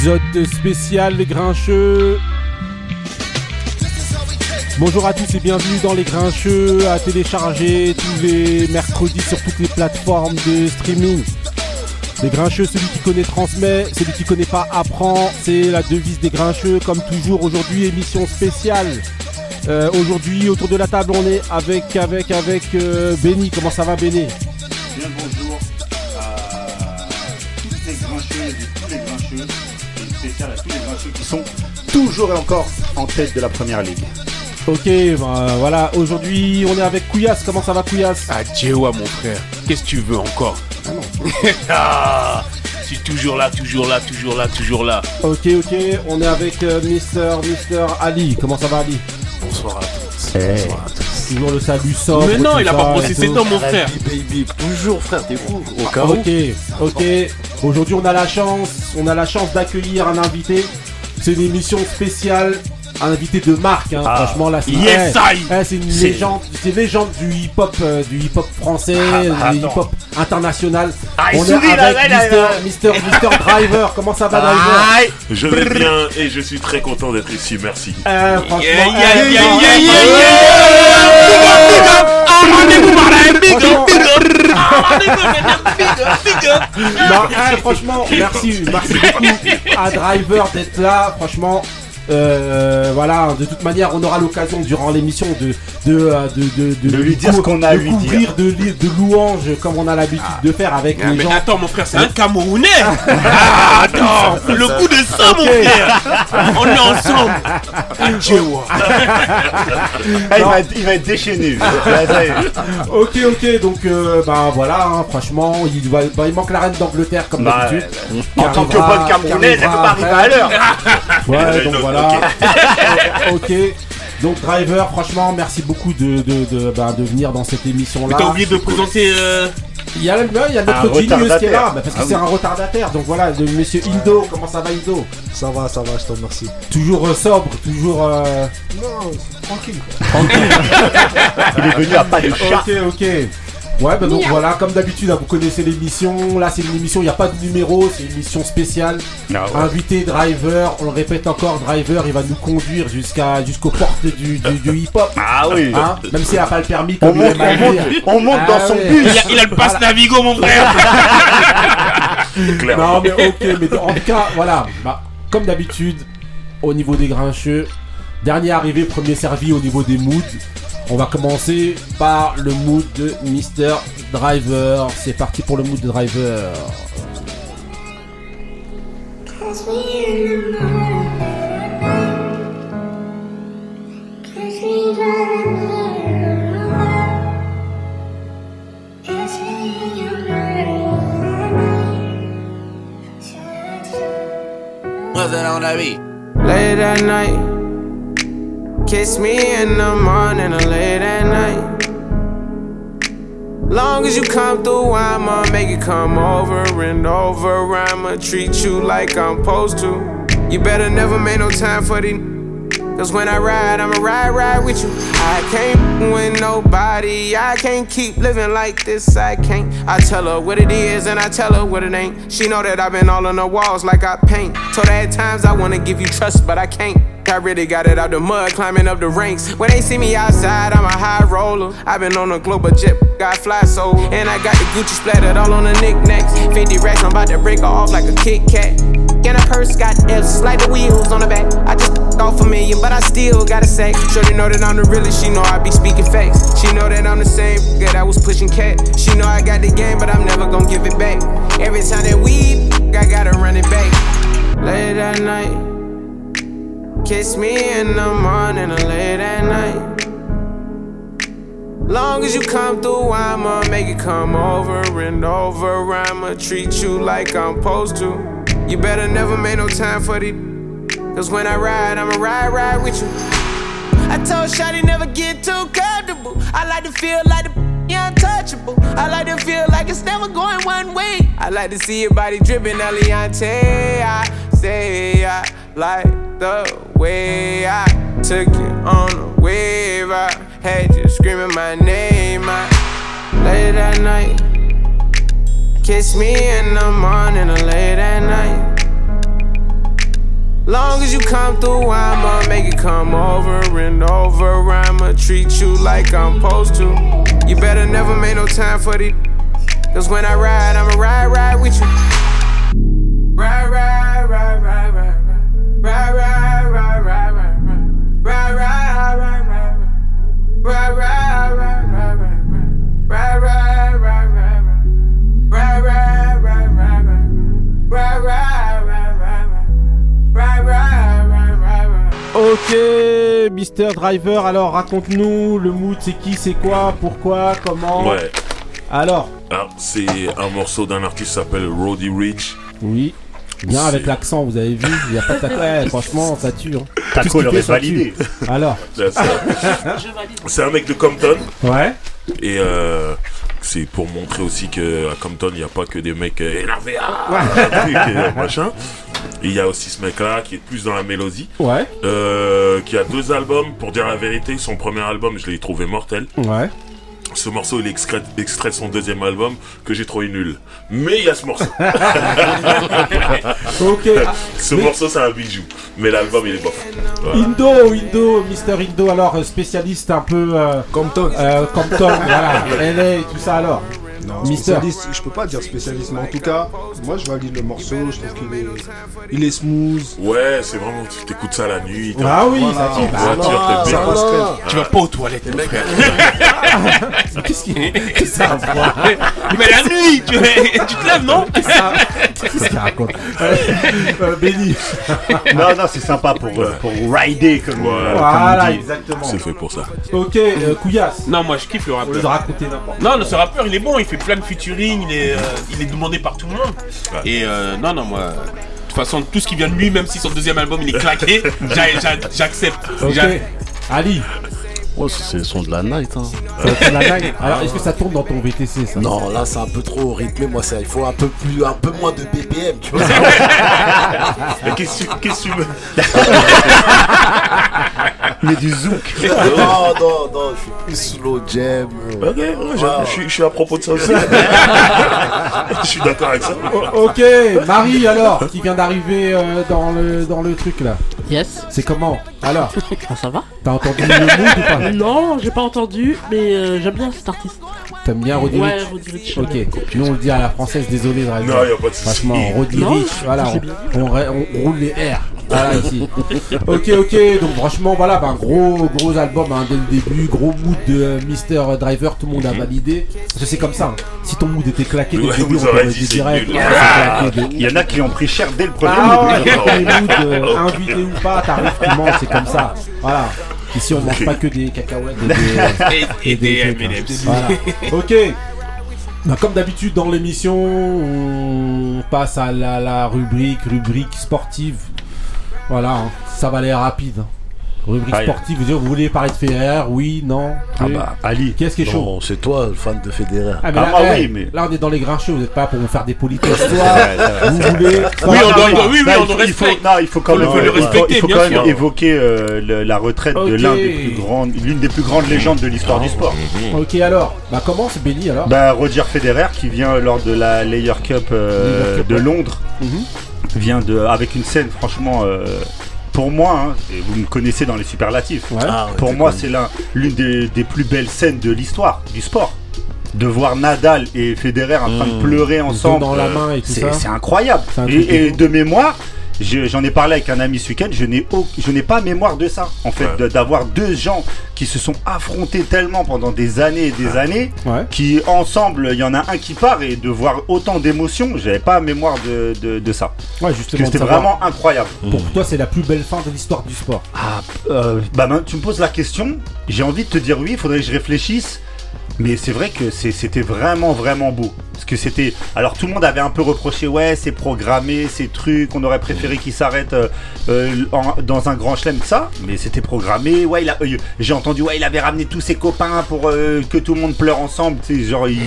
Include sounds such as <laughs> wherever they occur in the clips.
épisode spécial Les Grincheux. Bonjour à tous et bienvenue dans Les Grincheux à télécharger tous les mercredis sur toutes les plateformes de streaming. Les Grincheux, celui qui connaît transmet, celui qui connaît pas apprend. C'est la devise des Grincheux. Comme toujours, aujourd'hui, émission spéciale. Euh, aujourd'hui, autour de la table, on est avec, avec, avec euh, Benny. Comment ça va, Benny? Sont toujours et encore en tête de la première ligue. Ok, ben, voilà. Aujourd'hui, on est avec Kouyas. Comment ça va, Kouyas Ah, Djewa, mon frère. Qu'est-ce que tu veux encore? Ah non. <laughs> Ah, je suis toujours là, toujours là, toujours là, toujours là. Ok, ok. On est avec euh, Mister, Mister Ali. Comment ça va, Ali? Bonsoir à tous. Hey. Bonsoir à tous. Toujours le salut sobre. Mais non, il a pas tout. dents, mon frère. baby, toujours frère, t'es fou. Au cas où. Ok, ok. Aujourd'hui, on a la chance, on a la chance d'accueillir un invité. C'est une émission spéciale, un invité de marque. Hein. Ah. Franchement, là, c'est Yes, ouais, I. ouais, c'est une légende, c'est une légende du hip-hop, euh, du hip-hop français, Ah, du attends. hip-hop international. Ah, on est avec là, là, Mister. Mister, Mister <laughs> Driver. Comment ça va, Driver? Je vais bien et je suis très content d'être ici, merci. Euh, Franchement, Yeah, yeah, yeah, Ah, rendez-vous par là, big Franchement, up, big up. Rendez-vous, big up, big up. Non, franchement, merci, merci beaucoup à Driver d'être là. Franchement, euh, voilà, de toute manière, on aura l'occasion durant l'émission de de, euh, de, de, De lui dire ce qu'on a à de lui couvrir de, de louanges comme on a l'habitude de faire avec Ah, les mais gens. attends, mon frère, c'est un Camerounais. <laughs> Ah, attends, le coup de ça, mon frère. On est ensemble. <laughs> <laughs> Ah, il, va être, il va être déchaîné. Ok, ok, donc euh, bah voilà, hein, franchement, il, va, bah, il manque la reine d'Angleterre comme Bah, d'habitude. en tant que bonne Camerounaise, elle peut pas arriver à l'heure. Ouais, donc Ok. Voilà. <laughs> ok. Donc Driver, franchement, merci beaucoup de, de, de, bah, de venir dans cette émission-là. T'as oublié de présenter. euh, Il y a, il y a notre Genius qui est retardataire. là, bah, parce que Ah c'est oui. un retardataire. Donc voilà, le monsieur Indo, comment ça va Indo? Ça va, ça va, je te remercie. Toujours euh, sobre, toujours euh, Non, tranquille quoi. tranquille. <laughs> Il est venu à pas de chat. ok, ok. Ouais, bah donc voilà, comme d'habitude, hein, vous connaissez l'émission. Là, c'est une émission, il n'y a pas de numéro, c'est une émission spéciale. Ah ouais. Invité Driver, on le répète encore, Driver, il va nous conduire jusqu'à jusqu'aux portes du, du, du hip-hop. <laughs> Ah oui. Hein Même s'il n'a pas le permis, On comme monte, on monte, on monte Ah dans son ouais. bus. Il a, il a le passe Navigo, mon frère. <laughs> Clairement. Non mais ok, mais en tout cas, voilà. Bah, comme d'habitude, au niveau des grincheux, dernier arrivé, premier servi au niveau des moods. On va commencer par le mood de Mr. Driver. C'est parti pour le mood de Driver. Late at night. Kiss me in the morning or late at night. Long as you come through, I'ma make it come over and over. I'ma treat you like I'm supposed to. You better never make no time for the. Cause when I ride, I'ma ride, ride with you. I can't with nobody. I can't keep living like this. I can't. I tell her what it is and I tell her what it ain't. She know that I've been all on the walls like I paint. Told her at times I wanna give you trust, but I can't. I really got it out the mud, climbing up the ranks. When they see me outside, I'm a high roller. I've been on a global jet, got fly solo. And I got the Gucci splattered all on the knickknacks. 50 racks, I'm about to break off like a Kit Kat. And a purse got F's, like the wheels on the back. I just off a million, but I still gotta say. Shorty know that I'm the realest, she know I be speaking facts. She know that I'm the same, that I was pushing cat. She know I got the game, but I'm never gonna give it back. Every time that we, I gotta run it back. Late at night. Kiss me in the morning or late at night. Long as you come through, I'ma make it come over and over. I'ma treat you like I'm supposed to. You better never make no time for the. Cause when I ride, I'ma ride, ride with you. I told Shotty never get too comfortable. I like to feel like the untouchable. I like to feel like it's never going one way. I like to see your body dripping, Eliante. I say I like the way I took you on a wave. I had you screaming my name. I late at night. Kiss me in the morning or late at night. Long as you come through, I'ma make it come over and over. I'ma treat you like I'm supposed to. You better never make no time for the. Cause when I ride, I'ma ride, ride with you. Ride, ride, ride, ride, ride. Ride, ride, ride, ride, ride. Ride, ride, ride, ride. Ride, ride, ride, ride, ride. Ride, ride, ride, ride, ride. Ride, ride, ride, ride, ride. Ride, ride, ride, ride, ride. Ride, ride. Ok, Mister Driver, alors raconte-nous le mood, c'est qui, c'est quoi, pourquoi, comment. Ouais. Alors, Alors, c'est un morceau d'un artiste qui s'appelle Roddy Rich. oui. Bien avec l'accent, vous avez vu, il n'y a pas de ouais, franchement, ça tue. hein. Taco l'aurait validé. tue. Alors, C'est ça. C'est un mec de Compton. ouais. Et euh, c'est pour montrer aussi que à Compton, il n'y a pas que des mecs euh, énervés, ah, <laughs> euh, machin. Il y a aussi ce mec-là qui est plus dans la mélodie, Ouais, euh, qui a deux albums. Pour dire la vérité, son premier album, je l'ai trouvé mortel. ouais. Ce morceau, il est extrait, extrait de son deuxième album que j'ai trouvé nul. Mais il y a ce morceau. <laughs> Ok. Ce Mais- morceau, c'est un bijou. Mais l'album, il est bof. Voilà. Indo, Indo, Mister Indo, alors euh, spécialiste un peu euh, Compton. euh, Compton, voilà, LA et tout ça alors. Non, Mister. spécialiste, je peux pas dire spécialiste, mais en tout cas, moi je valide le morceau, je trouve qu'il est, il est smooth. Ouais, c'est vraiment, tu t'écoutes ça la nuit. Ah oui, ça. Bah, Voiture, t'es bien. Tu vas pas aux toilettes, mon frère. <laughs> Qu'est-ce qui qu'est-ce que ça <laughs> Mais la nuit, tu, tu te lèves, non Qu'est-ce qu'il raconte euh, euh, Benny. <laughs> Non, non, c'est sympa pour, euh, pour rider, comme, Voilà, comme on dit. exactement. C'est fait pour ça. Ok, euh, Couillasse. Non, moi je kiffe le rappeur. raconter n'importe Non, non, ce rappeur il est bon, il fait plein de featuring, il est, euh, il est demandé par tout le monde. Ouais. Et euh, non, non, moi. De toute façon, tout ce qui vient de lui, même si son deuxième album il est claqué, <laughs> j'a- j'a- j'accepte. Ok. J'a- Ali, Ouais, c'est le son de la night. Hein. être la night. <laughs> Alors, est-ce que ça tourne dans ton VTC ça Non, là c'est un peu trop rythmé. Moi, ça, il faut un peu plus, un peu moins de BPM, tu vois. <laughs> Mais qu'est-ce que tu- qu'est-ce que tu me. <laughs> Mais du zouk. non, non, non, je suis plus slow jam. euh. Ok, ouais, je, je suis- je suis à propos de ça aussi. je suis d'accord avec ça. O- Ok, Marie alors, qui vient d'arriver euh, dans, le, dans le truc là. Yes. C'est comment? Alors, Ah, ça va t'as entendu le mood ou pas? Non, j'ai pas entendu, mais euh, j'aime bien cet artiste. T'aimes bien Roddy Ouais, Roddy Ricch. Ok, nous on le dit à la française, désolé Driver. Non, y a pas de. Franchement, Roddy Non, Ricch, voilà, on roule les R. Voilà ici. ok, ok, donc franchement, voilà, ben, gros, gros album hein, dès le début, gros mood de euh, Mister Driver, tout le monde a validé. Parce que c'est comme ça, hein. si ton mood était claqué dès le Ouais, début, vous on aurez t'aurait dit dit c'est direct. nul. ouais, c'est claqué de Il y en a qui ont pris cher dès le premier Ah mood. ouais, <laughs> les moods, euh, invité ou pas, t'arrives, tu manges, c'est comme ça. Voilà. Ici, on mange pas que des cacahuètes et des, <laughs> Et, et des trucs, hein. M&M's. Voilà. Ok. Bah, comme d'habitude dans l'émission, on passe à la, la rubrique, rubrique sportive. Voilà, hein. ça va aller rapide. hein. Rubrique Aïe. sportive, vous, dire, vous voulez parler de Federer Oui, non Ah oui. bah, Ali. Qui est-ce qui est chaud non, c'est toi, le fan de Federer. Ah, mais Ah, là, moi, hey, oui, mais- là, on est dans les grincheux, vous n'êtes pas pour vous faire des politesses. C'est c'est vous voulez. Oui, on doit- oui, non, oui, on le respecte. non, il faut quand même, le il faut- respecter, il faut bien quand même évoquer euh, le- la retraite Ok. de l'un des plus grandes, l'une des plus grandes légendes de l'histoire du sport. Ok, alors, bah commence, Benny, alors? Bah, Roger Federer qui vient lors de la Layer Cup euh, Layer Cup, de ouais. Londres Mhm. Vient de avec une scène franchement euh, pour moi hein, et vous me connaissez dans les superlatifs. Ouais. Ah, ouais, Pour moi, c'est l'un l'une des, des plus belles scènes de l'histoire du sport. De voir Nadal et Federer en train de Mmh. pleurer ensemble, dans la main et tout c'est ça. c'est incroyable. Et, de mémoire, j'en ai parlé avec un ami ce week-end, je n'ai au- je n'ai pas mémoire de ça. En fait, Ouais. de- d'avoir deux gens qui se sont affrontés tellement pendant des années et des années, Ouais. qui ensemble, il y en a un qui part et de voir autant d'émotions, j'avais pas mémoire de, de, de ça. Ouais, justement. c'était vraiment incroyable. Pour toi, c'est la plus belle fin de l'histoire du sport. Ah, euh, bah maintenant, tu me poses la question, j'ai envie de te dire oui, il faudrait que je réfléchisse. Mais c'est vrai que c'était vraiment vraiment beau. Parce que c'était. Alors tout le monde avait un peu reproché, ouais, c'est programmé, ces trucs, on aurait préféré qu'il s'arrête euh, euh, dans un grand chelem, ça. Mais c'était programmé, ouais, il a- euh, j'ai entendu, ouais, il avait ramené tous ses copains pour euh, que tout le monde pleure ensemble. Tu sais, genre, ils,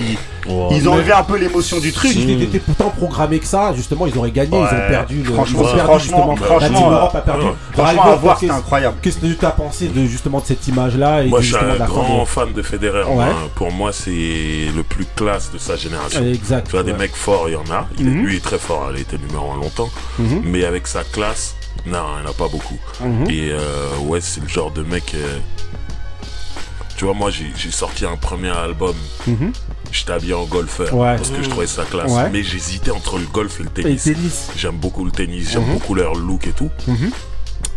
Ouais. ils ont enlevé un peu l'émotion du truc. Si c'était pourtant programmé que ça, justement, ils auraient gagné, ils ont perdu. Le, franchement, ils ont perdu, franchement, justement. franchement, la Team Europe a perdu. Franchement, à voir, qu'est-ce- c'était incroyable. Qu'est-ce que tu as pensé de justement de cette image-là et Moi, je suis un grand fan de Federer. Pour moi, c'est le plus classe de sa génération. Exact. Tu vois, des ouais. mecs forts, il y en a. Il est- Mhm. Lui est très fort, il a été numéro un longtemps. Mhm. Mais avec sa classe, Non, il n'y en a pas beaucoup. Mhm. Et euh, ouais, c'est le genre de mec. euh, Tu vois, moi, j'ai sorti un premier album. J'étais habillé en golfeur Ouais. parce que je trouvais ça classe. Ouais. Mais j'hésitais entre le golf et le Et tennis. tennis. J'aime beaucoup le tennis, j'aime beaucoup leur look et tout.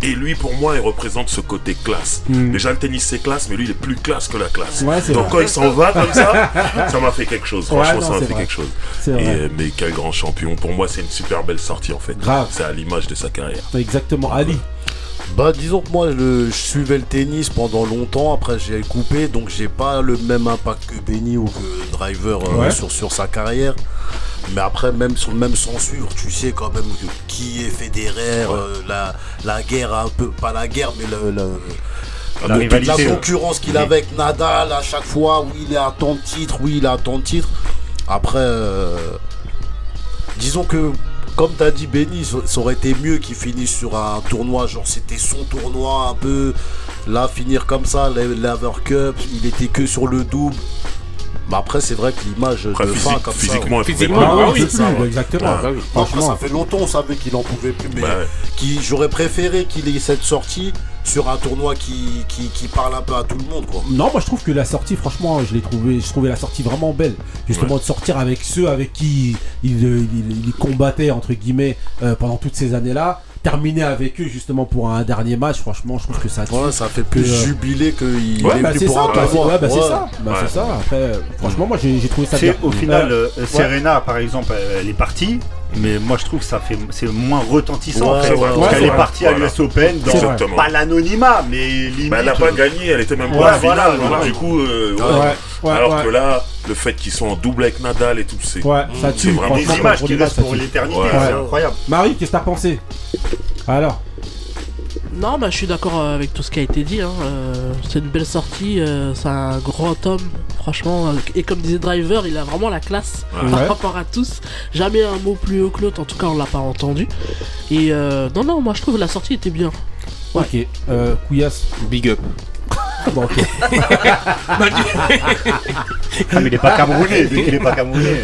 Et lui, pour moi, il représente ce côté classe. Mhm. Déjà, le tennis, c'est classe, mais lui, il est plus classe que la classe. Ouais, Donc, vrai. quand il s'en va comme ça, <laughs> ça m'a fait quelque chose. Ouais, Franchement, non, ça m'a fait vrai. quelque chose. Et, euh, mais quel grand champion. Pour moi, c'est une super belle sortie, en fait. C'est à l'image de sa carrière. Exactement. Ali. Bah disons que moi le- je suivais le tennis pendant longtemps, après j'ai coupé, donc j'ai pas le même impact que Benny ou que Driver euh, Ouais. sur, sur sa carrière. Mais après même sur même sans suivre, tu sais quand même qui est Federer, euh, la, la guerre un peu, pas la guerre mais le, le- La rivalité, concurrence qu'il a avec Nadal à chaque fois, oui il est à tant de titres, oui il est à tant de titres. Après euh, disons que comme t'as dit Benny, ça aurait été mieux qu'il finisse sur un tournoi, genre c'était son tournoi un peu. Là, finir comme ça, le Lever Cup, il était que sur le double. Mais après, c'est vrai que l'image de Après, fin physique- comme physiquement, ça. il Physiquement, pouvait Ah pas. oui, Ah oui, ça, ouais. exactement. Ouais, bah Non, après, Franchement. ça fait longtemps, on savait qu'il en pouvait plus, mais Bah ouais. qui, j'aurais préféré qu'il ait cette sortie sur un tournoi qui, qui, qui parle un peu à tout le monde, quoi. Non, moi je trouve que la sortie, franchement, je l'ai trouvé, je trouvais la sortie vraiment belle. Justement, de sortir avec ceux avec qui il, il, il- il combattait entre guillemets euh, pendant toutes ces années-là, terminer avec eux justement pour un dernier match. Franchement, je trouve que ça. tue. Ouais, ça fait plus Que, euh, jubilé qu'il Ouais, est bah c'est pour ça, un bah, ouais, bah, c'est ça, bah, Ouais. c'est ça. Après, euh, franchement, moi j'ai trouvé ça bien. Au final, Euh, Serena par exemple, elle est partie, mais moi je trouve que ça fait c'est moins retentissant Ouais, en fait. ouais, parce ouais, qu'elle est partie à l'US Open dans Exactement. pas l'anonymat, mais limite. Mais elle n'a pas gagné, elle était même Ouais, pas en finale. voilà. Donc, du coup, euh, ouais. Ouais, ouais, alors ouais. que là, le fait qu'ils sont en double avec Nadal et tout, c'est. Ouais, ça c'est tue. vraiment des images qui restent pour l'éternité, Ouais. c'est incroyable. Marie, qu'est-ce que t'as pensé? Alors, Non, bah, je suis d'accord euh, avec tout ce qui a été dit. hein. Euh, c'est une belle sortie. euh, c'est un grand homme, franchement. Et comme disait Driver, il a vraiment la classe Ouais. par rapport à tous. Jamais un mot plus haut que l'autre. En tout cas, on l'a pas entendu. Et euh, non, non, moi je trouve que la sortie était bien. Ouais. ok. Euh, Couillasse. Big up. Bon, ok. <laughs> Ah, mais il est pas camerounais, vu qu'il est pas camerounais.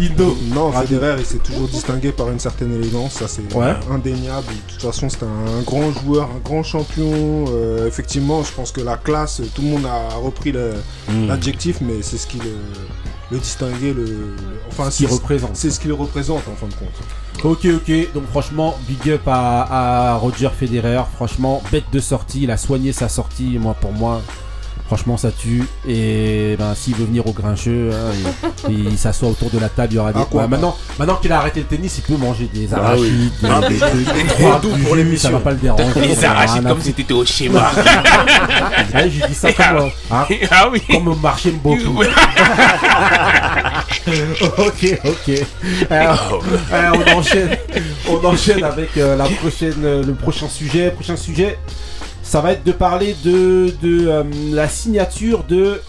Indo. Non, Federer, il s'est toujours distingué par une certaine élégance, ça c'est Ouais. indéniable. De toute façon, c'était un grand joueur, un grand champion. Euh, effectivement, je pense que la classe, tout le monde a repris le- Hmm. l'adjectif, mais c'est ce qui le, le distinguait. Le, le- enfin, Qui c'est représente. c'est ce qu'il représente en fin de compte. Ok, ok. Donc, franchement, big up à, à Roger Federer. Franchement, bête de sortie. Il a soigné sa sortie. Moi, pour moi, franchement, ça tue. Et ben, s'il veut venir au grincheux, hein, il, il s'assoit autour de la table. Il y aura des. Ah, quoi, Ouais, maintenant, maintenant qu'il a arrêté le tennis, il peut manger des Ah arachides, oui. des, Ah, des, des- doux pour l'émission. Ça va pas le déranger. Les arachides comme si t'étais au schéma. Ouais, j'ai dit ça comme, hein, <laughs> ah oui. comme au marché. Ouais. <laughs> ok, ok. Alors, euh, on enchaîne, on enchaîne avec euh, la prochaine, euh, le prochain sujet. Prochain sujet, ça va être de parler de, de euh, la signature de.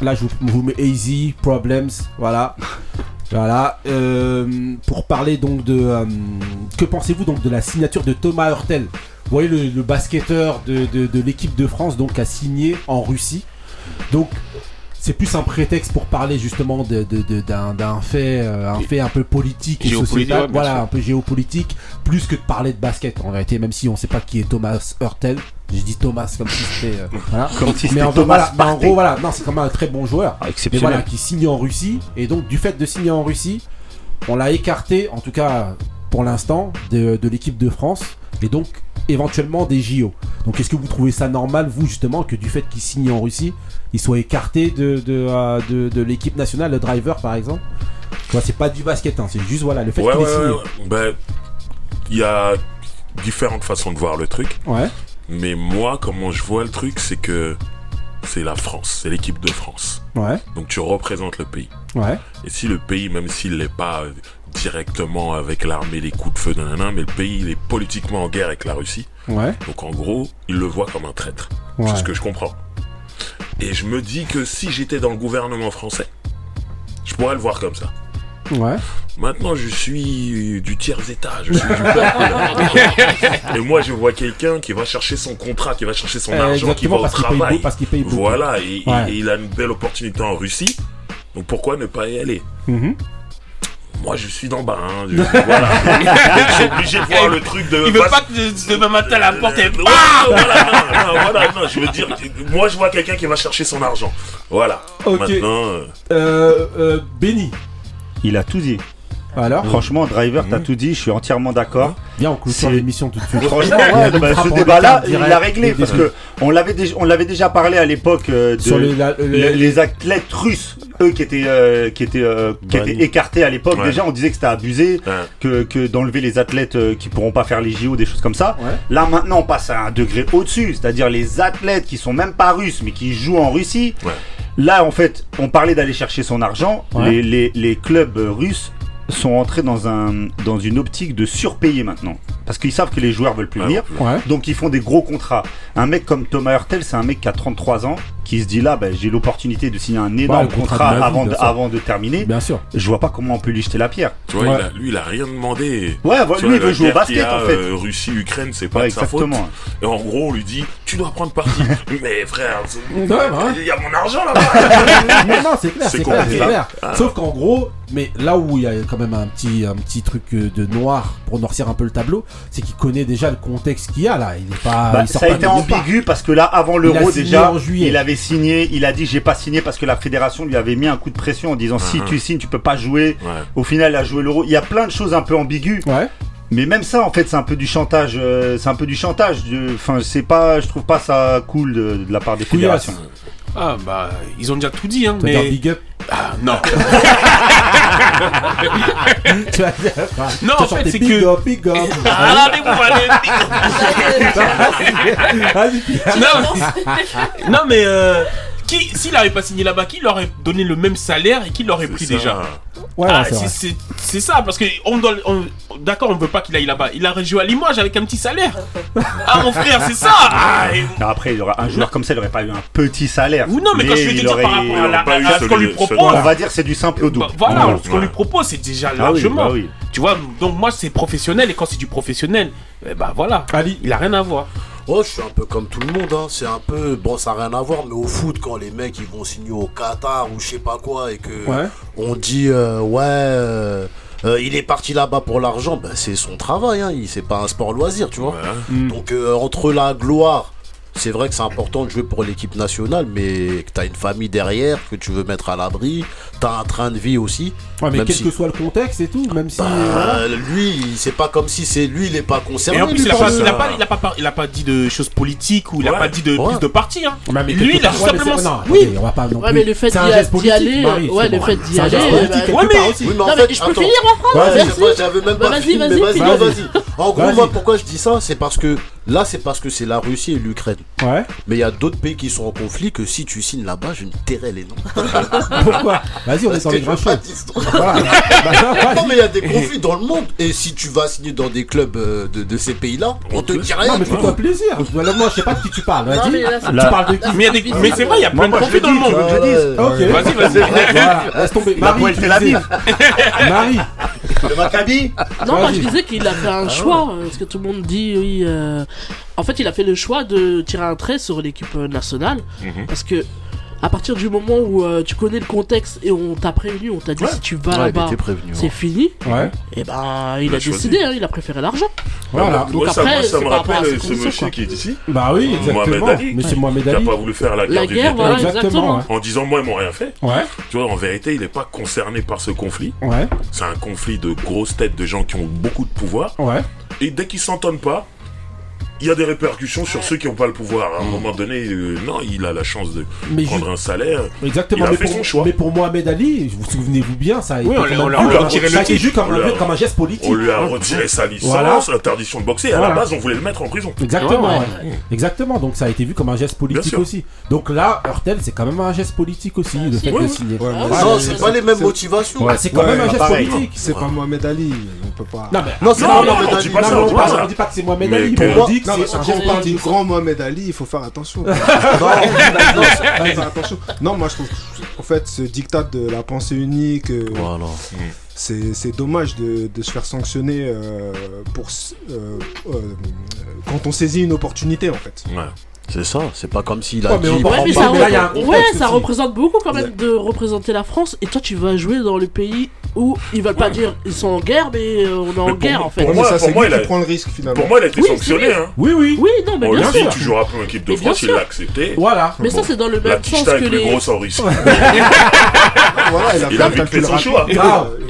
Là, je vous, vous mets Easy Problems, voilà. <laughs> Voilà, euh, pour parler donc de. euh, que pensez-vous donc de la signature de Thomas Hurtel? Vous voyez le, le basketteur de, de- de l'équipe de France donc a signé en Russie. Donc c'est plus un prétexte pour parler justement de- d'un d'un fait, euh, un fait un peu politique et sociétal, ouais, voilà, un peu géopolitique, plus que de parler de basket en vérité, même si on sait pas qui est Thomas Hurtel. J'ai dit Thomas comme si c'était euh, <laughs> voilà. Comme si Mais en, Thomas voilà, mais en Partey. gros voilà, non c'est quand même un très bon joueur. Ah, Mais voilà, qui signe en Russie. Et donc, du fait de signer en Russie, on l'a écarté, en tout cas pour l'instant, de, de l'équipe de France. Et donc, éventuellement des JO. Donc, est-ce que vous trouvez ça normal, vous, justement, que du fait qu'il signe en Russie, il soit écarté de, de, euh, de- de l'équipe nationale, le driver, par exemple? C'est pas du basket, hein, c'est juste, voilà, le fait Ouais, qu'il ouais, signé. ouais. Ben, il y a différentes façons de voir le truc. Ouais. Mais moi, comment je vois le truc, c'est que c'est la France, c'est l'équipe de France. Ouais, Donc tu représentes le pays. ouais, Et si le pays, même s'il n'est pas directement avec l'armée, les coups de feu, nanana, mais le pays, il est politiquement en guerre avec la Russie. ouais, Donc en gros, il le voit comme un traître. ouais. C'est ce que je comprends. Et je me dis que si j'étais dans le gouvernement français, je pourrais le voir comme ça. Ouais, Maintenant, je suis du tiers état, je suis du peuple. <laughs> Et moi, je vois quelqu'un qui va chercher son contrat, qui va chercher son Euh, argent, qui va au travail. beau- parce qu'il paye beaucoup. Voilà, et, et- Ouais. et il a une belle opportunité en Russie. Donc pourquoi ne pas y aller? Mhm. Moi je suis d'en bas. Hein, je, voilà. <laughs> je suis obligé de voir le truc de. Il veut pas que demain matin la porte est. Voilà, voilà, non, non, voilà, non, je veux dire, moi je vois quelqu'un qui va chercher son argent. Voilà. Ok. Maintenant, euh, Euh, euh, Benny. Il a tout dit. Alors Franchement, Driver, t'as tout dit, je suis entièrement d'accord. Viens, on clôture l'émission tout de suite. Franchement, Ouais, bah, ce débat-là, il l'a réglé parce que on l'avait déjà, on l'avait déjà parlé à l'époque euh, de Sur les- la- les- les, les athlètes russes, eux qui étaient euh, qui étaient euh, qui étaient écartés à l'époque. Ouais. Déjà, on disait que c'était abusé, Ouais. que, que d'enlever les athlètes euh, qui pourront pas faire les JO, des choses comme ça. Ouais. Là, maintenant, on passe à un degré au-dessus, c'est-à-dire les athlètes qui sont même pas russes mais qui jouent en Russie. Ouais. Là, en fait, on parlait d'aller chercher son argent. Ouais. Les, les, les clubs euh, russes sont entrés dans un dans une optique de surpayer maintenant parce qu'ils savent que les joueurs veulent plus venir. Ouais. Donc ils font des gros contrats. Un mec comme Thomas Hurtel, c'est un mec qui a 33 ans, qui se dit là, bah, j'ai l'opportunité de signer un énorme contrat contrat, de ma vie, avant, de, avant de terminer. Bien sûr. Je vois pas comment on peut lui jeter la pierre. tu vois, Ouais. il a- lui il a rien demandé. Ouais, lui il vois, veut la jouer au basket a, en fait. euh, Russie-Ukraine, c'est pas Ouais, de sa faute. exactement. Et en gros, on lui dit, tu dois prendre parti. <laughs> Mais frère, ouais. il y a mon argent là-bas. <laughs> non, non, c'est clair, C'est clair, clair. Ah. Sauf qu'en gros, mais là où il y a quand même un petit, un petit truc euh, de noir pour noircir un peu le tableau, c'est qu'il connaît déjà le contexte qu'il y a là. Il est pas. Bah, il sort ça a pas été ambigu parce que là, avant l'euro déjà, il avait signé, il a dit j'ai pas signé parce que la fédération lui avait mis un coup de pression en disant si tu signes, tu peux pas jouer. Ouais. Au final, il a joué l'euro. Il y a plein de choses un peu ambiguës. Ouais. Mais même ça, en fait, c'est un peu du chantage. euh, c'est un peu du chantage. de- Enfin, c'est pas, je trouve pas ça cool de, de la part des Couillasse. Ah bah, ils ont déjà tout dit, hein. Mais. big up. Ah, non. <laughs> Tu vas dire- Non, en fait, c'est big que- up, big up. <laughs> Ah, mais vous allez. Non, non mais euh, qui, s'il avait pas signé là-bas, qui leur aurait donné le même salaire et qui l'aurait pris ça. déjà? Ouais, Ah, c'est ça, parce que on doit, on- d'accord, on veut pas qu'il aille là-bas. Il a joué à Limoges avec un petit salaire. <laughs> Ah mon frère, c'est ça. Ah, et- Alors Après, il aura, un joueur comme ça, il aurait pas eu un petit salaire. Ou non, mais quand je veux dire aurait- par rapport à, la- à ce qu'on lui propose, On va dire c'est du simple au double. bah, voilà, ce qu'on lui propose, c'est déjà Ah oui, largement. bah oui. Tu vois, donc moi c'est professionnel et quand c'est du professionnel, eh bah voilà, Ali. il a rien à voir. Oh, je suis un peu comme tout le monde, hein. c'est un peu, bon ça n'a rien à voir, mais au foot quand les mecs ils vont signer au Qatar ou je sais pas quoi et que Ouais. on dit euh, ouais euh, euh, il est parti là-bas pour l'argent, ben, c'est son travail, hein. il- c'est pas un sport loisir, tu vois. Ouais. Donc euh, entre la gloire, c'est vrai que c'est important de jouer pour l'équipe nationale, mais que t'as une famille derrière que tu veux mettre à l'abri, t'as un train de vie aussi. Ouais, mais Même quel si- que soit le contexte et tout, même si. Bah, voilà. lui, c'est pas comme si c'est lui, il est pas concerné. Et en plus, il a, pas, il, a pas, il, a pas, par- il a pas dit de choses politiques ou il a Ouais. pas dit de Ouais. prise de parti. Hein. Ouais, mais Lui, il a juste ouais, simplement. Non, Oui. on va pas non Ouais, plus- mais le fait C'est un d'y geste d'y politique, aller, Marie, ouais, le fait d'y C'est un geste aller, politique, bah, quelque ouais, mais- en je peux finir j'avais même Bah, pas vas-y, vas-y, vas-y. En gros, moi, pourquoi je dis ça C'est parce que là, c'est parce que c'est la Russie et l'Ukraine. Ouais. Mais il y a d'autres pays qui sont en conflit que si tu signes là-bas, je me tairai les noms. <laughs> Pourquoi Vas-y, on est que les grands. Voilà. Bah, vas-y. Non, mais il y a des conflits dans le monde. Et si tu vas signer dans des clubs euh, de, de ces pays-là, on te dit rien. Non, mais fais-toi plaisir. Voilà, Moi, je sais pas de qui tu parles. Non, Vas-y. mais là, c'est- Tu parles de qui Mais, il y a des- mais c'est vrai, il y a plein de conflits dans le monde. tu veux que je dise Ok. Vas-y, vas-y. Laisse tomber. La Marie, disais. <laughs> Marie. Le Maccabi Non, moi je disais qu'il a fait un choix, euh, parce que tout le monde dit oui. En fait, il a fait le choix de tirer un trait sur l'équipe euh, nationale, Mhm. parce que à partir du moment où euh, tu connais le contexte et on t'a prévenu, on t'a dit si tu vas Ouais, là-bas, c'est fini. Ouais. Et ben, il Il a décidé, hein, il a préféré l'argent. Voilà. Donc Moi, ça, après, moi, ça c'est me rappelle ce monsieur quoi. qui est ici, Bah oui, exactement. Mohamed Ali. Monsieur Mohamed qui a Ali. pas voulu faire la guerre La du guerre, Vietnam, voilà, Exactement. exactement. en disant moi ils m'ont rien fait. Ouais. Tu vois, en vérité, il n'est pas concerné par ce conflit. Ouais. C'est un conflit de grosses têtes de gens qui ont beaucoup de pouvoir. Ouais. Et dès qu'ils s'entendent pas, il y a des répercussions sur ceux qui n'ont pas le pouvoir. À un moment donné, euh, non, il a la chance de Mais prendre un salaire. Exactement. Il a mais fait pour, son choix. mais pour Mohamed Ali, vous vous souvenez-vous bien, ça a été Oui, on quand l'a- même on l'a- vu on l'a comme- retiré ça a le été titre. vu comme, On un, l'a- comme un geste politique. On lui a retiré sa licence, Voilà. interdiction de boxer. À Voilà. la base, on voulait le mettre en prison. Exactement, Ouais, ouais. exactement. Donc ça a été vu comme un geste politique sûr. aussi. Donc là, Hurtel, c'est quand même un geste politique aussi, le fait de signer. Non, c'est- pas les mêmes motivations. C'est quand même un pas geste politique. C'est pas Mohamed Ali, on peut pas. Non, mais Non, c'est Non, pas non, Mohamed Ali. pas ça, on, dis parle- pas ça. on dit pas que c'est Mohamed Mais Ali, que- mais on dit que Non, mais un quand on parle du grand Mohamed Ali, il faut faire attention. Non, <laughs> non, faut faire attention. Non, moi je trouve en fait ce dictat de la pensée unique, euh, Voilà. c'est c'est dommage de, de se faire sanctionner euh, pour euh, euh, quand on saisit une opportunité en fait. Ouais. C'est ça, c'est pas comme s'il a Ouais, mais dit. Ouais, prend mais ça, mais là, il y a un ouais, ça représente beaucoup quand même de représenter la France. Et toi, tu vas jouer dans le pays où ils veulent pas dire ils sont en guerre, mais euh, on est en Mais pour guerre moi- en fait. pour Ouais, moi- ça, pour c'est moi, lui il qui a- prend le risque finalement. Pour moi, il a été Oui, sanctionné. Hein. Oui, oui. Oui, non, mais On bien a dit, sûr. tu joueras plus en équipe de France, il sûr. l'a accepté. Voilà. Mais ça, c'est dans le La même sens que les. risque. Voilà, il a fait son rapide. choix. Il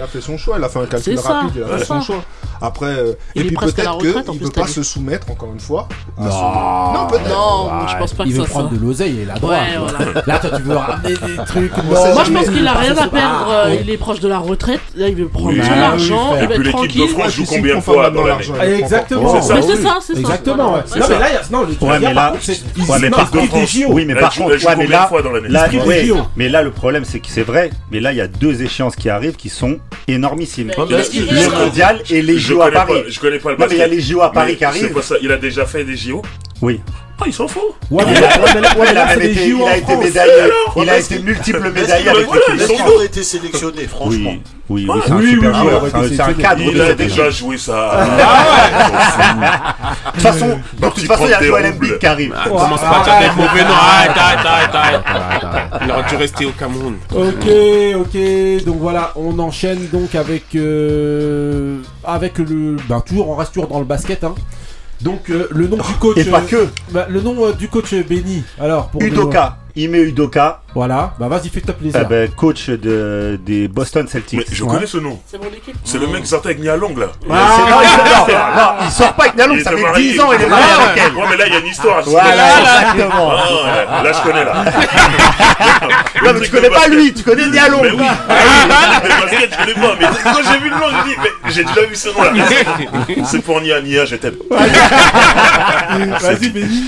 a- fait son choix, il a fait un calcul C'est ça, rapide, il a fait son choix. Après, euh, Il et puis peut-être qu'il veut t'as pas se soumettre encore une fois. à Non. ce- Non, peut-être. Non, je pense pas que Il veut ça prendre de l'oseille et la droite. Ouais, voilà. Là, toi, tu veux ramener des <laughs> trucs. Moi, non, Moi, je pense qu'il a rien à Ah, perdre. euh, ouais. Il est proche de la retraite. Là, il veut prendre Oui. son oui, argent. frère. Il va Puis être l'équipe de tranquille. France joue combien de fois dans l'année l'argent, il. Exactement. C'est ça. Mais c'est oui. ça, c'est ça. Exactement, Non, ça. mais là, il y a- non, mais par là- contre, oui, mais par contre, mais combien de là, mais là, le problème, c'est que c'est vrai, mais là, il y a deux échéances qui arrivent qui sont énormissimes. Il- il- il- Le mondial et les Je JO à Paris. pas- Je connais pas le Non, mais il y a basket. les JO à Paris qui arrivent. pas ça. Il a déjà fait des JO Oui. Ah, il s'en fout. Ouais, mais là, ouais, mais là- ouais, mais il là, a, c'est été, JO il a médaillé. Il a été multiple médaillé avec l'équipe de France. aurait été sélectionné, franchement Oui, oui, oui, c'est un super joueur. oui, C'est un- cadre Il a déjà joué ça. De toute façon, de toute façon, il y a Joel des Embiid qui arrive. Ah, commence pas à dire des mauvais noms. Arrête, arrête, arrête, arrête. Il aurait dû rester au Cameroun. Ok, ok, donc voilà, on enchaîne donc avec euh, avec le, ben toujours on reste toujours dans le basket, hein. Donc euh, le nom du coach, Et pas euh, que. bah, le nom euh, du coach Benny. Alors pour Udoka. Ime Udoka, Voilà, bah vas-y fais-toi plaisir. eh ben, coach de, des Boston Celtics. Mais je Ouais. connais ce nom. C'est mon équipe. C'est le mec qui sortait avec Nia Long là. C'est- non, il sort- non, non, il sort pas avec Nalong, Il ça fait marié. 10 ans il est marié avec elle. Ouais, mais là il y a une histoire. je Voilà, exactement. Ah, ouais, là je connais là. Non, mais tu connais pas lui, tu connais Nialong. Mais oui. Le basket, je connais pas. Mais quand j'ai vu le nom, j'ai dit, mais j'ai déjà vu ce nom là. C'est pour Nia, Nia, je t'aime. Vas-y Benny.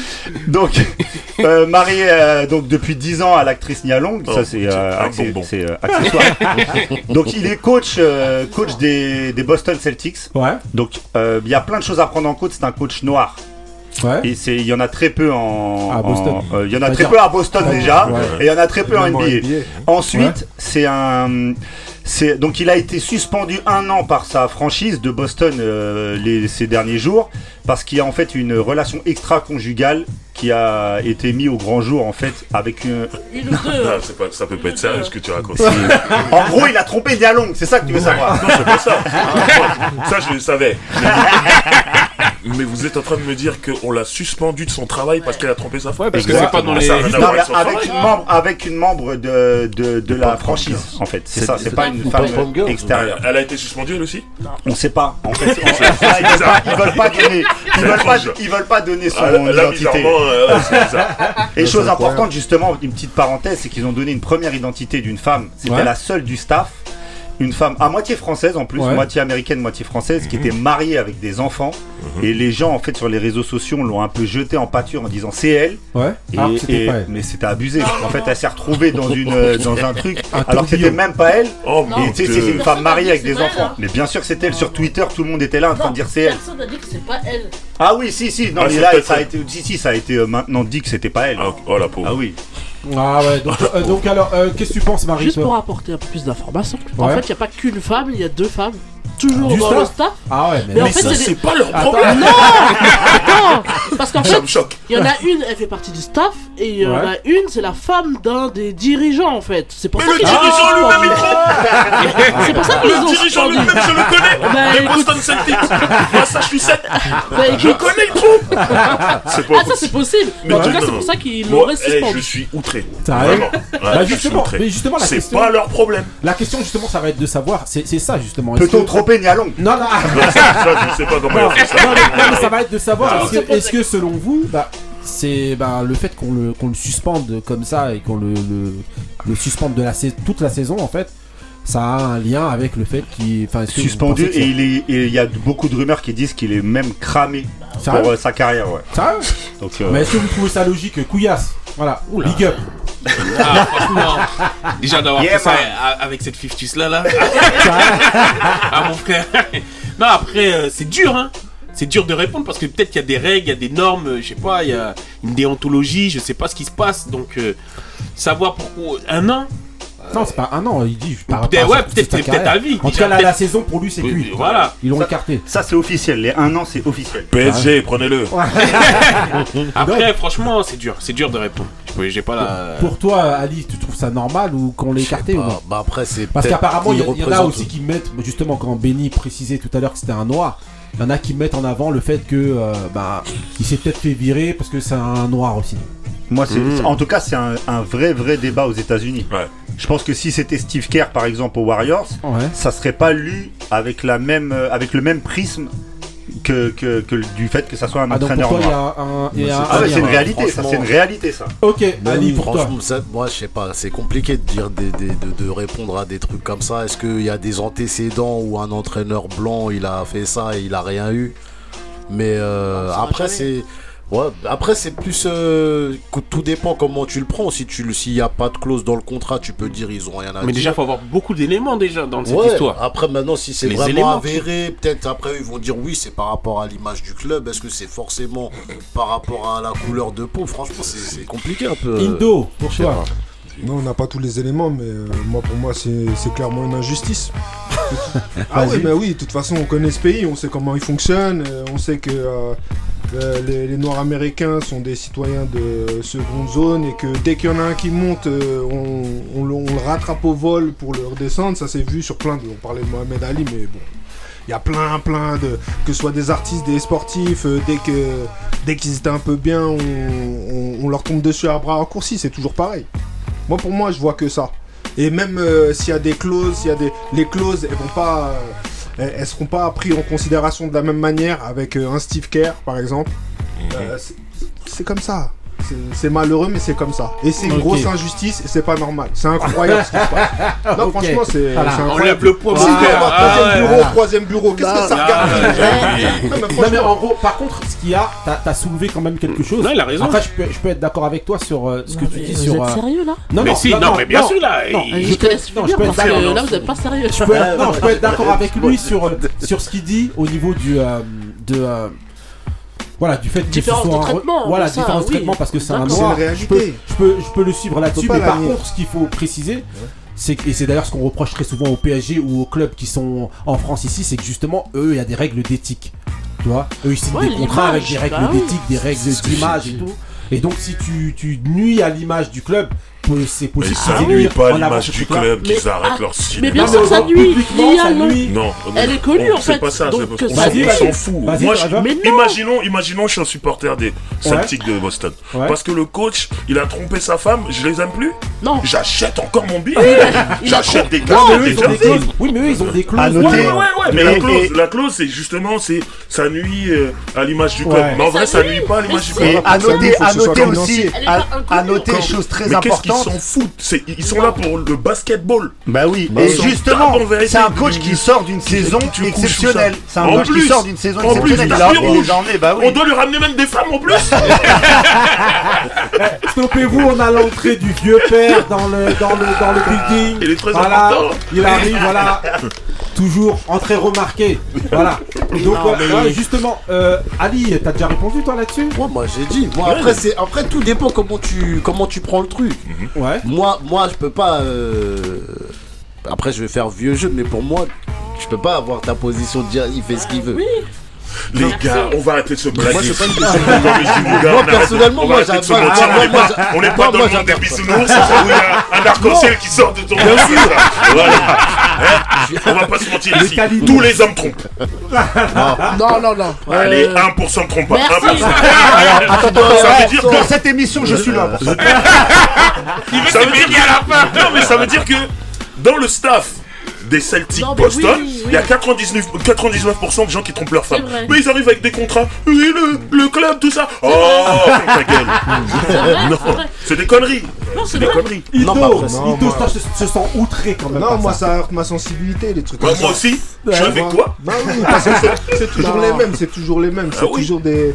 Donc, euh, marié euh, donc depuis 10 ans à l'actrice Nia Long, Oh, ça c'est euh, bonbon. c'est, euh, accessoire. <laughs> donc il est coach, euh, coach des, des Boston Celtics. Ouais, Donc euh, il y a plein de choses à prendre en compte. C'est un coach noir ouais. et c'est il y en a très peu en À Boston. en- euh, Il y en a très dire- peu à Boston déjà ouais. et il y en a très peu en Même en NBA. NBA. Ensuite, c'est un. C'est, donc il a été suspendu un an par sa franchise de Boston euh, les, ces derniers jours parce qu'il y a en fait une relation extra-conjugale qui a été mise au grand jour en fait avec une... Une c'est pas, ça peut pas être sérieux ce que tu racontes. <laughs> En gros il a trompé Dialong, c'est ça que tu veux savoir. Non, c'est pas ça. <laughs> Ça, je le savais. <laughs> Mais vous êtes en train de me dire qu'on l'a suspendu de son travail parce qu'elle a trompé sa femme Ouais, parce que c'est pas dans les. Non, mais avec une membre, avec une membre de, de, de la franchise en fait, c'est ça, c'est pas une femme extérieure. Elle a été suspendue elle aussi On sait pas. En fait, <laughs> ils, veulent pas, ils veulent pas donner, ils veulent pas, ils veulent pas donner son Ah, identité. euh. <laughs> Et chose importante, justement, une petite parenthèse, c'est qu'ils ont donné une première identité d'une femme. C'était la seule du staff. Une femme à moitié française en plus, Ouais. moitié américaine, moitié française, qui était mariée avec des enfants. Et les gens, en fait, sur les réseaux sociaux, l'ont un peu jetée en pâture en disant c'est elle. Ouais. Et, Alors que c'était et- pas elle. mais c'était abusé. En fait, elle s'est retrouvée dans, une, euh, <laughs> dans un truc, Un alors que c'était même pas elle. Oh Et tu sais, dieu. c'était une femme mariée avec C'est des elle, enfants. hein. Mais bien sûr que c'était elle. Sur Twitter, tout le monde était là en train de dire c'est elle. personne n'a dit que c'est pas elle. Ah oui, si, si. Non, Ah, mais c'est là, peut-être ça a elle. été, si, si, ça a été euh, maintenant dit que c'était pas elle. Ah, Oh la pauvre. Ah oui. Ah ouais, donc, euh, donc alors, euh, qu'est-ce que tu penses Marie Juste toi pour apporter un peu plus d'informations. En Ouais. fait, il n'y a pas qu'une femme, il y a deux femmes. Toujours Du dans staff le staff. Ah ouais, mais, Mais non, en fait, ça, c'est c'est pas leur problème. Non <laughs> qu'en Ça fait, il y en a une, elle fait partie du staff, et il y en a une, c'est la femme d'un des dirigeants en fait. C'est pour Mais ça le qu'ils dirigeant ont lui-même, il suspendu. C'est pour ça qu'ils Le ont dirigeant suspendu. lui-même, je le connais. Bah, Les écoute. Boston Celtics. Massachusetts. Bah, Je écoute, connais, il trompe. C'est pas Ah, ça c'est possible. Mais en tout cas, c'est pour ça qu'ils Moi, l'auraient eh, suspendu. je suis outré. Vraiment. Bah, je suis justement, outré. mais justement, la C'est question- pas leur problème. la question justement, ça va être de savoir, c'est ça justement. Peut-on tromper Nialong Non, non. Ça, ça, je sais pas comment ça. ça va être de savoir est-ce c'est que, que selon vous, bah, c'est bah, le fait qu'on le, qu'on le suspende comme ça et qu'on le, le, le suspende de la toute la saison en fait, ça a un lien avec le fait qu'il. Suspendu et il est et il y a beaucoup de rumeurs qui disent qu'il est même cramé pour euh, sa carrière ouais. Donc euh, Mais est-ce que vous trouvez ça logique Couillasse Voilà, big up. Ah, franchement, déjà d'avoir Yeah, fait ça avec cette fictus là, là. <laughs> ah, mon frère. Non, après, euh, c'est dur, hein. C'est dur de répondre parce que peut-être qu'il y a des règles, il y a des normes, euh, je sais pas, il y a une déontologie, je sais pas ce qui se passe. Donc, euh, savoir pourquoi un an, Non, c'est pas un an, il dit. par ouais, peut-être- carrière. à vie. En tout cas, la, saison pour lui, c'est Oui, cuit. voilà. Ils l'ont Ça- écarté. Ça, c'est officiel. Les un an, c'est officiel. PSG, prenez-le. <laughs> Après, franchement, c'est dur. C'est dur de répondre. J'ai pas la. Pour toi, Ali, tu trouves ça normal ou qu'on l'ait écarté ou Bah, non bah après, c'est Parce qu'apparemment, il y, en a aussi qui mettent, justement, quand Benny précisait tout à l'heure que c'était un noir, il y en a qui mettent en avant le fait que euh, bah, il s'est peut-être fait virer parce que c'est un noir aussi. Moi, c'est, Mm. en tout cas, c'est un, un vrai, vrai débat aux États-Unis. Ouais. Je pense que si c'était Steve Kerr, par exemple, aux Warriors, Ouais. ça serait pas lu avec la même, euh, avec le même prisme que, que, que du fait que ça soit un Ah, entraîneur toi, il y noir. a un. il y a un- Ah ouais, c'est une Ouais, réalité, ça, c'est une réalité, ça. Ok, Ali, oui, pour toi. ça, moi je sais pas, c'est compliqué de dire des, des- de, de répondre à des trucs comme ça. Est-ce qu'il y a des antécédents où un entraîneur blanc il a fait ça et il a rien eu? Mais euh, saura après jamais. Ouais, après c'est plus euh, que tout dépend comment tu le prends. Si tu s'il y a pas de clause dans le contrat, tu peux dire ils ont rien à Mais dire. déjà, faut avoir beaucoup d'éléments déjà dans cette Ouais, histoire. Après, maintenant, si c'est vraiment qui- avéré, peut-être après ils vont dire oui, c'est par rapport à l'image du club. Est-ce que c'est forcément par rapport à la couleur de peau? Franchement, c'est compliqué un peu. Indo, pour toi. Non, on n'a pas tous les éléments, mais euh, moi, pour moi, c'est clairement une injustice. <laughs> ah oui, mais oui, de toute façon, on connaît ce pays, on sait comment il fonctionne, euh, on sait que euh, euh, les, Noirs américains sont des citoyens de seconde zone et que dès qu'il y en a un qui monte, euh, on, le- rattrape au vol pour le redescendre. Ça s'est vu sur plein de. On parlait de Mohamed Ali, mais bon. Il y a plein, plein de. Que ce soit des artistes, des sportifs, euh, dès que qu'ils étaient un peu bien, on, leur tombe dessus à bras raccourcis, c'est toujours pareil. Moi, pour moi, je vois que ça. Et même s'il y a des clauses, s'il y a des. Les clauses, elles vont pas. Euh, elles, elles seront pas prises en considération de la même manière avec euh, un Steve Kerr, par exemple. Euh, c'est- c'est comme ça. C'est- malheureux, mais c'est comme ça. Et c'est une grosse injustice et c'est pas normal. C'est incroyable ce qui se passe. Non, <laughs> franchement, c'est Voilà. c'est On incroyable. lève le on va Ah troisième bureau, voilà. troisième bureau. Qu'est-ce que ça Ah, regarde. Non, mais Non mais en gros, par contre, ce qu'il y a, t'as as soulevé quand même quelque chose. Non, il a raison. Après, je peux, je peux être d'accord avec toi sur euh, ce que tu dis vous sur. êtes euh, sérieux là Non, Mais si, non, mais bien sûr, là, non, il- Je te laisse non, finir je peux parce être que là vous êtes pas sérieux. Je peux être, non, je peux être <laughs> d'accord avec lui sur, sur ce qu'il dit au niveau du euh, de voilà du fait que ce Différence soit de un traitement, voilà ça, différence de oui. traitement parce que c'est un noir. Je, peux, réalité. je peux je peux le suivre là-dessus, mais par contre, ce qu'il faut préciser. C'est que- et c'est d'ailleurs ce qu'on reproche très souvent au PSG ou aux clubs qui sont en France ici, c'est que justement eux il y a des règles d'éthique, tu vois? Eux ils signent Ouais, des contrats avec des règles bah oui. d'éthique, des règles d'image et tout. Et donc si tu, tu nuis à l'image du club, c'est Mais possible. ça qu'ils nuit pas à l'image du club qu'ils Mais- arrêtent ah, leur Mais cinéma. bien Non, sûr mais ça nuit. ça non. nuit. Non, Elle est connue, non, en C'est fait. pas ça, c'est parce qu'on Vas-y, on s'en fout. Vas-y, Moi, Mais imaginons, imaginons, je suis un supporter des Celtics de Boston. Parce que le coach, il a trompé sa femme, je les aime plus. Non. J'achète encore mon billet. <laughs> J'achète des cartes, mais. Oui, mais eux, ils ont des clauses. Ouais, ouais, ouais, mais, Mais- la clause, c'est justement, c'est, ça nuit euh, à l'image du club. Mais en vrai, Ça ça nuit. pas à l'image du Mais club. Et à Ça, noter, aussi, à, pas noter chose très Mais importante. S'en foutent Ils sont là pour le basketball. Bah oui, Bah, et ils justement, c'est un coach qui sort d'une saison exceptionnelle. C'est un En coach qui plus, sort d'une saison en plus, exceptionnelle. Il bah oui. On doit lui ramener même des femmes en plus. <laughs> Stoppez-vous, on a l'entrée du vieux père dans le, dans le, dans le building. Il est très voilà, important. Il arrive, voilà. Toujours entrée remarquée. Voilà. Donc, Non, voilà, mais- ouais, justement, euh, Ali, t'as déjà répondu toi là-dessus? Moi, moi j'ai dit. Moi, après, après tout dépend comment tu comment tu prends le truc. Ouais. Moi, moi, je peux pas. euh, Après, je vais faire vieux jeu, mais pour moi, je peux pas avoir ta position de dire il fait ce qu'il veut. Oui. Les gars, on va arrêter de se blaguer. Moi, c'est pas une les gars, Moi, personnellement, on va moi, de se mentir. moi, On n'est pas dans le monde des bisounours où il y a un arc-en-ciel qui sort de ton Voilà. On va pas se mentir ici. Tous les hommes trompent. Non, non, non. Allez, Euh, 1% ne trompe pas. Merci. 1%. Attends, attends, Ça veut ouais, dire pour que- cette émission, je suis là. ça. Veut dire la fin. Non, mais ça veut dire que dans le staff des Celtics Non, Boston, oui, il y a oui. 99%, 99% de gens qui trompent leur femme. C'est vrai. Mais ils arrivent avec des contrats. Oui, le, le club, tout ça. Oh, ferme ta gueule. C'est <laughs> Non, c'est c'est des conneries. Non, C'est c'est des vrai. conneries. Ido, pas après, non, Ido, moi- se, se sent outré quand même. Non, moi ça. ça heurte ma sensibilité, les trucs Bah, comme moi ça. aussi, je suis avec toi. Bah oui, parce que c'est- c'est <laughs> toujours les mêmes, c'est toujours les mêmes, c'est Ah oui. toujours des.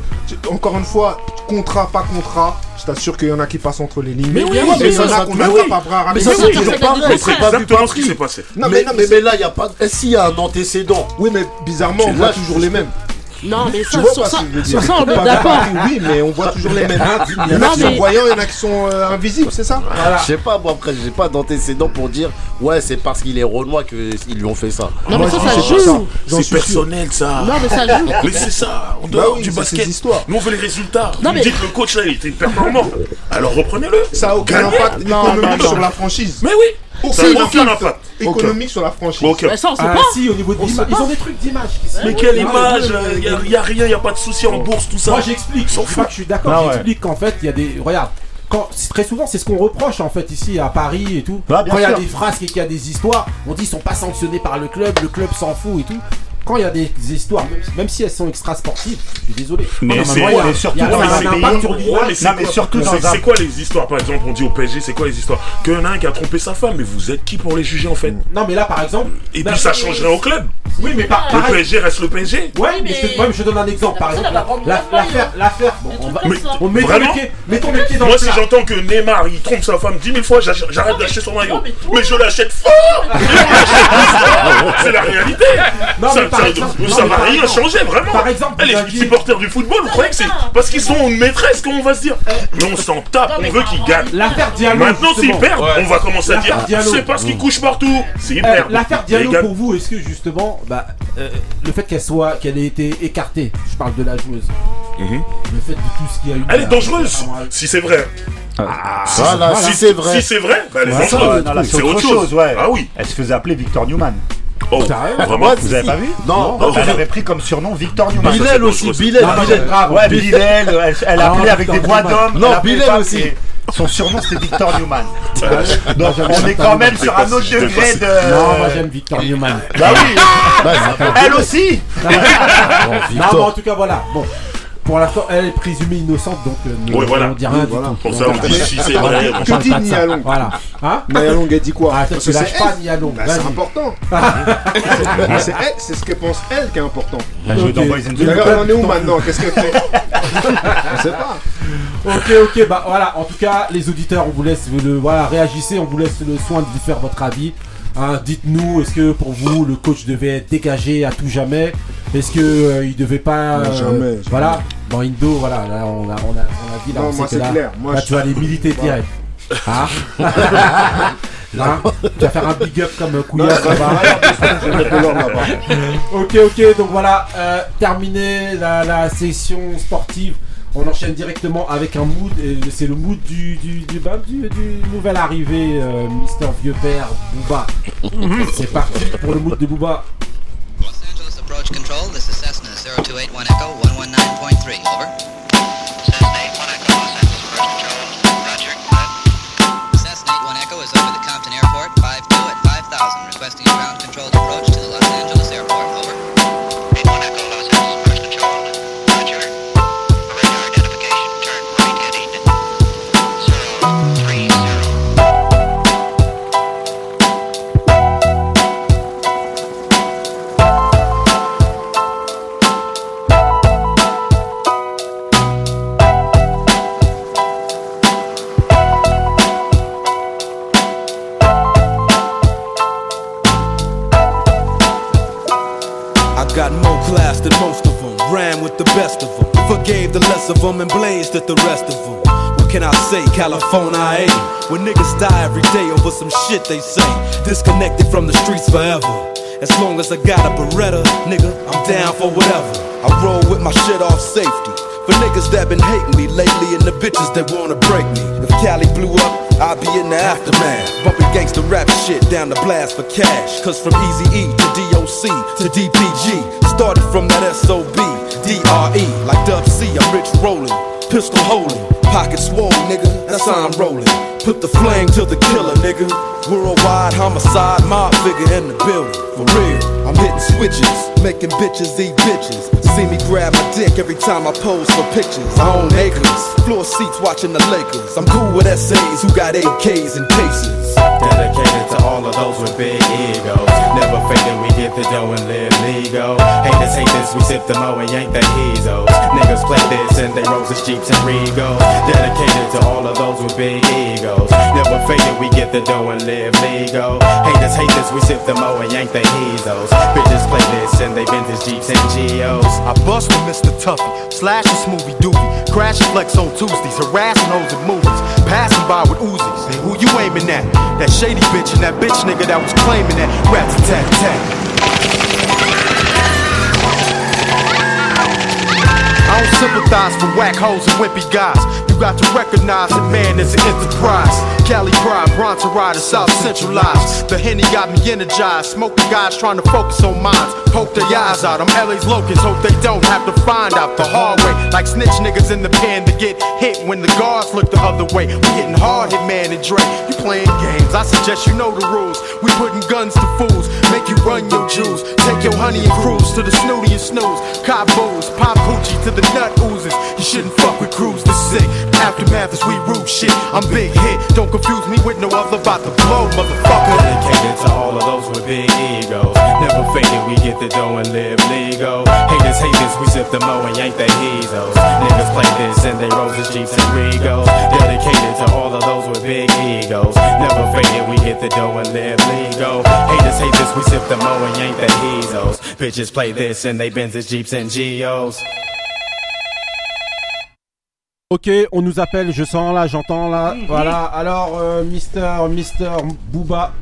Encore une fois, contrat, pas contrat, je t'assure qu'il y en a qui passent entre les lignes. Mais oui, il y mais en a ça, ça- qu'on mais ça, c'est ça, toujours pareil. C'est pas Exactement ce qui s'est passé. Non, mais, mais, non, mais, mais mais là, il y a pas. Est-ce qu'il y a un antécédent Oui, mais bizarrement, on voit toujours les mêmes. Non, mais Tu ça, vois sur pas ça, ce que je veux sur ça, on d'accord. Oui, mais on voit toujours les mêmes. Il y en a qui sont voyants, il y en a qui sont euh, invisibles, c'est ça Je sais pas, moi après, j'ai pas d'antécédents pour dire ouais, c'est parce qu'il est renois qu'ils lui ont fait ça. Non, mais ça, ça c'est pas ça. joue. C'est personnel ça. Non, mais ça joue. Mais c'est ça, on Bah dehors oui, du basket. ces histoires. Nous on veut les résultats. Non, Vous dites le coach là il était performant. Alors reprenez-le. Ça a aucun impact Non, économique non, non. sur la franchise. Mais oui, n'a aucun impact impact. économique sur la franchise. Ok. Bah, ça, on sait Ah pas. si, au niveau de l'image, ils ont des trucs d'image. qui Mais quelle image mais- Il y, a rien, il y a pas de souci en bourse, tout ça. Moi j'explique, je fout. crois que je suis d'accord, Ah ouais. j'explique qu'en fait il y a des. Regarde, quand, c'est- très souvent c'est ce qu'on reproche en fait ici à Paris et tout. Bah, quand il y a sûr. des frasques et qu'il y a des histoires, on dit ils sont pas sanctionnés par le club, le club s'en fout et tout. Quand il y a des histoires, même, si elles sont extra sportives, je suis désolé. Mais c'est- surtout dans mais c'est quoi- surtout dans c'est- un- C'est quoi les histoires Par exemple, on dit au PSG, c'est quoi les histoires? Qu'il y en a un qui a trompé sa femme, mais vous êtes qui pour les juger en fait? Non mais là par exemple. Et puis ça changerait au club. Oui mais par, Le. PSG reste le PSG. Ouais, mais, je te, donne un exemple. Par exemple, maille, l'affaire, l'affaire. Bon, on va, Mais on met les vraiment? pieds, mettons les pieds dans Moi, le si plat. j'entends que Neymar il trompe sa femme 10 000 fois, j'arrête d'acheter son maillot. <laughs> Mais je l'achète fort C'est la réalité par ça- exemple- ça va rien changer, vraiment par exemple, Les supporters du football, vous croyez que c'est parce qu'ils sont une maîtresse qu'on va se dire Mais on s'en tape, on veut qu'ils gagnent L'affaire Diallo. Maintenant, s'ils perdent, on va commencer à dire. C'est parce qu'ils couchent partout Euh, perdent L'affaire Diallo pour vous, est-ce que justement, bah, euh, le fait qu'elle soit, qu'elle ait été écartée, je parle de la joueuse, Mhm. le fait de tout ce qu'il y a eu. Elle est dangereuse ah. Si c'est vrai Voilà, si c'est vrai. Si c'est vrai, bah, elle est dangereuse C'est autre chose ouais. Ah oui Elle se faisait appeler Victor Newman. Oh, vraiment Vous avez pas vu Non, Non, Elle avait pris comme surnom Victor Newman. c'est aussi, c'est grave. Ouais, Bilal, elle, elle Ah, appelait avec des voix d'homme. Non, pas, aussi. Son surnom c'était Victor Newman. <laughs> Donc on est quand même sur un autre degré de. Non, moi j'aime Victor Newman. Bah oui, <laughs> Bah, elle aussi. bon, Non, mais en tout cas, voilà. Bon, pour l'instant, elle est présumée innocente, donc euh, ne- Ouais, voilà. on dit rien Voilà. Pour ça, on dit si c'est Voilà, vrai. on Que dit. Nialong Voilà. Hein Naya Long, elle dit quoi? Ah, Parce que pas. Nialong. Bah, c'est important. <laughs> c'est elle, c'est ce qu'elle pense elle qui est important. Elle joue dans Ok. Boys and D'ailleurs, Girls. elle en est où maintenant? Qu'est-ce qu'elle fait <laughs> On sait pas. Ok, ok, bah voilà, en tout cas, les auditeurs, on vous laisse le, voilà, réagissez, on vous laisse le soin de vous faire votre avis. Hein, Dites-nous, est-ce que pour vous, le coach devait être dégagé à tout jamais? Est-ce que euh, il devait pas. Non, euh, jamais, jamais. Voilà, dans Indo, voilà, là, on a, on a, on a vu là, Non, on moi, là, clair. Moi, là, je- tu vas aller militer direct. <laughs> Hein Hein Tu vas faire un big up comme Couillard, l'ordre là-bas. Ok, ok, donc voilà, euh, terminé la, la session sportive. On enchaîne directement avec un mood, c'est le mood du, du, du, bah, du, du nouvel arrivé, euh, Mister Vieux Père, Booba. <laughs> c'est parti pour le mood de Booba. Los Angeles approach control. This is Cessna 0281 Echo 119.3. Over. Of them and blazed at the rest of them. What can I say, California, I ain't. When niggas die every day over some shit they say, disconnected from the streets forever. As long as I got a Beretta, nigga, I'm down for whatever. I roll with my shit off safety. For niggas that been hating me lately and the bitches that wanna break me. If Cali blew up, I'd be in the aftermath. Bumping gangsta rap shit down the blast for cash. Cause from Easy E to DOC to DPG, started from that SOB, DRE. Like Dub C, I'm rich rolling, pistol holding, pocket swole, nigga. That's how I'm rolling. Put the flame to the killer, nigga. Worldwide homicide, mob figure in the building. For real, I'm hitting switches, making bitches eat bitches. See me grab my dick every time I pose for pictures. I own acres, floor seats watching the Lakers. I'm cool with SAs who got AKs and cases. Dedicated to all of those with big egos. Never faking, we get the dough and live legal. Haters hate this, we sip the mo and yank the heezos. Niggas play this and they roses, jeeps, and regos. Dedicated to all of those with big egos. Never faking, we get the dough and live legal. Haters hate this, we sip the mo and yank the heezos. Bitches play this and they vintage Jeeps and Geos. I bust with Mr. Tuffy, slash a smoothie doobie, crash and flex on Tuesdays, harassing hoes at movies, passing by with Uzis. Hey, who you aiming at? That shady bitch and that bitch nigga that was claiming that rat tat tat. I don't sympathize for whack hoes and wimpy guys. Got to recognize that man is an enterprise. Cali pride, Bronson rider, South centralized. The Henny got me energized. Smoking guys trying to focus on minds. Poke their eyes out. I'm LA's locusts, hope they don't have to find out the hard way. Like snitch niggas in the pen to get hit when the guards look the other way. We hitting hard, hit man and Dre. You playing games, I suggest you know the rules. We putting guns to fools, make you run your jewels. Take your honey and cruise to the snooty and snooze. Cop booze, pop hoochie to the nut oozes. You shouldn't fuck with crews this sick. Aftermath is we root shit. I'm big hit, don't confuse me with no other about to blow, motherfucker. Dedicated to all of those with big egos. Never faded, we get the dough and live legal. Haters hate this, we sip the mo and yank the heezos. Niggas play this and they roses, jeeps and regos. Dedicated to all of those with big egos. Never faded, we get the dough and live legal. Haters hate this, we sip the mo and yank the heezos. Bitches play this and they bends Benzes, jeeps and geos. Ok, on nous appelle, je sens là, j'entends là. Voilà, alors euh, Mister, Mister Booba,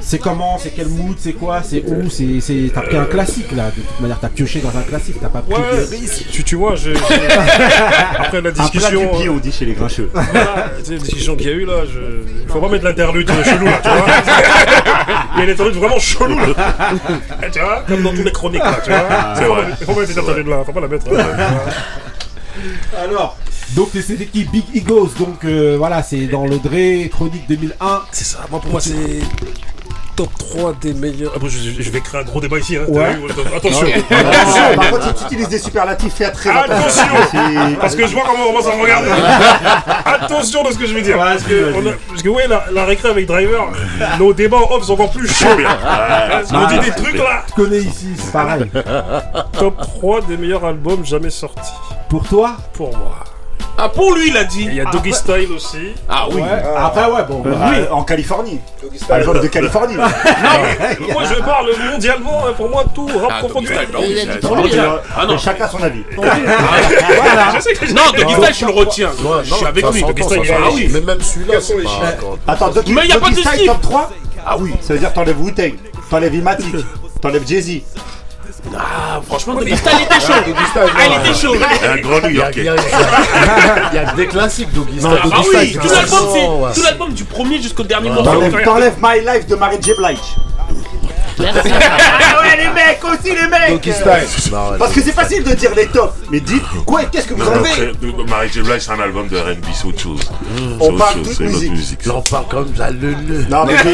c'est comment, c'est quel mood, c'est quoi, c'est où, c'est, t'as pris un classique là, de toute manière, t'as pioché dans un classique, t'as pas pris. Ouais, tu, tu vois, je, je- <laughs> après la discussion, du pied, on dit chez les grincheux. voilà, la discussion qu'il y a eu là, je, faut pas mettre l'interlude chelou là, tu vois. <laughs> Il y a l'interlude vraiment chelou là. tu vois, comme dans tous les chroniques là, tu vois. C'est faut, pas- faut pas mettre cette interlude là, faut pas la mettre. hein. Alors, donc c'est l'équipe Big Egos, donc euh, voilà, c'est dans le Dre Chronique 2001. C'est ça, moi pour moi c'est top 3 des meilleurs. Après, je, je- je vais créer un gros débat ici, hein. Ouais. Attention. Attention, par contre, si tu utilises des superlatifs, fais très attention. Attention Parce que je vois comment on commence à me regarder. <laughs> Attention de ce que je veux dire. parce, que, on a- parce que ouais, la, la récré avec Driver, nos débats en off sont encore plus chauds. Qu'on dit des trucs là. Je connais ici, c'est pareil. Top 3 des meilleurs albums jamais sortis. Pour toi? Pour moi. Ah, pour lui, il a dit. Il y a Doggy Style aussi. Ah oui. Ouais, après ouais, bon. Euh, bah, oui, en Californie. Album de Californie. <laughs> Moi je parle mondialement, hein, pour moi tout rap Ah, confondu. Doggy Style, bah oui. Ah non. Chacun son avis. Je sais que Non, Doggy Style, je le retiens. je suis avec lui. Doggy Style, ah oui. Mais même celui-là, c'est pas. Attends, Doggy, Mais y a pas Doggy de Style style. top 3 Ah oui, ça veut dire t'enlèves Wu-Tang, t'enlèves Ilmatic, t'enlèves Jay-Z. Ah, franchement, Doggy Style était chaud. Ah, il était chaud. Un grand New Il y a- il y Yorkais. a- <laughs> il y a des classiques, Doggy Style. Ah oui, tout l'album, ouais. tout l'album du premier jusqu'au dernier morceau. T'enlèves t'enlèves My Life de Mary J. Blige. Merci. <laughs> Ah ouais, les mecs aussi, les mecs Style. Parce que c'est facile de dire les tops, mais dites quoi, qu'est-ce que vous Non, enlevez Mary J. Blige, c'est un album de R&B, c'est autre chose. C'est On parle toute musique. Là, on parle comme la leu Non, mais. <laughs>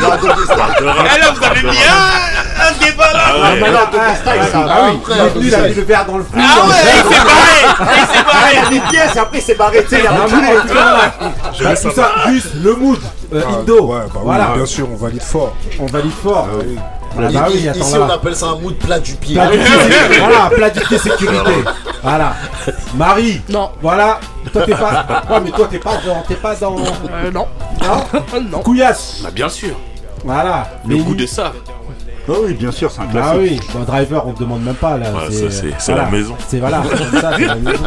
non, Style. Là, vous avez mis un, un débat là. Ah, non, Style, ça. Ah il a mis le verre dans le. Ah ouais, il s'est barré. Il s'est Ah, barré. il y a des pièces, et après, il s'est barré, tu sais, il a Ah, tout bah, tout ça. ça, juste le mood, euh, Ah, Indo. Ouais, bah oui, voilà, bien sûr, on valide fort. on valide fort. Ah oui. Ah bah oui, Ici, on appelle ça un mood plat du pied. Plat du pied, <laughs> voilà, plat du pied sécurité. Voilà. Marie. Non. Voilà. Toi t'es pas. <laughs> Ouais, mais toi t'es pas dans. T'es pas dans. Euh, non. Non. <laughs> non. Couillasse. Bah, bien sûr. Voilà. Le Lenny. goût de ça. Oh oui, bien sûr, c'est un Ah classique. oui, dans Driver on te demande même pas là. Ouais, c'est- voilà. la maison. C'est voilà, ça, c'est la maison.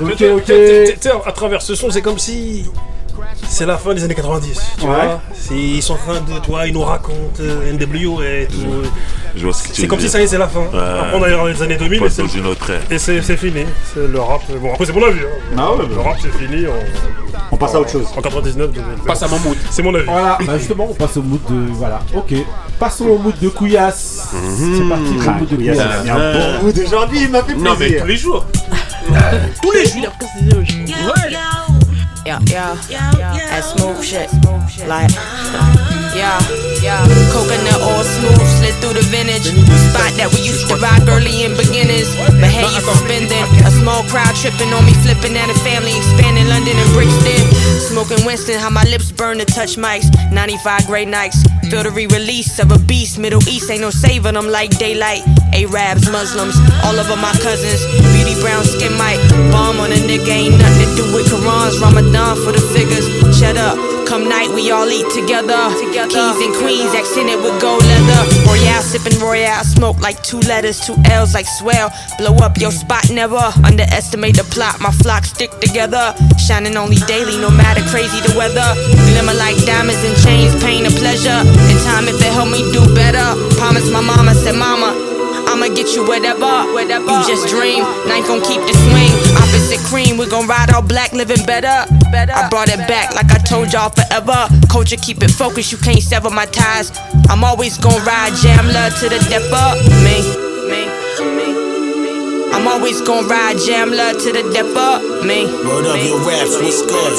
Ok, ok. sais, à travers ce son, c'est comme si c'est la fin des années 90. Tu Ouais. vois C'est- Ils sont en train de, tu vois, ils nous racontent euh, NWO et tout. Je vois ce que tu C'est comme si ça y est, c'est la fin. Après, on est dans les années 2000 Pas et c'est c'est c'est fini. C'est le rap. Bon, après, c'est mon avis. hein. Ah ouais, le bah. rap, c'est fini On passe à autre chose. en 99. 2000. Passe à mon mood. C'est mon avis. Voilà, bah justement, on passe au mood de. Voilà, ok. Passons au mood de Couillasse. C'est parti pour le mood de Il y a Couillasse. il a un bon mood aujourd'hui, il m'a fait Non, mais tous plaisir. les jours. Tous les jours. <laughs> précisé aujourd'hui. Yeah, yeah, that smooth shit. Like, yeah, yeah. Coconut all smooth, slid through the vintage. Spot that we used to rock early in beginners. But hey, you suspending. A small crowd tripping on me, flipping at a family, expanding London and Brixton. Smoking Winston, how my lips burn to touch mics. 95 great nights. Feel the re release of a beast. Middle East ain't no saving them like daylight. Arabs, Muslims, all of them my cousins. Beauty brown skin might bomb on a nigga, ain't nothing to do with. Ramadan for the figures. Shut up, come night, we all eat together. together. Kings and queens, accented with gold leather. Royale, sipping Royale, smoke like two letters, two L's like swell. Blow up your spot, never underestimate the plot. My flock stick together, shining only daily, no matter crazy the weather. Glimmer like diamonds and chains, pain and pleasure. In time, if it help me do better, promise my mama said, Mama. I'ma get you whatever. You just dream, knife gon' keep the swing. Opposite cream, we gon' ride all black, living better. better. I brought it back like I told y'all forever. Culture, keep it focused, you can't sever my ties. I'm always gon' ride jam love to the depth up. Me, me. I'm always gon' ride jam love to the depth up. Me, Word up, your raps, what's good?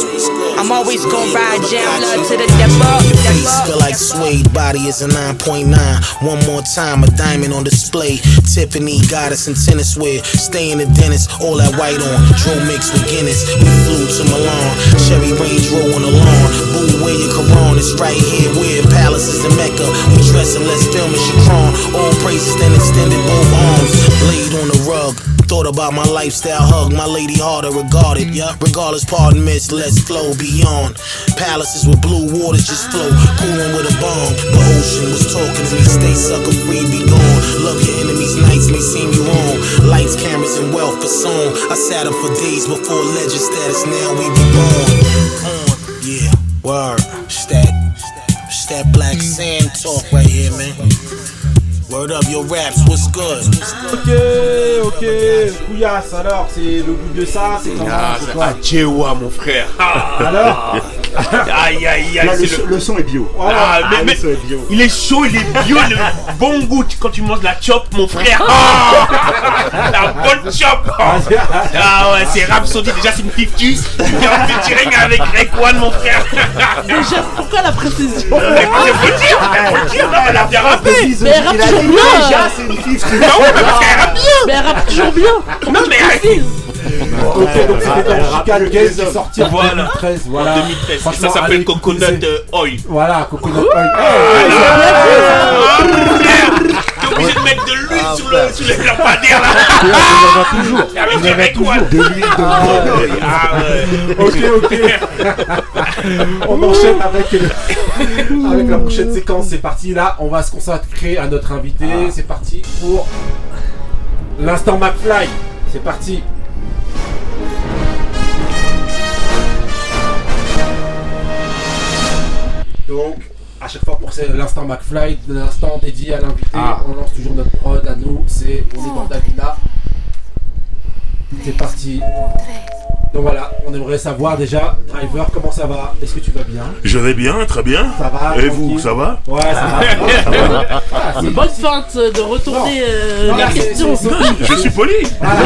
I'm always gon' ride jam love to the up. Your depth face feel like suede, body is a 9.9. One more time, a diamond on display. Tiffany goddess in tennis wear. Stay in the dentist, all that white on. Dro mix with Guinness. We flew to Milan. Cherry Range roll on the lawn. Boo, where your Quran is right here. Where palaces in Mecca. We dressing, let's film in Shakron. All praises, then extended both arms. Blade on the rug. Thought about my lifestyle hug, my lady harder regarded. Yeah, regardless, pardon, miss, let's flow beyond. Palaces with blue waters just flow, cooling with a bomb. The ocean was talking to me, stay sucker free, be gone. Love your enemies, nights may seem you wrong. Lights, cameras, and wealth for song. I sat up for days before legend status, now we be born. Uh, yeah, word, stat, stat black sand talk right here, man. Word up, your raps, what's good? Ok, ok. Couillasse, alors, c'est le goût de ça, c'est comment Ah, c'est quoi à Djewa, mon frère. Ah. Alors Aïe, aïe, aïe. Là, le, le son est bio. Ah, mais, le mais- son est bio. il est chaud, il est bio, le bon goût quand tu manges la chop, mon frère. Ah, <laughs> la bonne chop. Ah ouais, c'est Rhapsody. Déjà, c'est une 50 Tu es en featuring avec Rayquan, mon frère. Déjà, pourquoi la précision Mais faut le dire, faut le dire, non, elle a bien rappé. Mais elle rappe toujours bien Déjà, c'est une fif. Non, mais parce qu'elle rappe bien. Mais elle rappe toujours bien Non, mais elle- Ok, donc c'était dans Chicago Games qui est sorti en Voilà. 2013. Voilà. 2013. Et Franchement, ça s'appelle Coconut Oil. Voilà, Coconut Oil. Ah, frère, T'es obligé de mettre de l'huile Ah, sous le, sous le lampadaire là. Il y toujours. Avec Il y toujours. De l'huile de Ah ouais, ah. Ok, ok. <laughs> on enchaîne avec, euh, avec la prochaine séquence. C'est parti. Là, on va se consacrer à notre invité. C'est parti pour l'instant McFly. C'est parti. Donc, à chaque fois pour l'instant McFly, l'instant dédié à l'invité, on lance toujours notre prod à nous. C'est on est dans Davina. C'est parti. Donc voilà, on aimerait savoir déjà, Driver, comment ça va? Est-ce que tu vas bien? Je vais bien, très bien. Ça va Et vous, ça va? Ouais, ça va. ça <laughs> va. Ah, c'est- Bonne feinte de retourner euh, la question. Je suis poli. Voilà.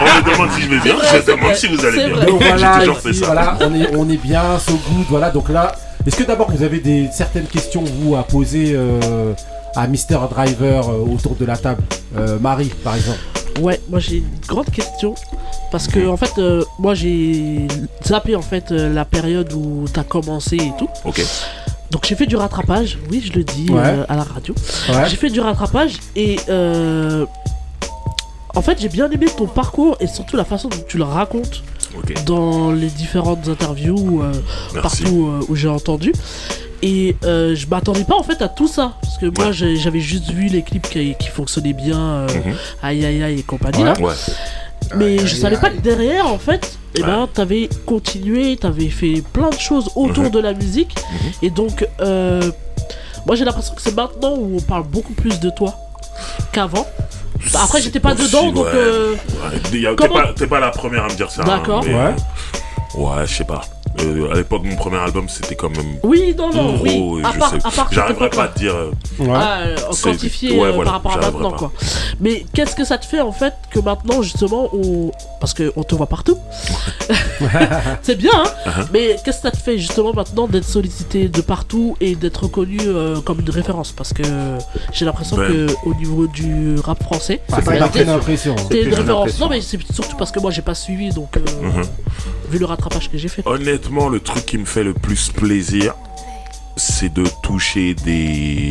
On me demande si je vais bien, vrai, je demande si vous allez bien. Donc J'ai voilà, toujours ici, fait ça. voilà, on est, on est bien, so good, voilà. Donc là, est-ce que d'abord vous avez des certaines questions vous à poser euh, à Mister Driver euh, autour de la table Euh, Marie, par exemple? Ouais, moi j'ai une grande question. Parce que en fait, euh, moi j'ai zappé en fait euh, la période où t'as commencé et tout. Ok. Donc j'ai fait du rattrapage, oui je le dis Ouais. euh, à la radio. Ouais. J'ai fait du rattrapage et euh, en fait j'ai bien aimé ton parcours et surtout la façon dont tu le racontes Dans les différentes interviews euh, partout euh, où j'ai entendu. Et euh, je m'attendais pas en fait à tout ça parce que moi Ouais. j'avais juste vu les clips qui, qui fonctionnaient bien, euh, Mhm. aïe aïe aïe et compagnie Ouais. là. Ouais. Mais je savais pas que derrière, en fait, eh ben, t'avais continué, t'avais fait plein de choses autour Mhm. de la musique. Mhm. Et donc, euh, moi j'ai l'impression que c'est maintenant où on parle beaucoup plus de toi qu'avant. Bah, Après, j'étais pas Aussi, dedans, donc. ouais. euh, Ouais, T'es pas, la première à me dire ça. hein, D'accord. mais, Ouais. euh, Ouais, je sais pas. Euh, à l'époque, mon premier album, c'était quand même Oui, non, non, gros. oui. À je part, sais- à part cette J'arriverai pas à te dire. euh, Ouais. Ah, euh, C'est- quantifié ouais, voilà, par rapport à maintenant pas. quoi. Mais qu'est-ce que ça te fait en fait que maintenant justement on parce que on te voit partout. <laughs> c'est bien hein. Uh-huh. Mais qu'est-ce que ça te fait justement maintenant d'être sollicité de partout et d'être reconnu euh, comme une référence? Parce que j'ai l'impression Ben. que au niveau du rap français t'es une plus une référence. impression. Non mais c'est surtout parce que moi j'ai pas suivi donc euh, mhm. vu le rattrapage que j'ai fait. Honnêtement, le truc qui me fait le plus plaisir, c'est de toucher des...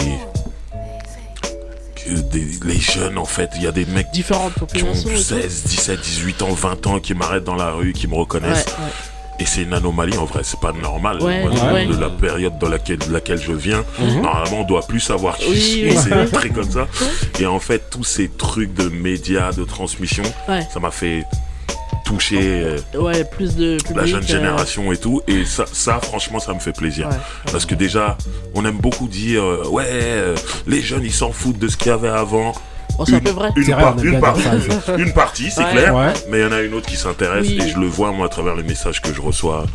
des- les jeunes en fait. Il y a des mecs Différentes qui ont populations. et tout. 16, 17, 18 ans, 20 ans qui m'arrêtent dans la rue, qui me reconnaissent. ouais. Et c'est une anomalie en vrai, c'est pas normal. Ouais, Moi, ouais. De la période dans laquelle, de laquelle je viens, Mhm. normalement on doit plus savoir qui Oui, oui. c'est <laughs> truc comme ça. Et en fait, tous ces trucs de médias, de transmission, Ouais. ça m'a fait toucher euh, Ouais, plus de public. la jeune euh, génération et tout. Et ça, ça, franchement, ça me fait plaisir. Parce que déjà, on aime beaucoup dire, euh, ouais, euh, les jeunes, ils s'en foutent de ce qu'il y avait avant. Oh, c'est un peu vrai. Une, par- une par- partie, c'est Ouais. clair. Ouais. Mais il y en a une autre qui s'intéresse Oui. et je le vois, moi, à travers les messages que je reçois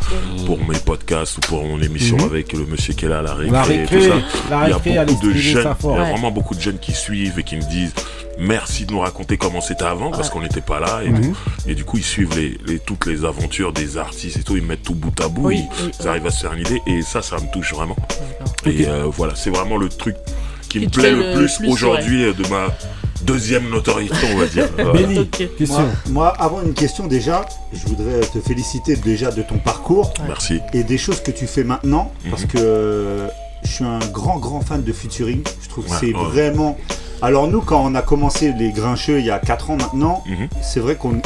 pour mes podcasts ou pour mon émission Mhm. avec le monsieur qui est là à la récré. La et tout ça. la il y a beaucoup de jeunes, il y a Ouais. vraiment beaucoup de jeunes qui suivent et qui me disent merci de nous raconter comment c'était avant parce qu'on n'était pas là et, Mhm. tout. et du coup ils suivent les, les- toutes les aventures des artistes et tout ils mettent tout bout à bout Oui, ils, oui. ils arrivent à se faire une idée et ça ça me touche vraiment et euh, voilà c'est vraiment le truc qui, me plaît le le plus, plus, aujourd'hui de ma deuxième notoriété on va dire <laughs> Voilà. Question. Moi, moi, avant une question déjà, je voudrais te féliciter déjà de ton parcours merci et des choses que tu fais maintenant parce Mhm. que euh, je suis un grand grand fan de featuring. Je trouve que c'est ouais. vraiment. Alors nous, quand on a commencé les grincheux il y a 4 ans maintenant, Mhm. c'est vrai qu'on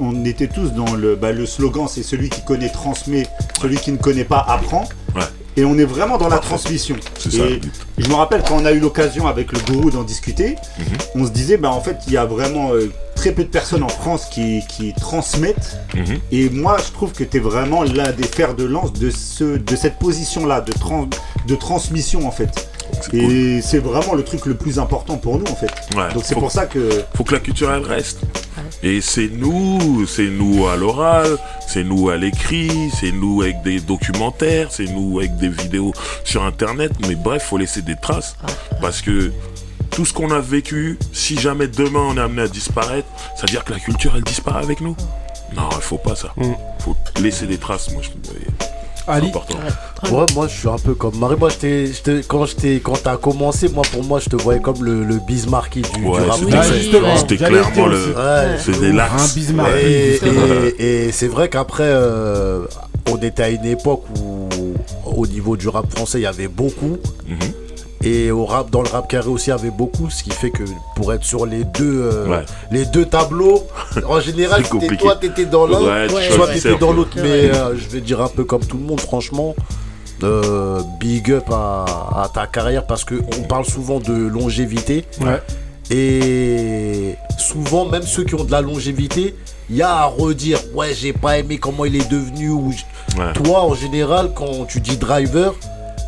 on était tous dans le, bah, le slogan, c'est celui qui connaît transmet, celui qui ne connaît pas apprend. Ouais. Et on est vraiment dans la transmission. C'est ça, le Et but. je me rappelle quand on a eu l'occasion avec le gourou d'en discuter, Mhm. on se disait, bah en fait, il y a vraiment euh, très peu de personnes en France qui, qui transmettent. Mhm. Et moi, je trouve que tu es vraiment l'un des fers de lance de, ce, de cette position-là, de, trans- de transmission en fait. Et c'est vraiment le truc le plus important pour nous en fait. Ouais, Donc c'est faut- pour ça que. faut que la culture elle reste. Et c'est nous, c'est nous à l'oral, c'est nous à l'écrit, c'est nous avec des documentaires, c'est nous avec des vidéos sur internet. Mais bref, faut laisser des traces parce que tout ce qu'on a vécu, si jamais demain on est amené à disparaître, ça veut dire que la culture elle disparaît avec nous. Non, il faut pas ça. Faut laisser des traces, moi je trouve. Ali. important. Ouais, moi je suis un peu comme Marie. Moi, je t'ai- je t'ai- quand je t'ai- quand t'as commencé, moi pour moi, je te voyais comme le, le Bismarcky du, Ouais, du rap c'était- clairement le. Ouais. C'était l'axe. Un Bismarck. Et, justement. et- et c'est vrai qu'après, euh, on était à une époque où, au niveau du rap français, il y avait beaucoup. Mhm. Et au rap, dans le rap carré aussi, il y avait beaucoup. Ce qui fait que pour être sur les deux, euh, Ouais. les deux tableaux, <laughs> en général, c'était toi, t'étais dans l'un, Ouais, tu soit t'étais dans l'autre. Mais euh, je vais dire un peu comme tout le monde, franchement. euh, big up à, à ta carrière parce que on parle souvent de longévité. Ouais. Et souvent, même ceux qui ont de la longévité, il y a à redire Ouais, j'ai pas aimé comment il est devenu. Ou j- Ouais. Toi, en général, quand tu dis driver,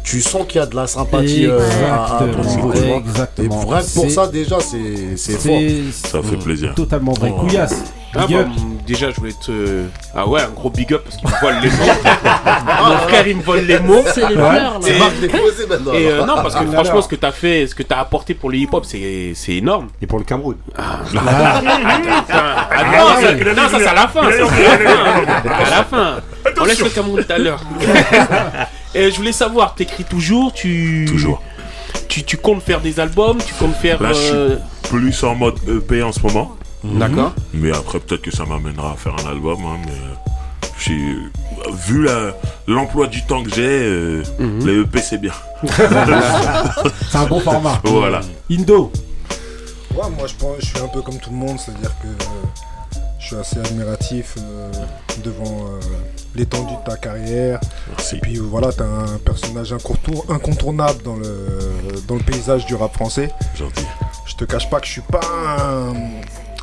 tu sens qu'il y a de la sympathie euh, à, à ton Exactement, niveau. Tu vois. exactement. Et pour ça, déjà, c'est c'est fort. Ça fait plaisir. totalement vrai. Oh. Couillasse. Ah Big bah, up. m- déjà, je voulais te. Ah ouais, un gros big up parce qu'il me vole les mots. <laughs> Mon frère, il me vole les mots. C'est les Ouais. fleurs là. C'est maintenant. Et euh, non, parce que Ah, franchement, alors. ce que t'as fait, ce que t'as apporté pour le hip-hop, c'est c'est énorme. Et pour le Cameroun. Ah, non, ça- non, ça c'est à la fin. ça, c'est à la fin. À la fin. On laisse le Cameroun tout à l'heure. <laughs> Et je voulais savoir, t'écris toujours, tu. Toujours. Tu, tu comptes faire des albums, tu comptes faire. Là, je suis euh, plus en mode EP en ce moment. D'accord. Mais après, peut-être que ça m'amènera à faire un album. hein, mais euh, j'ai vu l'emploi du temps que j'ai, euh, Mhm. les EP c'est bien. <laughs> C'est un bon format. Voilà. Indo. Ouais, moi je, pense, je suis un peu comme tout le monde, c'est-à-dire que euh, je suis assez admiratif euh, devant euh, l'étendue de ta carrière. Merci. Et puis voilà, t'es un personnage incontour- incontournable dans le, dans le paysage du rap français. Gentil. Je te cache pas que je suis pas un,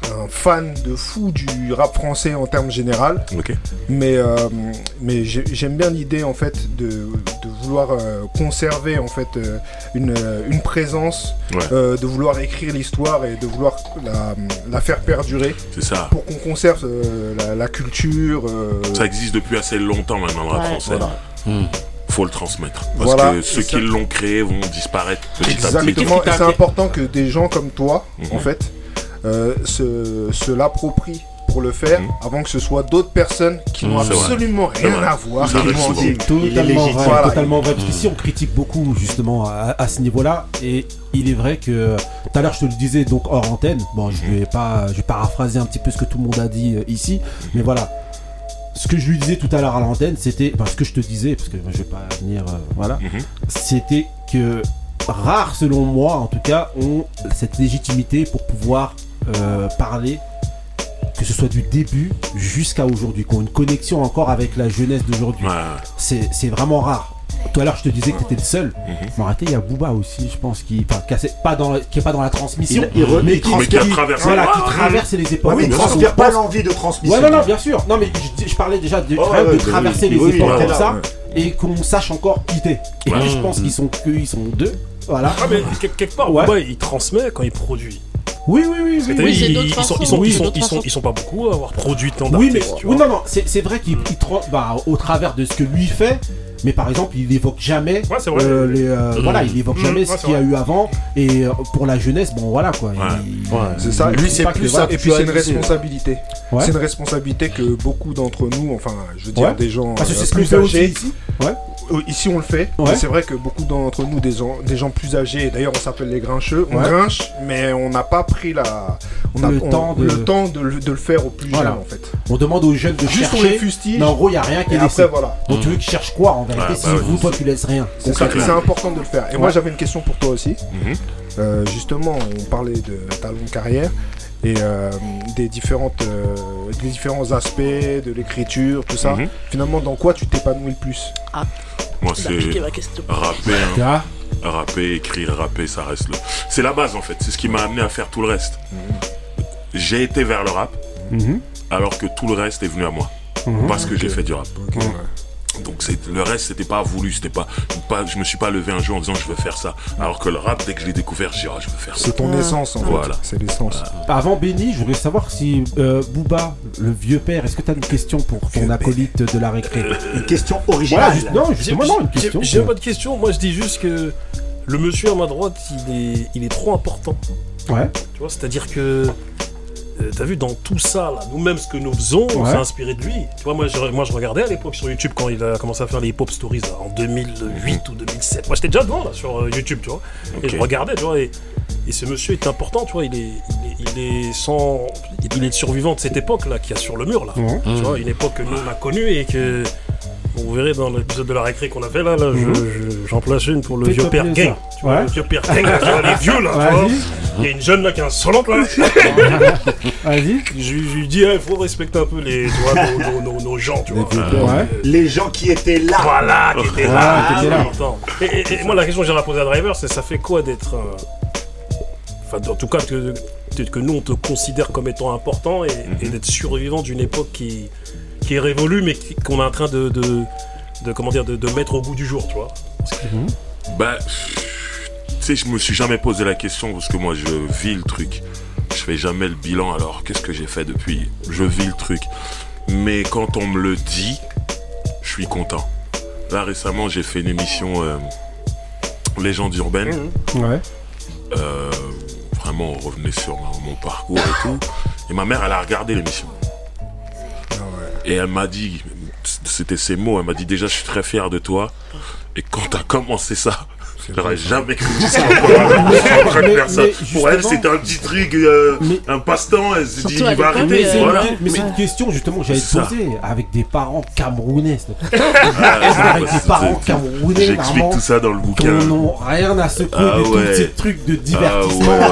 un fan de fou du rap français en termes général, Ok. mais, euh, mais j'ai- j'aime bien l'idée en fait de, de vouloir euh, conserver en fait euh, une, une présence, Ouais. euh, de vouloir écrire l'histoire et de vouloir la, la faire perdurer C'est ça. pour qu'on conserve euh, la, la culture. euh, Ça existe depuis assez longtemps maintenant le rap Ouais, français. voilà. Faut le transmettre. Parce Voilà, que ceux qui l'ont créé vont disparaître petit à petit. Exactement, c'est important que des gens comme toi, Mhm. en fait, euh, se, se l'approprient pour le faire Mhm. avant que ce soit d'autres personnes qui n'ont Mhm, c'est vrai. absolument C'est rien à voir. Ça qui arrive vont souvent. dire, Il est Totalement vrai, Voilà. totalement vrai. Parce qu'ici, on critique beaucoup justement à, à ce niveau-là. Et il est vrai que tout à l'heure, je te le disais donc hors antenne. Bon, je vais pas, je vais paraphraser un petit peu ce que tout le monde a dit euh, ici, mais voilà. Ce que je lui disais tout à l'heure à l'antenne, c'était, enfin, ce que je te disais, parce que je vais pas venir, euh, voilà, Mhm. c'était que rares, selon moi, en tout cas, ont cette légitimité pour pouvoir euh, parler que ce soit du début jusqu'à aujourd'hui, qui ont une connexion encore avec la jeunesse d'aujourd'hui. C'est c'est vraiment rare. Tout à l'heure, je te disais que tu étais le seul. Mais arrêtez, il y a Booba aussi, je pense, qui, a- pas dans, qui est pas dans la transmission, Il- il mais il qui, transmet- qui- traversé. voilà, qui Ah, traverse les époques. oui, il Donc, transfère on pas l'envie de transmission. Ouais, non, non, bien sûr. Non, mais je, je parlais déjà de, Ouais, ouais, ouais, traverser oui, les oui, époques ouais, comme ouais, ça ouais. et qu'on sache encore quitter. Et Ouais. puis, je pense qu'ils sont que ils sont deux. Voilà. Ah, mais quel- quelque part, Ouais. Booba, il transmet quand il produit. Oui, oui, oui. Oui, ils, ils sont, ils, sont, Oui, ils, sont, ils, sont, façons. ils sont pas beaucoup à avoir produit tant Oui, mais d'artistes. tu oui, vois. non, non, c'est c'est vrai qu'il bah, au travers de ce que lui fait, mais par exemple, il évoque jamais, vrai. euh, les, euh, Mmh. voilà, il évoque Mmh, jamais ouais, ce qu'il y a eu avant, et euh, pour la jeunesse, bon voilà quoi. C'est ça, lui c'est pas que, plus ça. Et puis c'est une responsabilité. Ouais. C'est une responsabilité que beaucoup d'entre nous, enfin je veux dire Ouais. des gens Parce que euh, c'est ce plus âgés. ici. Ouais. Euh, Ici on le fait, Ouais. mais c'est vrai que beaucoup d'entre nous, des gens, des gens plus âgés, et d'ailleurs on s'appelle les grincheux, on Ouais. grinche, mais on n'a pas pris la, on a, Le on- temps de- le temps de, le- de le faire aux plus Voilà. jeunes en fait. On demande aux jeunes de Juste on chercher. les fustige. Mais en gros, il n'y a rien qui est laissé. après, voilà. Donc tu veux qu'ils cherchent quoi en vérité Ouais, si bah vous, oui. toi, tu laisses rien C'est important de le faire. Et Ouais. moi j'avais une question pour toi aussi. Mhm. Euh, justement, on parlait de ta longue carrière et euh, des, différentes, euh, des différents aspects de l'écriture, tout ça. Mhm. Finalement, dans quoi tu t'épanouis le plus? Moi, Il a c'est rapper, hein. Ah. rapper, écrire, rapper, ça reste le. C'est la base en fait. C'est ce qui m'a amené à faire tout le reste. J'ai été vers le rap, Mhm. alors que tout le reste est venu à moi, Mhm. parce que j'ai fait du rap. Donc c'est le reste c'était pas voulu, c'était pas, pas je me suis pas levé un jour en disant je veux faire ça. Alors que le rap dès que je l'ai découvert, j'ai dit ah, je veux faire ça. C'est ton essence en fait. Voilà. C'est l'essence. Avant Benny, je voudrais savoir si euh, Booba, le vieux père, est-ce que tu as une question pour ton acolyte de la récré? Une question Voilà, originale. juste- non, justement, non, une J'ai- question. J'ai pas de question, moi je dis juste que le monsieur à ma droite, il est, il est trop important. Ouais. Tu vois, c'est-à-dire que. Euh, T'as vu dans tout ça, là, nous-mêmes ce que nous faisons, on Ouais. s'est inspiré de lui. Tu vois, moi je, moi je regardais à l'époque sur YouTube quand il a commencé à faire les hip-hop stories là, en 2008 ou 2007. Moi j'étais déjà devant là sur euh, YouTube, tu vois. Et je regardais, tu vois. Et, et ce monsieur est important, tu vois. Il est, il est, il est sans, il est le survivant de cette époque là, qu'il y a sur le mur là. Tu vois, une époque que nous on a connue et que vous verrez dans l'épisode de la récré qu'on a fait là, là je- Mhm. je- j'en place une pour le vieux père gang. Tu vois, Ouais. le vieux père vois, les <laughs> vieux là, tu vois. Il y a une jeune là qui est insolente là. Vas-y. Je, je lui dis, il faut respecter un peu les, tu vois, nos, nos- nos- nos gens, tu vois. Ouais. Les gens qui étaient là. Voilà, qui étaient Ouais, là. qui étaient là. Attends. Et, et- et moi, la question que j'aimerais poser à Driver, c'est ça fait quoi d'être. un- Enfin, en tout cas, que, que nous, on te considère comme étant important et, et d'être survivant d'une époque qui, qui est révolue, mais qu'on est en train de, de, de, comment dire, de, de mettre au goût du jour, tu vois. Bah, tu sais, je me suis jamais posé la question parce que moi, je vis le truc. Je fais jamais le bilan. Alors, qu'est-ce que j'ai fait depuis? Je vis le truc. Mais quand on me le dit, je suis content. Là, récemment, j'ai fait une émission euh, Légende urbaine. Ouais. Euh, vraiment, on revenait sur mon parcours et tout. Et ma mère, elle a regardé l'émission. Et elle m'a dit, c'était ses mots, elle m'a dit déjà, je suis très fier de toi. Et quand t'as commencé ça, j'aurais jamais cru que <laughs> ça Pour elle, c'était un petit truc, euh, un passe-temps. Elle s'est dit, il va arrêter. mais c'est voilà. une, mais c'est une question justement que j'allais te C'est ça. poser avec des parents camerounais. <laughs> Ah, avec des parents camerounais. J'explique tout ça dans le qui bouquin. n'ont rien à secouer Ah de tous ouais. ces trucs de divertissement Ah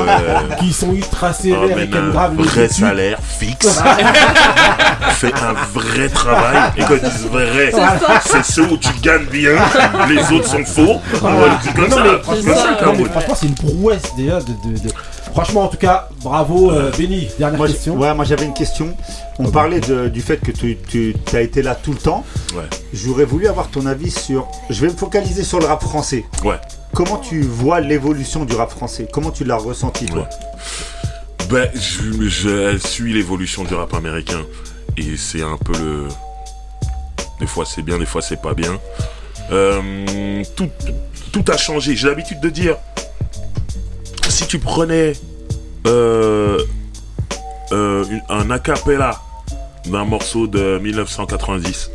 ouais. qui sont ultra Ah, sévères mais et qui aiment un grave vrai salaire fixe. <laughs> Un vrai travail. Et quand ils disent vrai, C'est ceux où tu gagnes bien, les autres sont faux. Voilà, c'est comme Non, ça. mais, c'est c'est comme ça, ça, non, mais Cameroun. franchement, c'est une prouesse déjà. De, de- de- Franchement, en tout cas, bravo, euh, Benny. Dernière Moi, question. ouais, moi j'avais une question. On parlait de- du fait que tu, tu as été là tout le temps. Ouais. J'aurais voulu avoir ton avis sur. Je vais me focaliser sur le rap français. Ouais. Comment tu vois l'évolution du rap français? Comment tu l'as ressenti toi? Ben, je, je suis l'évolution du rap américain. Et c'est un peu le. Des fois c'est bien, des fois c'est pas bien. Euh, tout, a changé. J'ai l'habitude de dire si tu prenais euh, euh, un acapella d'un morceau de 1990,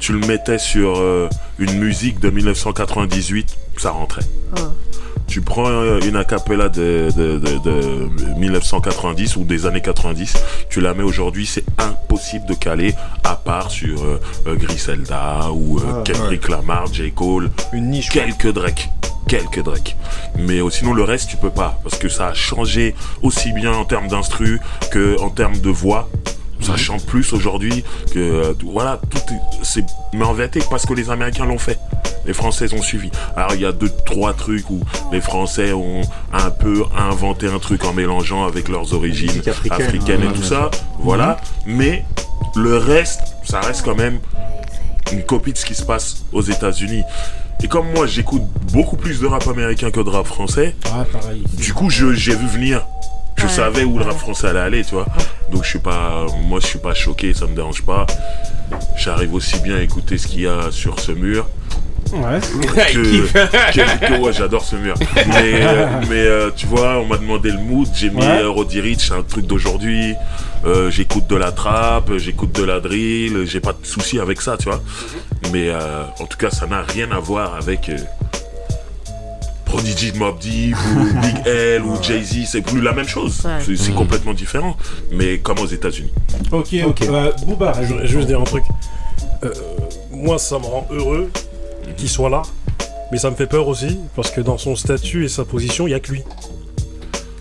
tu le mettais sur euh, une musique de 1998, ça rentrait. Tu prends une acapella de, de, de- de 1990 ou des années 90, tu la mets aujourd'hui, c'est impossible de caler à part sur euh, euh, Griselda ou euh, Ah, Kendrick Lamar, J. Cole, Une niche. quelques Drake. quelques Drake. Mais sinon le reste tu peux pas parce que ça a changé aussi bien en termes d'instru que en termes de voix. Ça chante plus aujourd'hui que euh, tout- voilà tout est- c'est mais en vérité parce que les Américains l'ont fait. Les Français ont suivi. Alors il y a deux trois trucs où les Français ont un peu inventé un truc en mélangeant avec leurs origines africaine, africaines et ouais, tout ça. Voilà. Mais le reste, ça reste quand même une copie de ce qui se passe aux États-Unis. Et comme moi, j'écoute beaucoup plus de rap américain que de rap français, Ouais, pareil. du coup, je- j'ai vu venir. Je Ouais. savais où le rap français allait aller, tu vois. Donc je suis pas, moi je suis pas choqué, ça me dérange pas. J'arrive aussi bien à écouter ce qu'il y a sur ce mur. Ouais. <laughs> Que, que- que- ouais, j'adore ce mur. Mais, euh, <laughs> mais euh, tu vois, on m'a demandé le mood. J'ai mis Ouais. euh, Roddy Rich, un truc d'aujourd'hui. Euh, j'écoute de la trap, j'écoute de la drill. J'ai pas de souci avec ça, tu vois. Mais euh, en tout cas, ça n'a rien à voir avec. Prodigy de Mob Deep ou <laughs> Big L ou Jay-Z, c'est plus la même chose. Ouais. C'est c'est complètement différent, mais comme aux États-Unis. Ok, ok. Euh, Booba, Je voudrais juste dire un truc. Euh, moi, ça me rend heureux qu'il soit là, mais ça me fait peur aussi, parce que dans son statut et sa position, il n'y a que lui.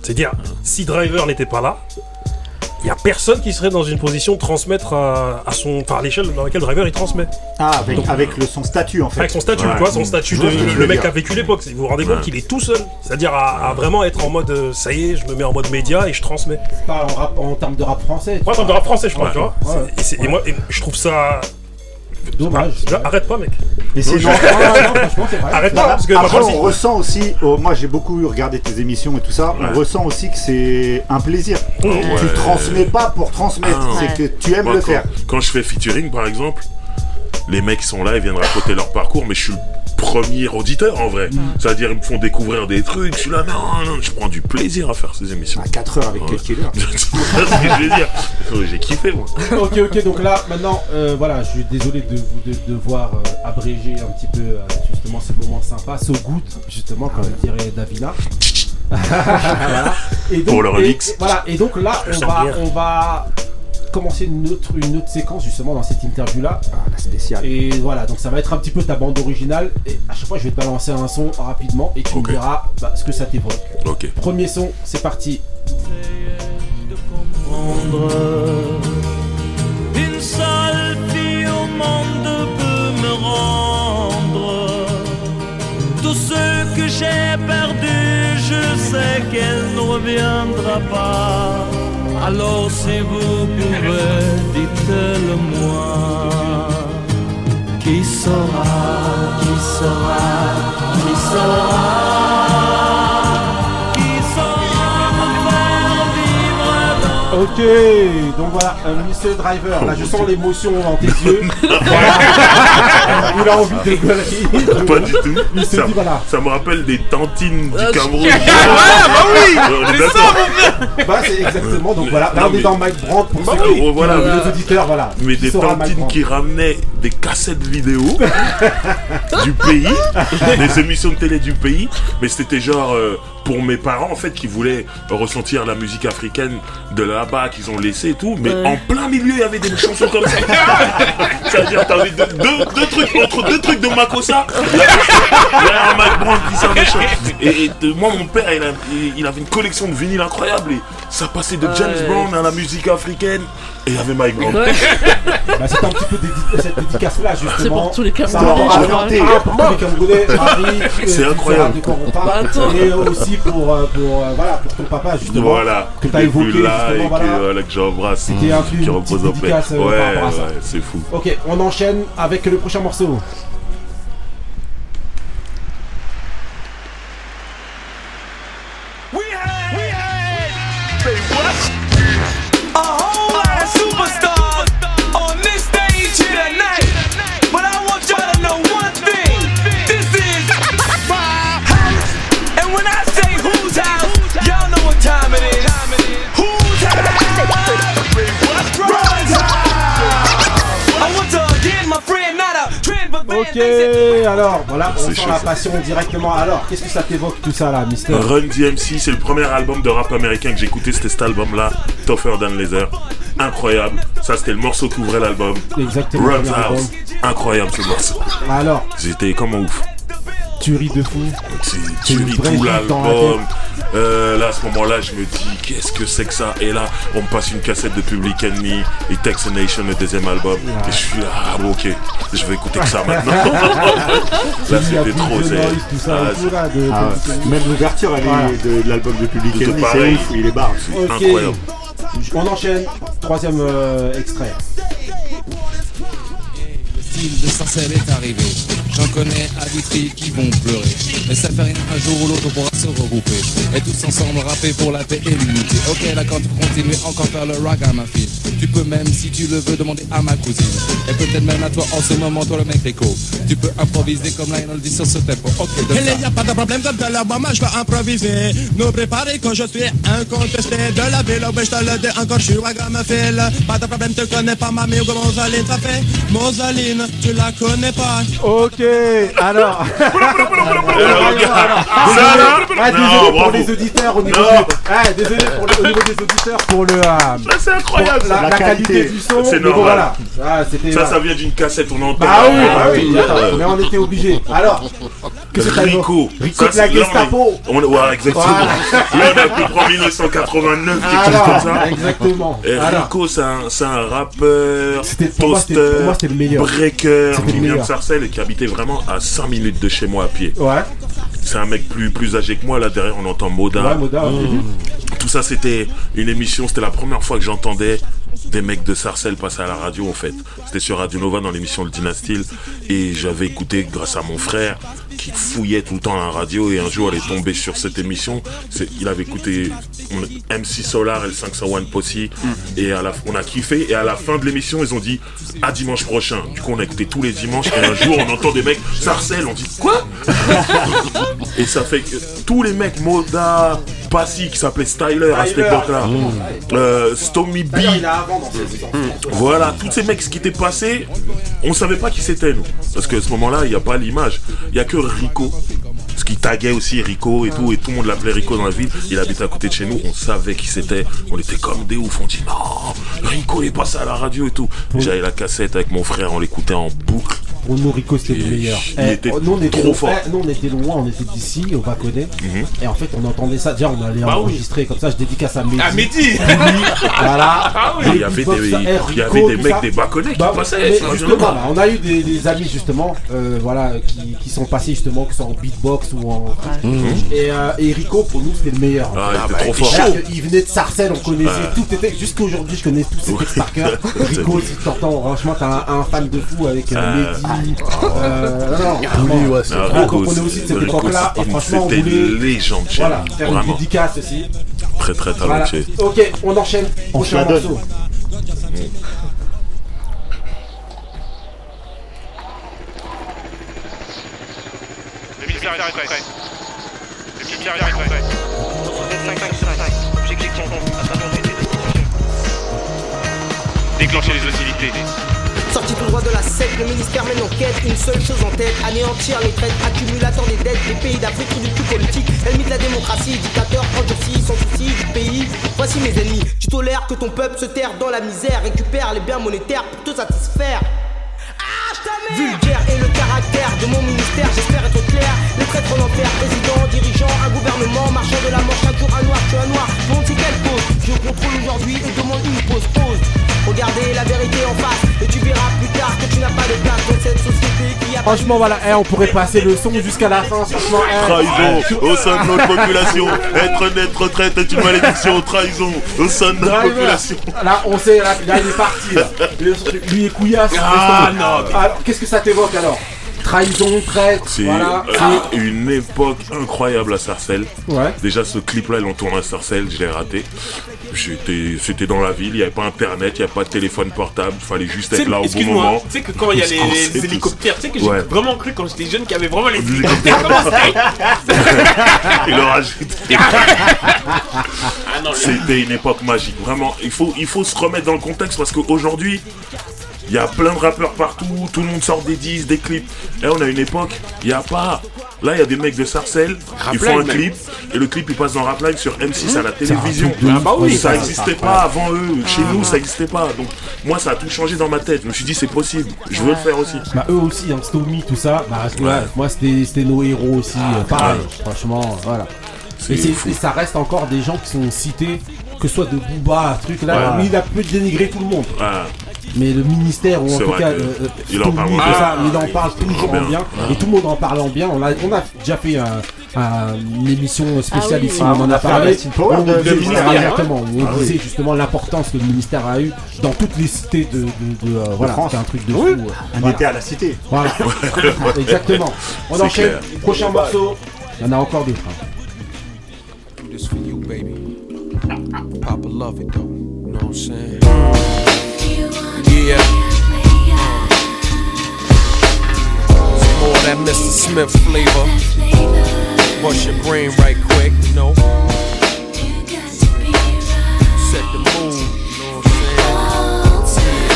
C'est-à-dire, si Driver n'était pas là, n'y a personne qui serait dans une position de transmettre à, à son, enfin, à l'échelle dans laquelle Driver il transmet. Ah, avec, Donc, avec le, son statut en fait. Avec son statut, Ouais. tu vois, son statut de le mec a vécu l'époque. Vous vous rendez compte Ouais. qu'il est tout seul. C'est-à-dire à, à vraiment être en mode euh, ça y est, je me mets en mode média et je transmets. Pas en, rap, en termes de rap français. Ouais, en termes de rap français, je Ouais. tu vois. Et, moi, et je trouve ça. Dommage. Arrête pas, mec. Mais c'est Non, <laughs> franchement, c'est vrai. Arrête pas, parce que Après, on ressent aussi, oh, moi j'ai beaucoup regardé tes émissions et tout ça, Ouais. on ressent aussi que c'est un plaisir. Ouais. Tu transmets pas pour transmettre, Ah, c'est que tu aimes Moi, le quand, faire. Quand je fais featuring, par exemple, les mecs sont là, ils viennent raconter leur parcours, mais je suis premier auditeur en vrai. C'est-à-dire, ils me font découvrir des trucs. Je suis là, non, non, je prends du plaisir à faire ces émissions. À 4 heures avec ouais. Killer. C'est ce que je veux dire? Ouais, J'ai kiffé, moi. <laughs> ok, ok, donc là, maintenant, euh, voilà, je suis désolé de vous de, devoir euh, abréger un petit peu euh, justement ce moment sympa, ce goût, justement, comme dirait Davina. <laughs> Voilà. Et donc, Pour le remix. et voilà, et donc là, on va, on va commencer une autre, une autre séquence justement dans cette interview là. la spéciale. Et voilà, donc ça va être un petit peu ta bande originale. Et à chaque fois, je vais te balancer un son rapidement et tu Ok. me diras bah, ce que ça t'évoque. Ok. Premier son, c'est parti. Une seule fille au monde peut me rendre tout ce que j'ai perdu. Je sais qu'elle ne reviendra pas. Alors si vous pouvez, dites-le moi. Qui saura, qui saura, qui saura, Ok, donc voilà, un Mr. Driver. Là, je sens l'émotion dans tes yeux. <laughs> Voilà. Il a envie de gueuler. Pas du tout. Il se ça, dit voilà. ça me rappelle des tantines du Euh, Cameroun. Ah, bah oui, On est c'est d'accord. ça, mon frère. Bah, c'est exactement, donc voilà, là, on est mais- dans Mike Brandt pour Bah ceux qui- oui, voilà, les auditeurs, voilà. Mais des tantines qui ramenaient des cassettes vidéo <laughs> du pays, des émissions de télé du pays, mais c'était genre euh, pour mes parents en fait qui voulaient ressentir la musique africaine de là-bas qu'ils ont laissé et tout, mais Ouais. en plein milieu il y avait des chansons comme ça. <laughs> C'est-à-dire t'avais deux, deux, deux trucs entre deux trucs de Makossa, il y avait- il y avait un Mike Brandt qui s'en méchant. Et, et de- moi mon père il, a- il- il avait une collection de vinyles incroyable et ça passait de James Ouais. Brown à la musique africaine et il y avait Mike Brandt. Bah, c'est un petit peu dédi- cette dédicace-là, justement. C'est pour tous les Ça Camerounais, pour tous les Camerounais, Paris, <laughs> euh, C'est incroyable. de quoi on parle. Bah. Et aussi pour, euh, pour, euh, voilà, pour ton papa, justement. Voilà, Que t'as évoqué, justement, et voilà. que, voilà, que j'embrasse, C'était un peu qui repose en paix. euh, Ouais, ouais, c'est fou. Ok, on enchaîne avec le prochain morceau. Ok, alors, voilà, on C'est sent chaud, la ça. passion directement. Alors, qu'est-ce que ça t'évoque tout ça là, Mister Run DMC, c'est le premier album de rap américain que j'ai écouté, c'était cet album-là, Tougher Than Leather. Incroyable. Ça, c'était le morceau qui ouvrait l'album. Exactement, Run's album. House. Incroyable ce morceau. Alors, J'étais comme un ouf. Tuerie de fou. C'est une tu lis vraie tout l'album. Euh, là, à ce moment-là, je me dis, qu'est-ce que c'est que ça? Et là, on me passe une cassette de Public Enemy et Tex Nation, le deuxième album. Et je suis là, ah bon, ok, je vais écouter que ça <laughs> maintenant. là, c'était trop zé. Ah, Ah ouais. Même l'ouverture, Voilà. de, de l'album de Public Enemy, c'est pareil. ouf, il est barre. Ok. Incroyable. On enchaîne. Troisième euh, extrait. Le style de Sarcelles est arrivé. J'en connais à Vitry qui vont pleurer. Mais ça fait rien, un jour ou l'autre on pourra se regrouper. Et tous ensemble rapper pour la paix et l'unité. Ok, là quand tu continues encore faire le ragamuffin. Tu peux même, si tu le veux, demander à ma cousine. Et peut-être même à toi en ce moment, toi le mec Rico. Tu peux improviser comme Lionel dit sur ce tempo. Ok, de Il n'y a pas de problème comme de l'album, je vais improviser. Nous préparer quand je suis incontesté de la ville. Ouais, je te le dis encore, je suis ragamuffin. Pas de problème, tu connais pas ma mère Mosaline, ça fait? Mosaline, tu la connais pas. Ok, alors. <laughs> Désolé, ah, désolé pour les auditeurs au niveau, du- ah, désolé au niveau des auditeurs pour le. euh, c'est incroyable, la, qualité. du son. C'est normal. Ah. Ça, ça vient d'une cassette, on entend. Bah oui, bah oui, attends, mais on était obligé. Alors, que t'as Rico. Rico Ça, de la c'est- est- Gestapo. On, ouais, exactement. Voilà. Là, on a pu prendre 1989, quelque chose comme ça. exactement. Rico, c'est un, c'est un rappeur, meilleur. breaker, qui le vient de. Sarcelles et qui habitait vraiment à 5 minutes de chez moi à pied. Ouais. C'est un mec plus, plus âgé que moi, là derrière on entend Moda. Ouais, Moda. Mhm. Tout ça c'était une émission, c'était la première fois que j'entendais des mecs de Sarcelles passer à la radio en fait. C'était sur Radio Nova dans l'émission Le Dynastyle et j'avais écouté grâce à mon frère qui fouillait tout le temps la radio et un jour elle est tombée sur cette émission. Il avait écouté MC Solar et le 501 Posse. Et à la, on a kiffé. Et à la fin de l'émission ils ont dit à dimanche prochain. Du coup on a écouté tous les dimanches. Et un jour on entend des mecs Sarcelles, on dit quoi? <laughs> Et ça fait que tous les mecs Moda, Passy qui s'appelait Styler à cette époque-là, Mmh. euh, Stormy B, dans ses voilà, tous ces mecs qui étaient passés, on savait pas qui c'était nous. Parce qu'à ce moment-là, il n'y a pas l'image. Il y a que Rico. Ce qui taguait aussi Rico et tout, et tout le monde l'appelait Rico dans la ville. Il habitait à côté de chez nous, on savait qui c'était. On était comme des oufs. On dit non, Rico est passé à la radio et tout. J'avais la cassette avec mon frère, on l'écoutait en boucle. Pour nous, Rico, c'était le meilleur. il Eh, était nous, on était trop fort. eh, nous, on était loin, on était d'ici, au Baconnet. Mhm. Et en fait, on entendait ça. Déjà, on allait Bah enregistrer comme ça. Je dédicace à Mehdi. À Mehdi. <laughs> Voilà. Ah il y avait des- Eh, mecs des Baconnais qui Bah, passaient justement, on a eu des, amis justement, euh, voilà, qui, qui sont passés justement, que ce soit en beatbox ou en. Mhm. Et, euh, et Rico, pour nous, c'était le meilleur. Ah, il était bah, trop fort. venait de Sarcelles, on connaissait Ouais. tout. Était, jusqu'à aujourd'hui, je connais tous ces textes par cœur. <laughs> Rico, si t'entends, franchement, t'as un, un fan de fou avec euh, Ah. Mehdi. Euh, non, non, Oui, ouais, Ah, on comprenait aussi de cette époque-là. Et franchement, on c'était voulait une légende chez voilà, faire une dédicace aussi. Très très Voilà. talentueux. Ok, on enchaîne. On Prochain morceau. Le ministère est prêt. Le ministère est prêt. Déclenchez les hostilités. Sorti tout droit de la secte, le ministère mène enquête, une seule chose en tête, anéantir les traites, accumulateur des dettes des pays d'Afrique du tout politique, ennemi de la démocratie, dictateur endurci, sans souci du pays. Voici mes ennemis, tu tolères que ton peuple se terre dans la misère, récupère les biens monétaires pour te satisfaire. Vulgaire est le caractère de mon ministère, j'espère être clair. Les traîtres en enfer, président, dirigeant, un gouvernement, Franchement, voilà, eh, on pourrait passer le son jusqu'à la fin. Franchement, eh. Trahison au sein de notre population. Être net retraite est une malédiction. Trahison au sein de notre population. Là, on sait, là, là, il est parti. Là. <laughs> Lui et Couillasse. Ah, non. Alors, qu'est-ce que ça t'évoque alors? Trahison, traite, C'est voilà. euh, une époque incroyable à Sarcelles. Ouais. Déjà, ce clip-là, il en tourne à Sarcelles, je l'ai raté. J'étais, c'était dans la ville, il n'y avait pas internet, il n'y avait pas de téléphone portable, il fallait juste être là au bon moment. tu sais que quand il y a les, hélicoptères, tu sais que j'ai Ouais. vraiment cru quand j'étais jeune qu'il y avait vraiment les hélicoptères. <laughs> Il leur. <laughs> Ah C'était une époque magique, vraiment. Il faut, il faut se remettre dans le contexte parce qu'aujourd'hui, il y a plein de rappeurs partout, tout le monde sort des disques, des clips. Et on a une époque, il n'y a pas Là, il y a des mecs de Sarcelles qui font un clip et le clip il passe dans Rapline sur M6 à la télévision. Ah bah oui. ça Ah, n'existait ah, pas ah. avant eux. Chez Ah. nous, ça n'existait pas. Donc moi, ça a tout changé dans ma tête. Je me suis dit c'est possible. Je veux le faire aussi. Bah eux aussi, hein, Stomy, tout ça, bah ouais, Ouais. moi c'était nos héros aussi, euh, pareil, franchement, euh, voilà. Et, ça reste encore des gens qui sont cités, que ce soit de Booba, truc là, Ouais. lui, il a peu dénigré tout le monde. Ah. Mais le ministère, ou en tout cas, euh, euh, il en parle toujours bien. en bien, Ouais. et tout le monde en parle en bien. On a, on a déjà fait un- un- une émission spéciale Ah oui, ici, oui. on en Ah, a parlé. De ministère, exactement, où on Ah oui. disait justement l'importance que le ministère a eu dans toutes les cités de, de, de, euh, voilà, France. c'est un truc de Oui. fou. On voilà. était à la cité. Voilà. <laughs> Exactement. On enchaîne. clair. Prochain morceau. Il y en a encore d'autres. hein. Do this for you, baby. Papa love it though. You know what I'm saying? Yeah. Some more that Mr. Smith flavor. Bust your brain right quick, you know. Set the mood, you know what I'm saying?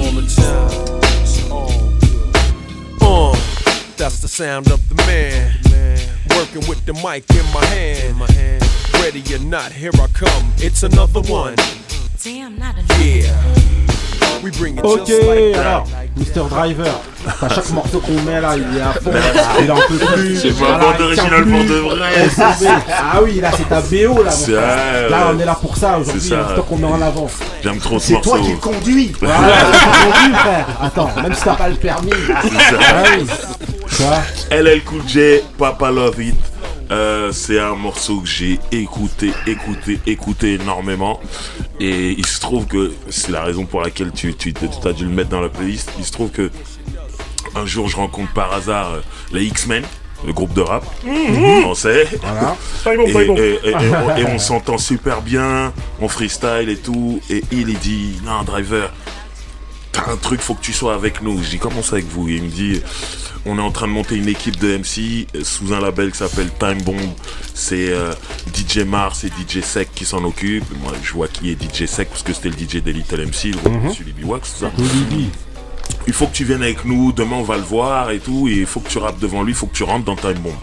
All the time. It's all good. Uh, that's the sound of the man. Working with the mic in my hand. Ready or not, here I come. It's another one. Ok, alors, Mr. Driver. À chaque morceau qu'on met là, il est à fond. Il en peut plus. C'est pas Voilà, un pour de vrai. Ah oui, là, c'est ta BO là. mon frère. Là, on est là pour ça aujourd'hui. C'est toi qu'on met en avant. J'aime trop ce C'est toi morceau. qui le conduis. Voilà, c'est toi qui le conduis, frère. Attends, même si t'as pas le permis. C'est ça. Ah LL Cool J, Papa Love It. Euh, c'est un morceau que j'ai écouté, écouté, écouté énormément. Et il se trouve que c'est la raison pour laquelle tu, tu, as dû le mettre dans la playlist. Il se trouve que un jour je rencontre par hasard euh, les X-Men, le groupe de rap français. Voilà. <laughs> Et, très bon. et- et- et on, <laughs> s'entend super bien, on freestyle et tout. Et il, il dit, non, driver, t'as un truc, faut que tu sois avec nous. Je dis, comment ça avec vous Il me dit, on est en train de monter une équipe de MC euh, sous un label qui s'appelle Time Bomb. C'est euh, DJ Mars et DJ Sec qui s'en occupent. Moi, je vois qui est DJ Sec parce que c'était le DJ des Little MC, le de Sully Wax, tout ça. Il faut que tu viennes avec nous, demain on va le voir et tout, et il faut que tu rappes devant lui, il faut que tu rentres dans Time Bomb.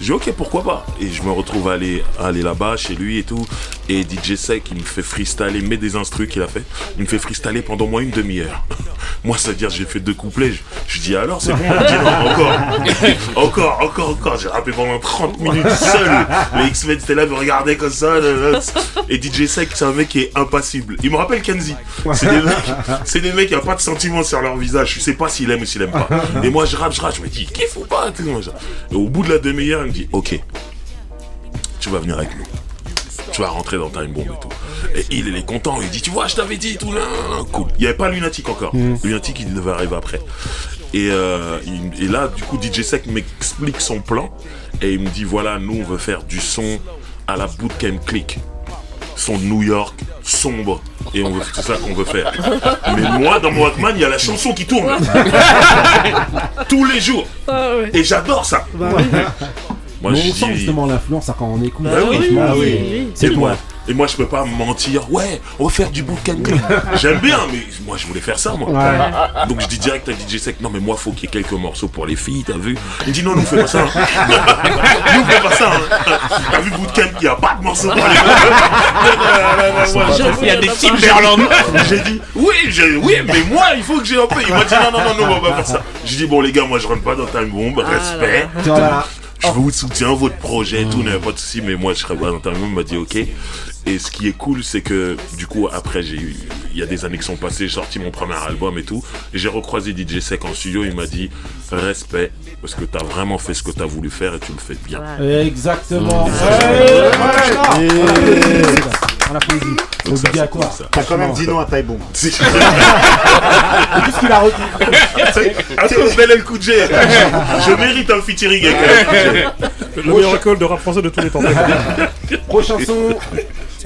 J'ai ok pourquoi pas? Et je me retrouve à aller, à aller là-bas chez lui et tout et DJ Sec il me fait freestyler, met des instrus qu'il a fait, il me fait freestyler pendant moins une demi-heure. <laughs> Moi c'est à dire j'ai fait deux couplets, je, je dis alors c'est bon, non encore, <laughs> encore, encore, encore, j'ai rappé pendant 30 minutes seul. Les X-Men c'était là, me regardaient comme ça. Et DJ Sec c'est un mec qui est impassible. Il me rappelle Kenzie. C'est des mecs, c'est des mecs qui n'ont pas de sentiments sur leur visage. Je sais pas s'il aime ou s'il aime pas. Et moi je rappe, je rappe, je me dis kiffe ou pas ça. Et au bout de la demi-heure, il me dit ok, tu vas venir avec nous. Tu vas rentrer dans Time Bomb et tout. Et il, il est content, il dit tu vois, je t'avais dit tout là, cool. Il n'y avait pas Lunatic encore. Mm. Lunatic il devait arriver après. Et, euh, il- et là, du coup, DJ Sec m'explique son plan et il me dit voilà, nous on veut faire du son à la Bootcamp Click. Son de New York, sombre. Et on veut, c'est ça qu'on veut faire. Mais moi, dans mon Walkman, il y a la chanson qui tourne. <laughs> Tous les jours. Et j'adore ça. Moi, Mais je on sent dis- justement l'influence quand on écoute. bah oui, franchement, ah c'est- oui. C'est moi, et moi, je peux pas me mentir. Ouais, on va faire du bootcamp. <laughs> J'aime bien, mais moi, je voulais faire ça, moi. Ouais. Donc, je dis direct à DJ Sec, non, mais moi, faut qu'il y ait quelques morceaux pour les filles, t'as vu? Il dit, non, nous, on fait pas ça. hein. <laughs> nous, on fait pas ça. hein. T'as vu bootcamp, il y a pas de morceaux pour les filles. Il y a des Berland. J'ai dit, oui, oui, mais moi, il faut que j'ai un peu. Il m'a dit, non, non, non, non, on va pas faire ça. J'ai dit, bon, les gars, moi, je rentre pas dans Time Bomb, respect. là. Voilà. Je vous soutiens votre projet, tout, n'avait pas de soucis, mais moi, je serais pas dans Bomb. Il m'a dit, ok. Et ce qui est cool, c'est que, du coup, après, j'ai eu, il y a des années qui sont passées, j'ai sorti mon premier album et tout. Et j'ai recroisé DJ Sec en studio, il m'a dit, respect, parce que t'as vraiment fait ce que t'as voulu faire et tu le fais bien. Exactement. Ouais. Ouais, voilà. On applaudit. Obligatoire. T'as quand même dit non à Taïbon. Qu'est-ce <laughs> qu'il a retenu À cause d'El Koudjé, je mérite un featuring avec. Le meilleur école de rap français de tous les temps. <laughs> Prochain son. <laughs>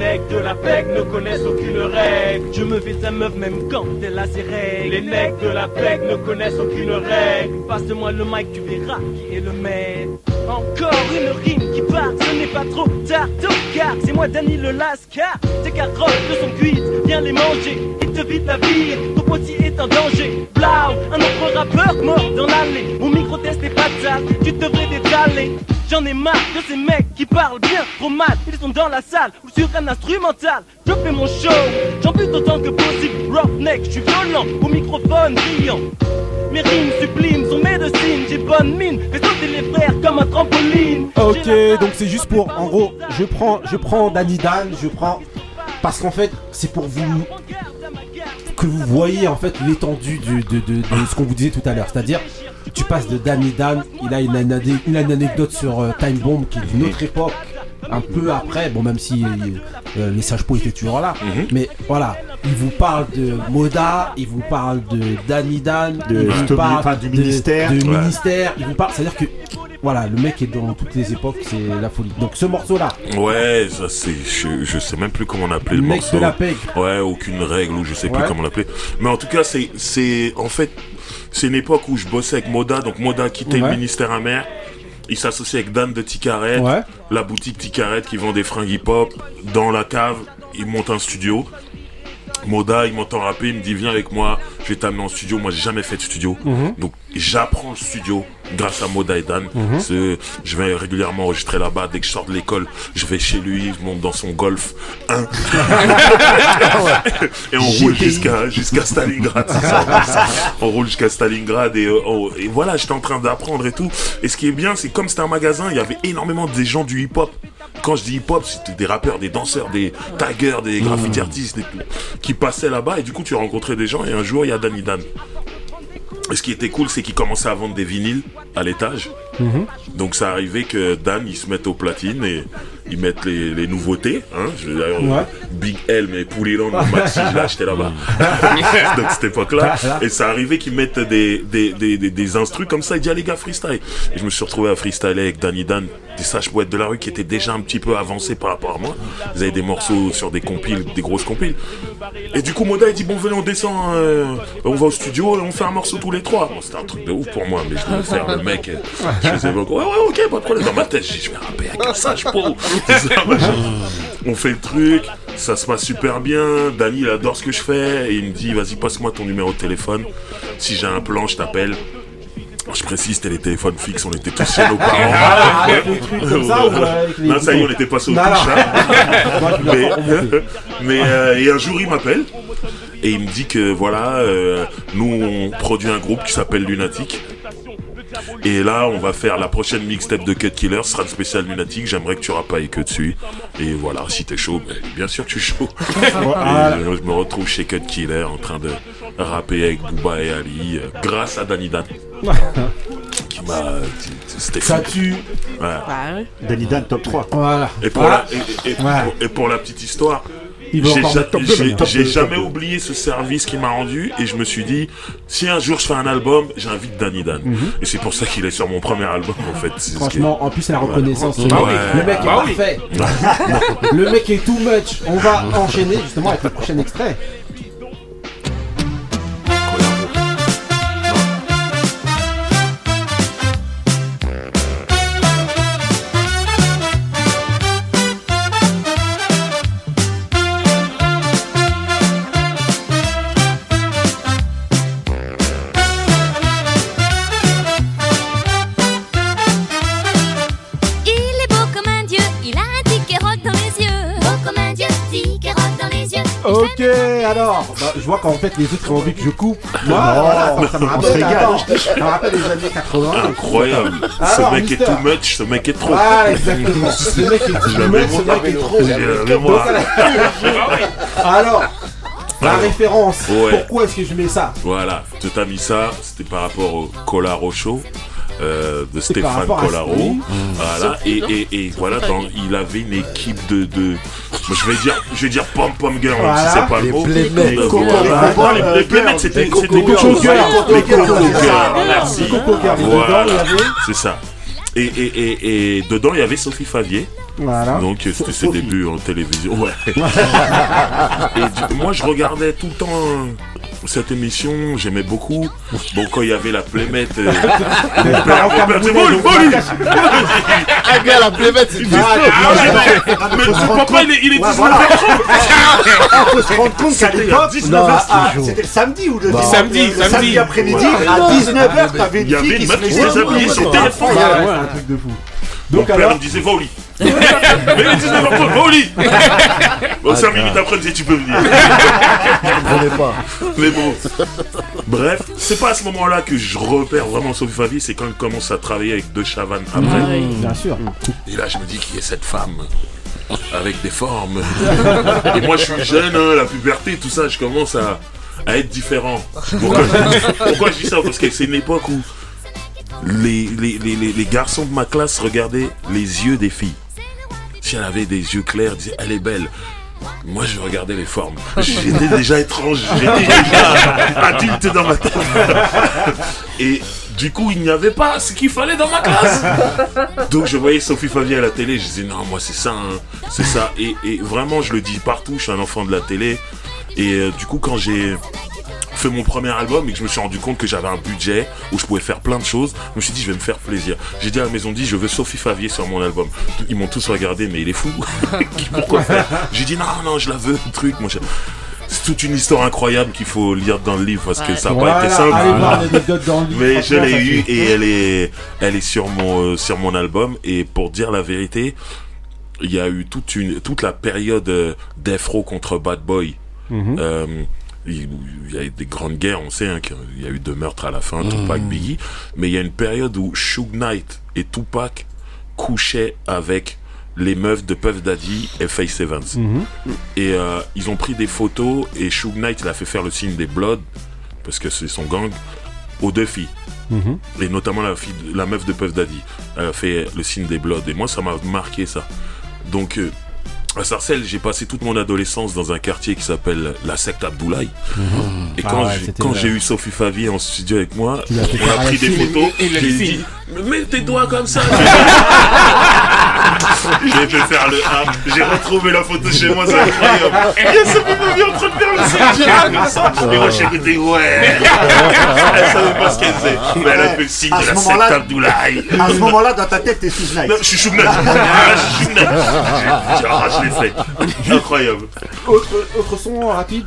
Les necks de la PEC ne connaissent aucune règle. Je me fais sa meuf même quand elle a ses règles. Les necks de la PEC ne connaissent aucune règle. Passe-moi le mic, tu verras qui est le maître. Encore une rime qui part, ce n'est pas trop tard, tôt, car c'est moi Danny le Lascar. Tes carottes ne sont cuites, viens les manger, ils te vident la vie, ton potier est en danger. Blau, un autre rappeur mort dans l'allée, mon micro test est fatal, tu devrais détaler. J'en ai marre de ces mecs qui parlent bien trop mal, ils sont dans la salle ou sur un instrumental. Je fais mon show, j'en bute autant que possible. Roughneck, je suis violent, au microphone brillant. Mes rimes sublimes sont médecine, j'ai bonne mine, fais sauter les frères comme un trampoline. Ok, donc c'est juste pour, en gros, je prends, je prends Danny Dan, je prends, parce qu'en fait, c'est pour vous que vous voyez en fait l'étendue du- de, ce qu'on vous disait tout à l'heure, c'est-à-dire tu passes de Danny Dan, il a une anecdote sur euh, Time Bomb qui est d'une autre époque, un peu après, bon même si euh, les sages pots étaient toujours là, mais voilà, il vous parle de Moda, il vous parle de Danny Dan, De- il vous parle enfin, du ministère. de Ouais. ministère, il vous parle, c'est-à-dire que voilà, le mec est dans toutes les époques, c'est la folie. Donc ce morceau-là, Ouais, ça c'est. Je, je sais même plus comment on appelait le, Le mec morceau. de la. Ouais, aucune règle ou je sais plus comment l'appeler. Mais en tout cas, c'est. c'est En fait, c'est une époque où je bossais avec Moda. Donc Moda Ouais. le ministère amer. Il s'associe avec Dan de Ticaret, Ouais. la boutique Ticaret qui vend des fringues hip-hop. Dans la cave, il monte un studio. Moda, il m'entend rapper, il me dit viens avec moi, je vais t'amener en studio. Moi, j'ai jamais fait de studio, Mhm. donc j'apprends le studio grâce à Moda et Dan. Mhm. Je vais régulièrement enregistrer là-bas. Dès que je sors de l'école, je vais chez lui, je monte dans son Golf 1 <laughs> et on roule jusqu'à jusqu'à Stalingrad. c'est ça. <laughs> on roule jusqu'à Stalingrad et, euh, on- et voilà, j'étais en train d'apprendre et tout. Et ce qui est bien, c'est comme c'était un magasin, il y avait énormément des gens du hip-hop. Quand je dis hip-hop, c'était des rappeurs, des danseurs, des taggers, des graffiti artistes et tout, qui passaient là-bas. Et du coup, tu rencontrais des gens. Et un jour, il y a Danny Dan. Et ce qui était cool, c'est qu'il commençait à vendre des vinyles à l'étage. Mhm. Donc ça arrivait que Dan, il se mette au platine et ils mettent les, les nouveautés. Hein. Je- d'ailleurs, Ouais. Big L, mais Pouliland, <laughs> Maxi, je l'ai acheté là-bas. <laughs> Donc cette époque-là. Et ça arrivait qu'ils mettent des, des, des, des, des instrus comme ça. Il dit, ah les gars, freestyle. Et je me suis retrouvé à freestyler avec Danny Dan, des sages poètes de la rue qui étaient déjà un petit peu avancés par rapport à moi. Ils avaient des morceaux sur des compiles, des grosses compiles. Et du coup, Moda, il dit, bon, venez, on descend, euh, on va au studio et on fait un morceau tous les trois. Bon, c'était un truc de ouf pour moi, mais je devais faire le mec. euh, Je faisais pas, ouais, ouais, ok, pas de problème. Dans ma tête, je dis, je vais rapper avec un sage pot. On fait le truc, ça se passe super bien. Dani, il adore ce que je fais et il me dit, vas-y, passe-moi ton numéro de téléphone. Si j'ai un plan, je t'appelle. Je précise, c'était les téléphones fixes, on était tous chez nos parents. Ah, avec les trucs comme ça ou avec les Non, ça y est, on était passé au Non, hein. <laughs> Mais mais, euh, et un jour, il m'appelle et il me dit que voilà, euh, nous, on produit un groupe qui s'appelle Lunatic. Et là, on va faire la prochaine mixtape de Cut Killer, ce sera une spéciale Lunatic. J'aimerais que tu rappes eux dessus. Et voilà, si t'es chaud, ben, bien sûr que je suis chaud. <laughs> Et, euh, je me retrouve chez Cut Killer en train de rapper avec Booba et Ali, euh, grâce à Danny Dan. <laughs> qui m'a. C'était Ça tue. Ouais. Danny Dan top 3. Voilà. Et pour, Voilà. la, et, et- et Ouais. pour, et pour la petite histoire, j'ai jamais oublié ce service qu'il m'a rendu et je me suis dit, si un jour je fais un album, j'invite Danny Dan. Mhm. Et c'est pour ça qu'il est sur mon premier album en fait. Franchement, en plus, la Ouais. reconnaissance. Ouais. Le mec est Bah oui. parfait. <laughs> Le mec est too much. On va enchaîner justement avec le prochain extrait. Ok, alors, bah, je vois qu'en fait les autres ont envie que je coupe. Moi, Non. voilà, ça, ça me On se rappelle, régale. attends, ça me rappelle les années 80. Incroyable. Alors, ce mec Mister. est too much, ce mec est trop. Voilà, exactement. Ce mec est too much, ce mec est trop. J'ai la mémoire. Alors, la Alors. référence. Ouais. Pourquoi est-ce que je mets ça? Voilà, tu t'as mis ça, c'était par rapport au Colaro Show. Euh, de Stéphane Sophie. voilà et, et, et voilà dans, il avait une équipe de, de je vais dire je vais dire pom pom girl Voilà. si c'est pas le mot. Les Playmates c'était Les Coco chose Les Coco merci voilà. c'est ça. Et, et, et, et dedans il y avait Sophie Favier. Voilà. donc c'était ses débuts en télévision ouais. <laughs> Et du- moi je regardais tout le temps cette émission, j'aimais beaucoup. Bon, quand il y avait la plémette. euh, mon père, mon père Ah, gars, la plémette, c'est Ah, ah, Mais ton papa, il est, il est Ouais, 19 voilà. h <laughs> Ah, faut se rendre compte qu'à C'était l'époque, 19 heures, toujours. c'était le samedi ou le Bah. Samedi, samedi. samedi après-midi, à Non, 19h, t'avais une Il y avait fille une qui se qui mettait sur c'était téléphone. un truc de fou. Mon Donc père alors, me disait, va au lit. Mais les 19 h va au lit. <laughs> Bon, 5 minutes après, tu peux venir. comprenais pas. Mais bon. Bref, c'est pas à ce moment-là que je repère vraiment Sophie Favier, c'est quand il commence à travailler avec deux chavannes après. Ah oui, bien sûr. Et là, je me dis qui est cette femme avec des formes. Et moi, je suis jeune, hein, la puberté, tout ça, je commence à, à être différent. Pourquoi, pourquoi je dis ça? Parce que c'est une époque où les, les, les, les- les garçons de ma classe regardaient les yeux des filles. Si elle avait des yeux clairs, ils disaient elle est belle. Moi, je regardais les formes. J'étais déjà étrange, <laughs> j'étais déjà <laughs> adulte dans ma tête. <laughs> Et du coup, il n'y avait pas ce qu'il fallait dans ma classe. Donc, je voyais Sophie Favier à la télé, je disais non, moi, c'est ça, hein, c'est ça. Et, et vraiment, je le dis partout, je suis un enfant de la télé. Et euh, du coup, quand j'ai fait mon premier album et que je me suis rendu compte que j'avais un budget où je pouvais faire plein de choses, je me suis dit je vais me faire plaisir. J'ai dit à la maison dit je veux Sophie Favier sur mon album. Ils m'ont tous regardé mais il est fou. <laughs> Pourquoi faire? J'ai dit non non je la veux truc. Moi, je- C'est toute une histoire incroyable qu'il faut lire dans le livre parce que ça n'a Voilà, pas été simple. allez voir l'anecdote dans le livre, Mais je l'ai eu et elle est, elle est sur mon, euh, sur mon album. Et pour dire la vérité, il y a eu toute une, toute la période euh, d'Efro contre Bad Boy. Mhm. Euh, il il y a eu des grandes guerres, on sait hein, qu'il y a eu deux meurtres à la fin, Tupac, Biggie, mais il y a une période où Suge Knight et Tupac couchaient avec les meufs de Puff Daddy et Face Evans. Mhm. Et euh, ils ont pris des photos et Suge Knight il a fait faire le signe des Bloods, parce que c'est son gang, aux deux filles. Mhm. Et notamment la, fille, la meuf de Puff Daddy. Elle a fait le signe des Bloods. Et moi, ça m'a marqué ça. Donc, euh, à Sarcelles, j'ai passé toute mon adolescence dans un quartier qui s'appelle la secte Abdoulaye. Et Ah quand ouais, j'ai- eu Sophie Favier en studio avec moi, on a pris des photos. Et- et le J'ai film. dit, mets tes doigts comme ça. J'ai fait faire le 1. J'ai retrouvé la photo chez moi, c'est incroyable. Il y a Sophie Favier en train de faire le signe ça. Et moi, j'ai écouté, ouais. Elle savait pas ce qu'elle faisait. Mais elle a fait le signe À de la secte Abdoulaye. À ce moment-là, dans ta tête, t'es Non, je suis. Ah, <laughs> je suis. J'ai- Ah, je l'ai fait. Incroyable. Autre, autre son rapide?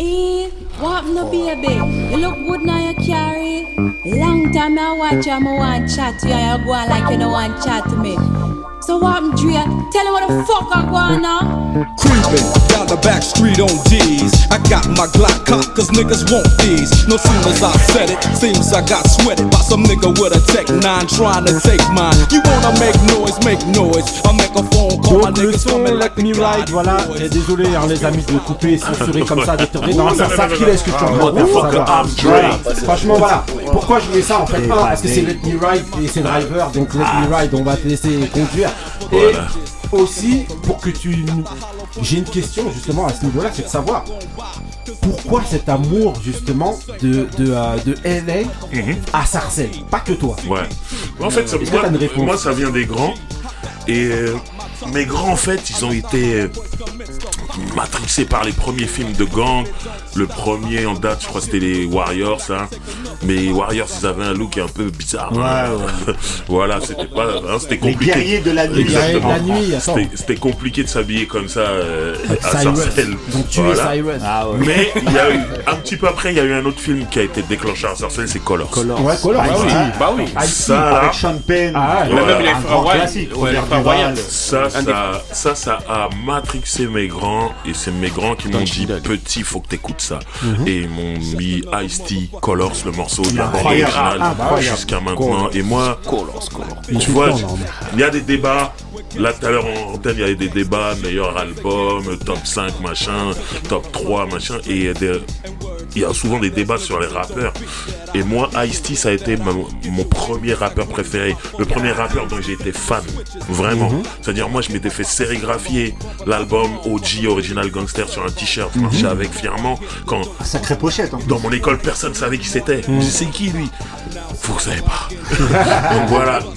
Eh, what no baby? You look good now you carry. Long time I watch you, I want chat to you, you go on like you don't want chat to me. So what I'm Dre? Tell you what the fuck I go on now. Creeping down the back street on D's. I got my Glock cocked cause niggas want these. No sooner as I said it, seems I got sweated by some nigga with a Tech 9 trying to take mine. You wanna make noise, make noise. I make a phone call, Donc le niggas son coming Let like Me Ride, voilà, et désolé hein, les amis de le couper, censurer comme ça, détourner dans ça savent qu'il est ce que tu. Voilà. Franchement voilà, pourquoi je mets ça en fait? Un, parce que c'est Let Me Ride et c'est Driver, donc Let Me Ride, on va te laisser conduire. Et aussi pour que tu... J'ai une question justement à ce niveau-là, c'est de savoir pourquoi cet amour justement de, de, euh, de LA à Sarcelles, pas que toi. Ouais. En fait, ça, moi, moi, ça vient des grands. Et euh, mes grands, en fait, ils ont été euh, matrixés par les premiers films de gang. Le premier en date, je crois, c'était les Warriors. Hein. Mais les Warriors, ils avaient un look un peu bizarre. hein. <laughs> voilà, c'était pas, hein, c'était Les compliqué. guerriers de la nuit. Exactement. Les guerriers de la nuit. C'était- C'était compliqué de s'habiller comme ça euh, à Cyrus. Sarcelles. Donc tu es Cyrus. Ah ouais. Mais il y a eu un petit peu après, il y a eu un autre film qui a été déclenché à Sarcelles, c'est Colors. Ouais, Colors, Ah bah oui. Bah oui. Ça, Avec Penn. Ah, Voilà. même les Un frères grand Wyatt. classique, Ouais, Ça, ça, ça, ça a matrixé mes grands et c'est mes grands qui m'ont dit petit, faut que t'écoutes ça. Et ils m'ont mis Ice-T, Colors, le morceau de la bande originale Incroyable. jusqu'à maintenant. Et moi, tu vois, temps, non, il y a des débats. Là, tout à l'heure en antenne, il y avait des débats, meilleur album, top 5, machin, top 3, machin. Et il y a des- il y a souvent des débats sur les rappeurs. Et moi, Ice-T, ça a été ma- mon premier rappeur préféré. Le premier rappeur dont j'ai été fan. Vraiment. C'est-à-dire, moi, je m'étais fait sérigraphier l'album OG Original Gangster sur un t-shirt. Je marchais avec fièrement. Quand Sacrée pochette. En plus. dans mon école, personne ne savait qui c'était. Je dis, c'est qui lui? Vous ne savez pas. <laughs> donc voilà. Donc,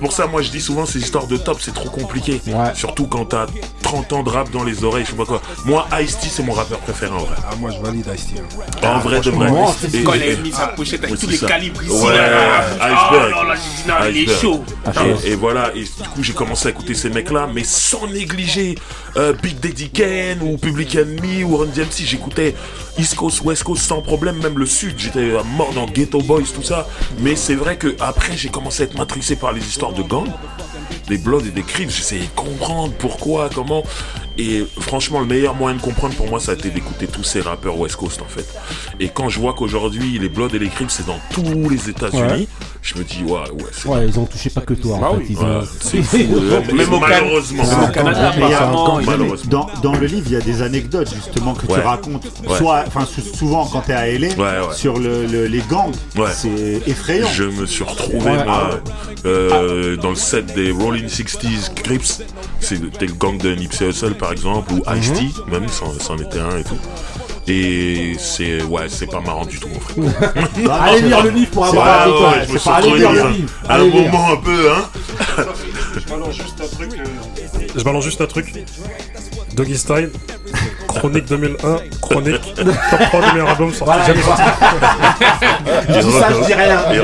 pour ça, moi je dis souvent ces histoires de top, c'est trop compliqué. Surtout quand t'as 30 ans de rap dans les oreilles, je sais pas quoi. Moi, Ice-T, c'est mon rappeur préféré en vrai. Ah, moi je valide Ice-T. hein. En vrai, de vrai. Quand il a mis sa pochette avec tous c'est les ça. calibres ici, Ouais, là. iceberg. Oh là là, j'ai dit, non, il est Iceberg. chaud. Et, et voilà, et du coup j'ai commencé à écouter ces mecs-là, mais sans négliger euh, Big Daddy Kane ou Public Enemy ou Run DMC. J'écoutais East Coast, West Coast sans problème, même le Sud. J'étais mort dans Ghetto Boys, tout ça. Mais c'est vrai que après j'ai commencé à être matrixé par les histoires de gangs, des Bloods et des Crips. J'essayais de comprendre pourquoi, comment. Et franchement, le meilleur moyen de comprendre pour moi, ça a été d'écouter tous ces rappeurs West Coast en fait. Et quand je vois qu'aujourd'hui les Bloods et les Crips c'est dans tous les États-Unis, Ouais. je me dis ouais, ouais, c'est Ouais, ils ont touché pas que toi. Ah en oui. fait. Ils Ouais, ont... c'est fou, euh, <laughs> même au Canada- malheureusement. même au Canada, Mais il y a- apparemment, dans- malheureusement. Dans, dans le livre, il y a des anecdotes justement que Ouais. tu racontes, Ouais. soit, enfin sou- souvent quand tu es à LA, Ouais, ouais. sur le, le- les gangs. Ouais. C'est effrayant. Je me suis retrouvé Ouais. moi, euh, dans le set des Rolling 60s Crips. C'était le gang de Nipsey Hussle par exemple, ou Ice-T, Mhm. même c'en c'en était un et tout. Et c'est ouais, c'est pas marrant du tout en fait. Bah, <laughs> allez lire le livre pour avoir Ouais, ouais, je me suis pas retrouvé lire le livre. à un Allez lire. moment un peu, hein. Je balance juste un truc. euh, Je balance juste un truc. Doggy Style, Chronique 2001, Chronique, top 3 des meilleurs albums sortis Voilà, jamais. Je dis ça, je dis rien. Et je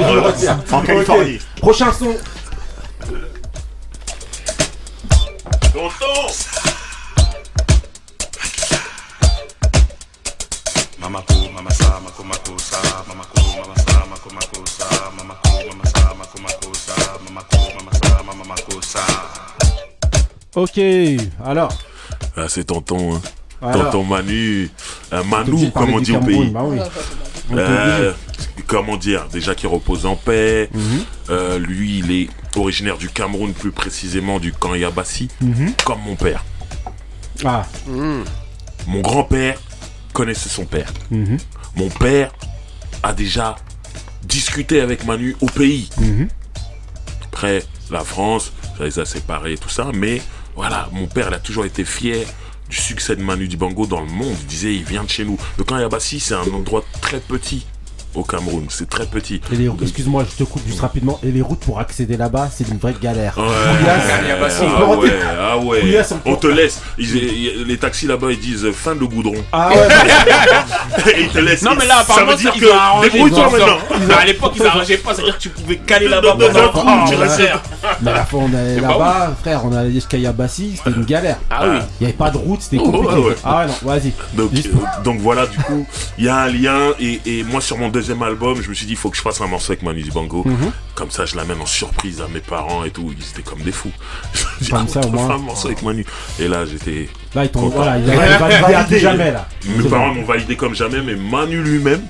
Ok. Sa, sa, sa, mama, sa. Alors. Ah, c'est tonton, hein. Alors. tonton Manu, euh, Manu de parler comme on dit au pays. bah oui. Euh, comment dire, déjà qu'il repose en paix. Mhm. Euh, lui, il est originaire du Cameroun, plus précisément du camp Yabassi, Mhm. comme mon père. Ah. Mon grand-père connaissait son père. Mhm. Mon père a déjà discuté avec Manu au pays. Mhm. Après, la France, ça les a séparés et tout ça, mais voilà, mon père, il a toujours été fier du succès de Manu Dibango dans le monde. Il disait, il vient de chez nous. Le camp Yabassi, c'est un endroit très petit au Cameroun, c'est très petit. Excuse-moi, je te coupe juste rapidement. Et les routes pour accéder là-bas, c'est une vraie galère. Ouais, on ah ouais, ah ouais. On te laisse. Ils- les taxis là-bas, ils disent euh, fin de goudron. Ah ouais. Et <laughs> ils te laissent. Non, mais là, ça apparemment, veut dire ont que débrouille-toi ont- maintenant. Mais à l'époque, ils arrangeaient pas, c'est-à-dire que tu pouvais caler là-bas Dans un trou, tu Ah, restais-. Mais à la fois, on allait là-bas, frère, on allait jusqu'à Yabassi, c'était une galère. Ah oui. Il n'y avait pas de route, c'était compliqué. Ah ouais, non, vas-y. Donc, euh, donc voilà, du coup, il y a un lien. Et, et moi, sur mon deuxième album, je me suis dit, il faut que je fasse un morceau avec Manu Dibango. Mhm. Comme ça, je l'amène en surprise à mes parents et tout. Ils étaient comme des fous. <laughs> Je Comme ah, ça, on un morceau avec Manu. Et là, j'étais. Là, ils t'ont- voilà, ils validé <laughs> à tout jamais, là. Mes parents m'ont validé comme jamais, mais Manu lui-même,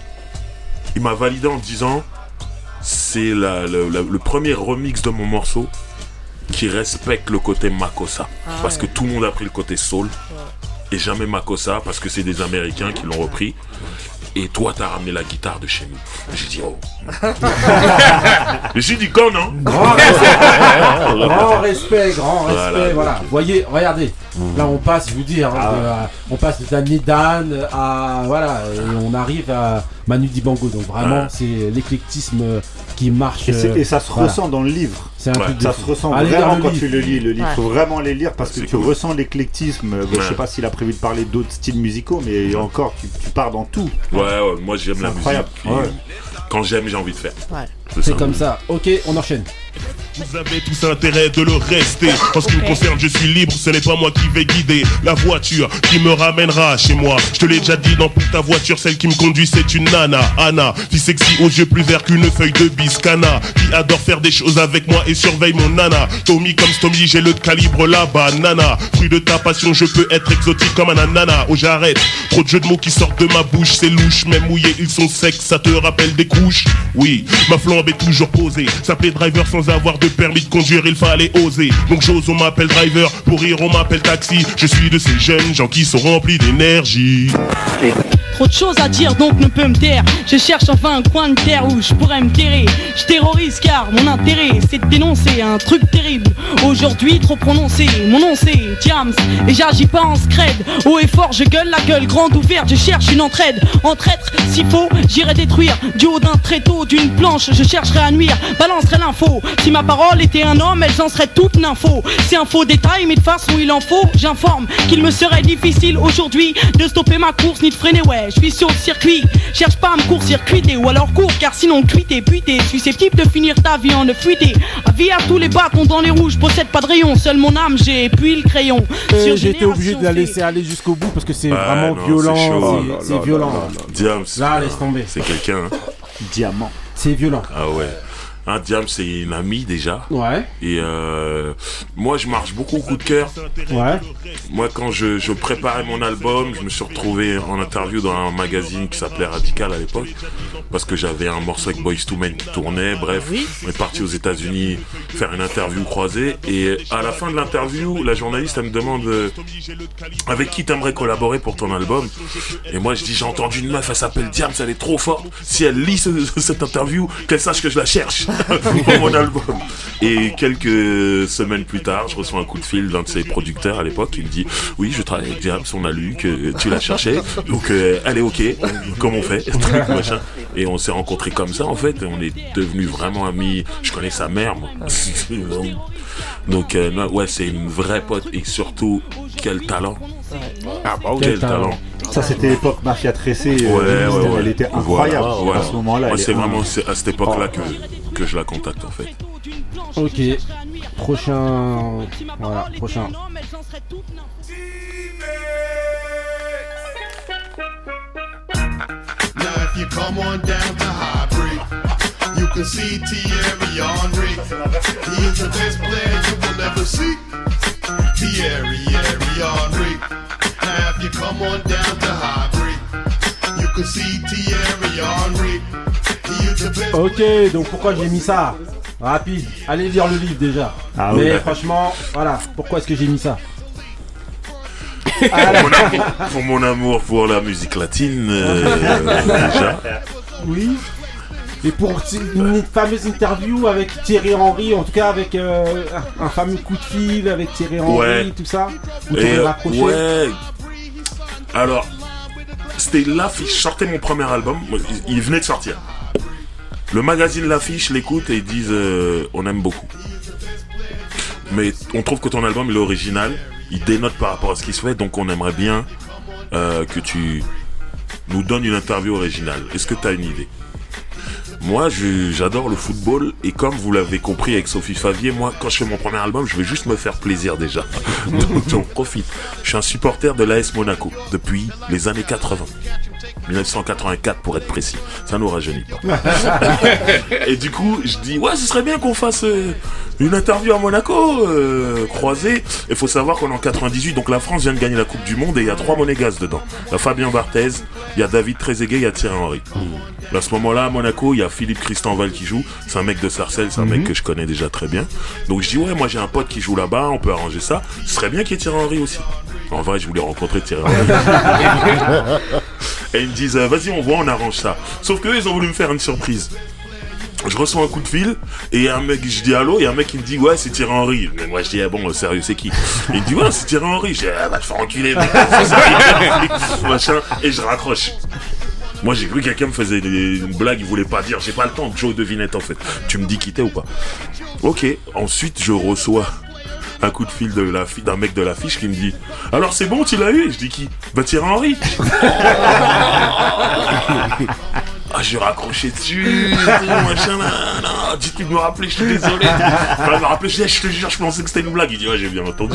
il m'a validé en disant c'est le, premier remix de mon morceau qui respecte le côté Makossa. Ah parce ouais. que tout le monde a pris le côté soul et jamais Makossa parce que c'est des Américains qui l'ont repris. Et toi, t'as ramené la guitare de chez nous. J'ai dit, oh. <laughs> J'ai dit, quand non Grand respect, <laughs> grand respect, grand respect, Voilà, Voyez, regardez, là on passe, je vous dis, hein, Ah. de, euh, on passe de Danny Dan à voilà, et on arrive à Manu Dibango. Donc vraiment, Ouais. c'est l'éclectisme qui marche. Et, euh, et ça se voilà. ressent dans le livre. C'est un truc de ça se ressent Allez vraiment quand livre. tu le lis. Le livre, Ouais. faut vraiment les lire parce que C'est tu cool. ressens l'éclectisme. Euh, Je sais pas s'il a prévu de parler d'autres styles musicaux, mais encore, tu, tu pars dans tout. Ouais, ouais, moi j'aime la incroyable. musique. Quand j'aime, j'ai envie de faire. Ouais. C'est comme ça. Ok, on enchaîne. Vous avez tous intérêt de le rester. En ce qui me concerne, je suis libre, ce n'est pas moi qui vais guider la voiture qui me ramènera chez moi. Je te l'ai déjà dit, dans pour ta voiture, celle qui me conduit, c'est une nana. Anna, fille sexy aux yeux plus verts qu'une feuille de biscana. Qui adore faire des choses avec moi et surveille mon nana. Tommy comme Stomy, j'ai le calibre là-bas. Nana, fruit de ta passion, je peux être exotique comme un ananas. Oh, j'arrête. Trop de jeux de mots qui sortent de ma bouche, c'est louche. Même mouillés, ils sont secs, ça te rappelle des couches. Oui, ma est toujours posée. S'appeler driver sans avoir de permis de conduire, il fallait oser. Donc j'ose, on m'appelle driver. Pour rire, on m'appelle taxi. Je suis de ces jeunes gens qui sont remplis d'énergie. Trop de choses à dire donc ne peux me taire. Je cherche enfin un coin de terre où je pourrais me terrer. Je terrorise car mon intérêt c'est de dénoncer un truc terrible. Aujourd'hui trop prononcé, mon nom c'est Diams et j'agis pas en scred. Haut et fort je gueule la gueule grande ouverte, je cherche une entraide. En traître, s'il faut, j'irai détruire du haut d'un tréteau, d'une planche, je chercherai à nuire, balancerai l'info. Si ma parole était un homme, elles en seraient toutes l'info. C'est un faux détail, mais de façon il en faut, j'informe qu'il me serait difficile aujourd'hui de stopper ma course ni de freiner. Ouais, je suis sur le circuit, cherche pas à me court-circuiter ou alors cours, car sinon cuité, puité, susceptible de finir ta vie en ne fuité. Avis à tous les bâtons dans les roues, je possède pas de rayon, seul mon âme, j'ai puis le crayon. Euh, J'ai été obligé de la laisser aller jusqu'au bout parce que c'est vraiment non, violent. c'est Oh violent. là là. Diams. Là, laisse tomber. C'est quelqu'un. hein. Diamant. C'est violent. Ah ouais. Un Diam, c'est une amie déjà. Ouais. Et euh, moi, je marche beaucoup au coup de cœur. Ouais. Moi, quand je, je préparais mon album, je me suis retrouvé en interview dans un magazine qui s'appelait Radical à l'époque. Parce que j'avais un morceau avec Boys to Men qui tournait. Bref, on est parti aux États-Unis faire une interview croisée. Et à la fin de l'interview, la journaliste, elle me demande euh, avec qui t'aimerais collaborer pour ton album? Et moi, je dis j'ai entendu une meuf, elle s'appelle Diams, elle est trop forte. Si elle lit ce- <laughs> cette interview, qu'elle sache que je la cherche <laughs> mon album. Et quelques semaines plus tard, je reçois un coup de fil d'un de ses producteurs à l'époque qui me dit oui, je travaille avec Diams, on a lu que tu l'as cherché, donc euh, est ok. Comment on fait. <laughs> Et on s'est rencontrés comme ça en fait. On est devenus vraiment amis. Je connais sa mère, moi. <laughs> Donc euh, ouais, c'est une vraie pote et surtout quel talent. Ah bah quel, talent. Ça, c'était l'époque Mafia Tressé. Ouais, euh, ouais, ouais. Elle était incroyable Voilà, voilà. à ce moment-là. C'est est vraiment un- à cette époque-là que, que je la contacte en fait. Ok. Prochain. Voilà, prochain. Now if you come on down to Highbury, you can see Thierry Henry. He is the best player you will ever see. Thierry, Thierry Henry. Now if you come on down to Highbury, you can see Thierry Henry. Ok, donc pourquoi j'ai mis ça? Rapide, allez lire le livre déjà. Ah Mais oui. franchement, voilà, pourquoi est-ce que j'ai mis ça? Pour mon, amour, pour mon amour pour la musique latine, euh, <laughs> déjà. Oui. Et pour une fameuse interview avec Thierry Henry, en tout cas avec euh, un fameux coup de fil avec Thierry Henry, Ouais. tout ça, où Et, euh, rapproché. ouais. Alors, c'était l'affiche. Je sortais mon premier album. Il, venait de sortir. Le magazine l'affiche, l'écoute et ils disent euh, on aime beaucoup. Mais on trouve que ton album il est original. Il dénote par rapport à ce qui se fait. Donc on aimerait bien euh, que tu nous donnes une interview originale. Est-ce que tu as une idée? Moi, j'adore le football et comme vous l'avez compris avec Sophie Favier, moi, quand je fais mon premier album, je veux juste me faire plaisir déjà. <laughs> Donc, j'en profite. Je suis un supporter de l'AS Monaco depuis les années 80. 1984 pour être précis. Ça nous rajeunit pas. <laughs> et du coup, je dis, ouais, ce serait bien qu'on fasse euh, une interview à Monaco, euh, croisée. Il faut savoir qu'on est en 98, donc la France vient de gagner la Coupe du Monde et il y a trois monégasques dedans. Il y a Fabien Barthez, il y a David Trezeguet, il y a Thierry Henry. À ce moment-là, à Monaco, il y a Philippe Christenval qui joue. C'est un mec de Sarcelles, c'est un mec que je connais déjà très bien. Donc je dis, ouais, moi j'ai un pote qui joue là-bas, on peut arranger ça. Ce serait bien qu'il y ait Thierry Henry aussi. En vrai, je voulais rencontrer Thierry Henry. <laughs> Et ils me disent, euh, vas-y, on voit, on arrange ça. Sauf qu'eux, ils ont voulu me faire une surprise. Je reçois un coup de fil et un mec, je dis allô, et un mec qui me dit ouais c'est Thierry Henry. Mais moi je dis ah bon euh, sérieux c'est qui? Il me dit ouais c'est Thierry Henry. Je dis ah bah te faire enculer mec. <laughs> Machin et je raccroche. Moi j'ai cru que quelqu'un me faisait une blague, il voulait pas dire, j'ai pas le temps de jouer aux devinettes en fait. Tu me dis quitter ou pas? Ok, ensuite je reçois un coup de fil de la fi- d'un mec de l'affiche qui me dit Alors c'est bon, tu l'as eu? Je dis qui? Bah Thierry Henry <laughs> Ah, j'ai raccroché dessus, tout, machin. Dites-lui de me rappeler, je suis désolé. Enfin, il m'a rappelé, je dis, je te jure, je pensais que c'était une blague. Il dit, ouais, j'ai bien entendu.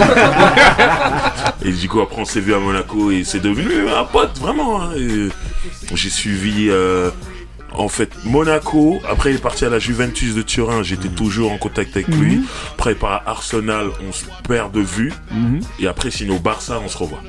et du coup, après, on s'est vu à Monaco et c'est devenu un pote, vraiment. hein. J'ai suivi, euh, en fait, Monaco. Après, il est parti à la Juventus de Turin. J'étais toujours en contact avec lui. Après, il part à Arsenal, on se perd de vue. Et après, sinon, au Barça, on se revoit.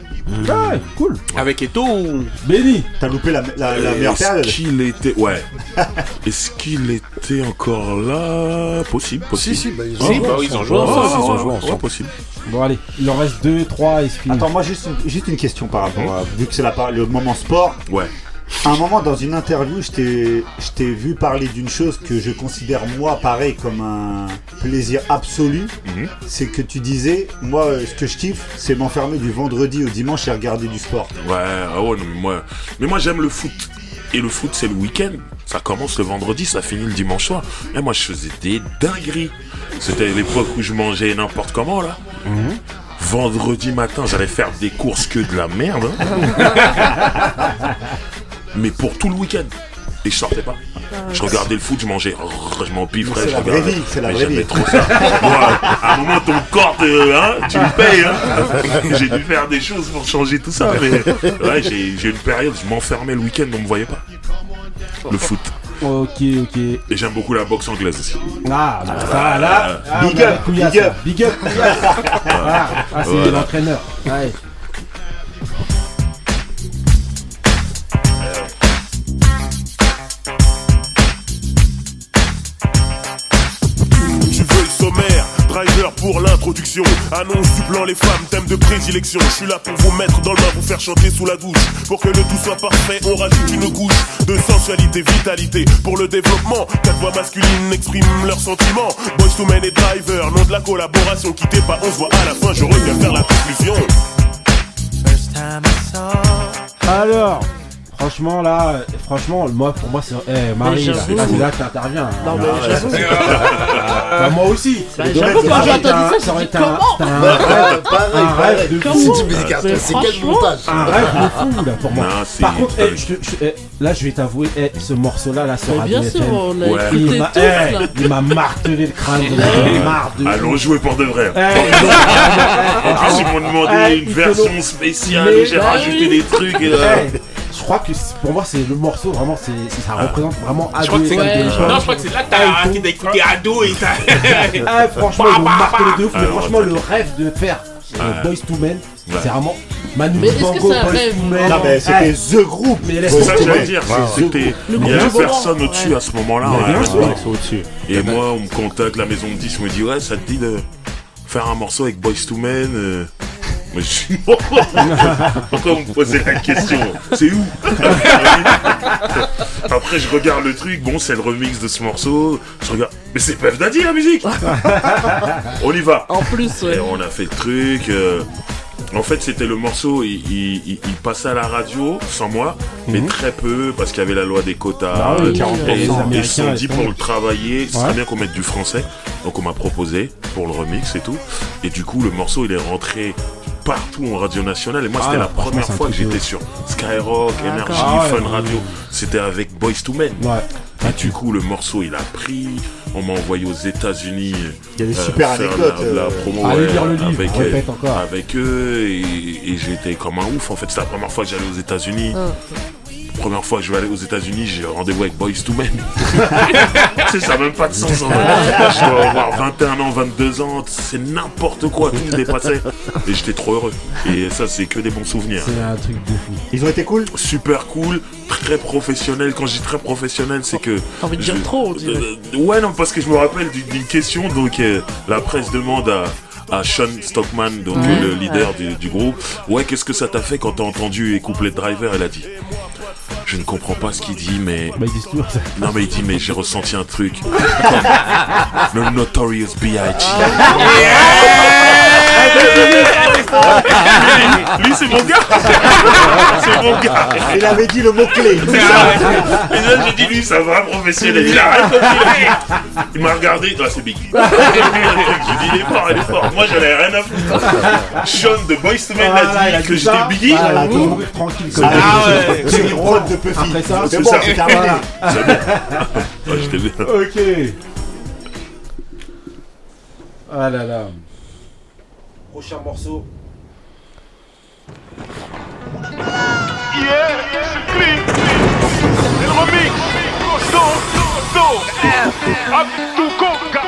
Ouais, cool. Avec Eto ou Béni T'as loupé la, la, la meilleure période. Est-ce qu'il était. Ouais. <laughs> Est-ce qu'il était encore là? Possible, possible. Si, si, bah, ils Ah, ont joué ouais, ensemble. ils ont joué ensemble. ils ont joué ouais, ensemble. possible. Bon, allez, il en reste 2, 3 et c'est fini. Attends, moi, juste, juste une question par rapport à. Vu que c'est la par- le moment sport. Ouais. À un moment, dans une interview, je t'ai- vu parler d'une chose que je considère, moi, pareil, comme un plaisir absolu. Mhm. C'est que tu disais, moi, ce que je kiffe, c'est m'enfermer du vendredi au dimanche et regarder du sport. Ouais, ah ouais, non, mais moi, mais moi j'aime le foot. Et le foot, c'est le week-end. Ça commence le vendredi, ça finit le dimanche soir. Et moi, je faisais des dingueries. C'était l'époque où je mangeais n'importe comment, là. Vendredi matin, j'allais faire des courses que de la merde. hein. <laughs> mais pour tout le week-end. Et je sortais pas. Je regardais le foot, je mangeais, je m'empiffrais, C'est la vraie vie, c'est la vraie vie. trop ça. Moi, à un moment, ton corps, te- hein, tu me payes. Hein. <laughs> J'ai dû faire des choses pour changer tout ça. Mais ouais, j'ai une période, je m'enfermais le week-end, on me voyait pas. Le foot. Ok, ok. Et j'aime beaucoup la boxe anglaise aussi. Ah, bah, ça, là, ah, Big on a up, big up. Big up, couillasse. Ah, ah, c'est Voilà. l'entraîneur. Ouais. Pour l'introduction. Annonce du plan, les femmes, thème de prédilection. Je suis là pour vous mettre dans le bain, vous faire chanter sous la douche. Pour que le tout soit parfait, on rajoute une couche de sensualité, vitalité. Pour le développement, quatre voix masculines expriment leurs sentiments. Boys to men et driver, nom de la collaboration. Quittez pas, on se voit à la fin, je reviens faire la conclusion. Alors, franchement là, franchement, moi pour moi c'est. Eh Marie, là, là, c'est là que t'interviens. Non, mais Ah, j'avoue. ouais. <laughs> Bah, moi aussi. Bah, j'avoue, quand j'ai ça aurait été entendu un- ça, ça aurait j'ai été dit, comment c'était un <laughs> rêve, pareil, un pareil. rêve de fou. C'est quel franchement, montage Un rêve de fou là pour moi. Par contre, eh, je te- je- eh, là je vais t'avouer, eh, ce morceau là, là Radio bien sûr, on l'a écouté il m'a martelé le crâne. Allons jouer pour de vrai. En plus, ils m'ont demandé une version spéciale où j'ai bah rajouté oui. des trucs. Euh, Je crois que pour moi c'est le morceau vraiment c'est ça représente vraiment Je crois que c'est Ado. Non, je crois que c'est là que t'as qui t'as écouté ado et t'as. Ah, franchement, ils marqué de ouf, mais Ah, franchement, le rêve de faire euh. Boys to Men, Ouais. c'est vraiment Manu Mais un Boys rêve to Men. Non, mais c'était The Group. Mais C'est laisse-moi ça que j'allais dire. C'était, il y groupe avait personne au-dessus à ce moment-là. Sûr. Et moi, on me contacte, la maison de 10 me dit Ouais, ça te dit de faire un morceau avec Boys to Men Mais je suis <laughs> Pourquoi vous me posez la question C'est où <laughs> Après, je regarde le truc. Bon, c'est le remix de ce morceau. Je regarde. Mais c'est Puff Daddy la musique <laughs> On y va En plus, ouais. et on a fait le truc. euh, En fait, c'était le morceau, il, il- il- il passait à la radio sans moi, mais très peu parce qu'il y avait la loi des quotas. Bah oui, et 40% et ils se sont dit pour le travailler, ce serait Ouais. bien qu'on mette du français. Donc on m'a proposé pour le remix et tout. Et du coup, le morceau, il est rentré partout en radio nationale. Et moi, Ah, c'était la franchement, première fois que j'étais sur Skyrock. Energy, Ah ouais, Fun Radio. C'était avec Boys to Men. Ouais. Et du coup, le morceau, il a pris. On m'a envoyé aux États-Unis. Il y a des euh, super faire anecdotes, La, la euh, promo Allez ouais, lire le livre, avec, répète euh, encore. avec eux. Et, et j'étais comme un ouf. En fait, c'était la première fois que j'allais aux États-Unis. Ah. Première fois que je vais aller aux États-Unis, j'ai rendez-vous avec Boys to Men. <laughs> tu sais, ça n'a même pas de sens. en vrai. Je dois avoir 21 ans, 22 ans. C'est n'importe quoi. Tout me dépassait. Et j'étais trop heureux. Et ça, c'est que des bons souvenirs. C'est un truc de fou. Ils ont été cool Super cool, très professionnel. Quand je dis très professionnel, c'est que. T'as envie de dire je- trop, on dirait. Euh, ouais, non, parce que je me rappelle d'une d'une question. Donc, euh, la presse demande à, à Sean Stockman, donc Ouais. le leader du, du groupe, ouais, qu'est-ce que ça t'a fait quand t'as entendu les couplets de Driver Elle a dit? Je ne comprends pas ce qu'il dit, mais. Bah, toujours ça. Non, mais il dit, mais j'ai ressenti un truc. Comme <laughs> le Notorious B.I.G. Lui, c'est mon gars C'est mon gars Il avait dit le mot-clé. Et là, j'ai dit, lui, un vrai professionnel. Il a. Il m'a regardé. Ah, c'est Big. j'ai dit, il est fort, il est fort. Moi, j'en ai rien à foutre. Sean de Boys to Men Voilà, a il a dit que j'étais ça. Biggie. Tranquille comme Ah ça. ouais, c'est une prod de Puffy. Après ça, C'est c'est bon, ça. c'est terminé. C'est <laughs> bon. Ouais, j'étais bien. Ok. Ah là là. Prochain morceau. Yeah, c'est clean. Et le remix. Costo, costo. Abdou Coca.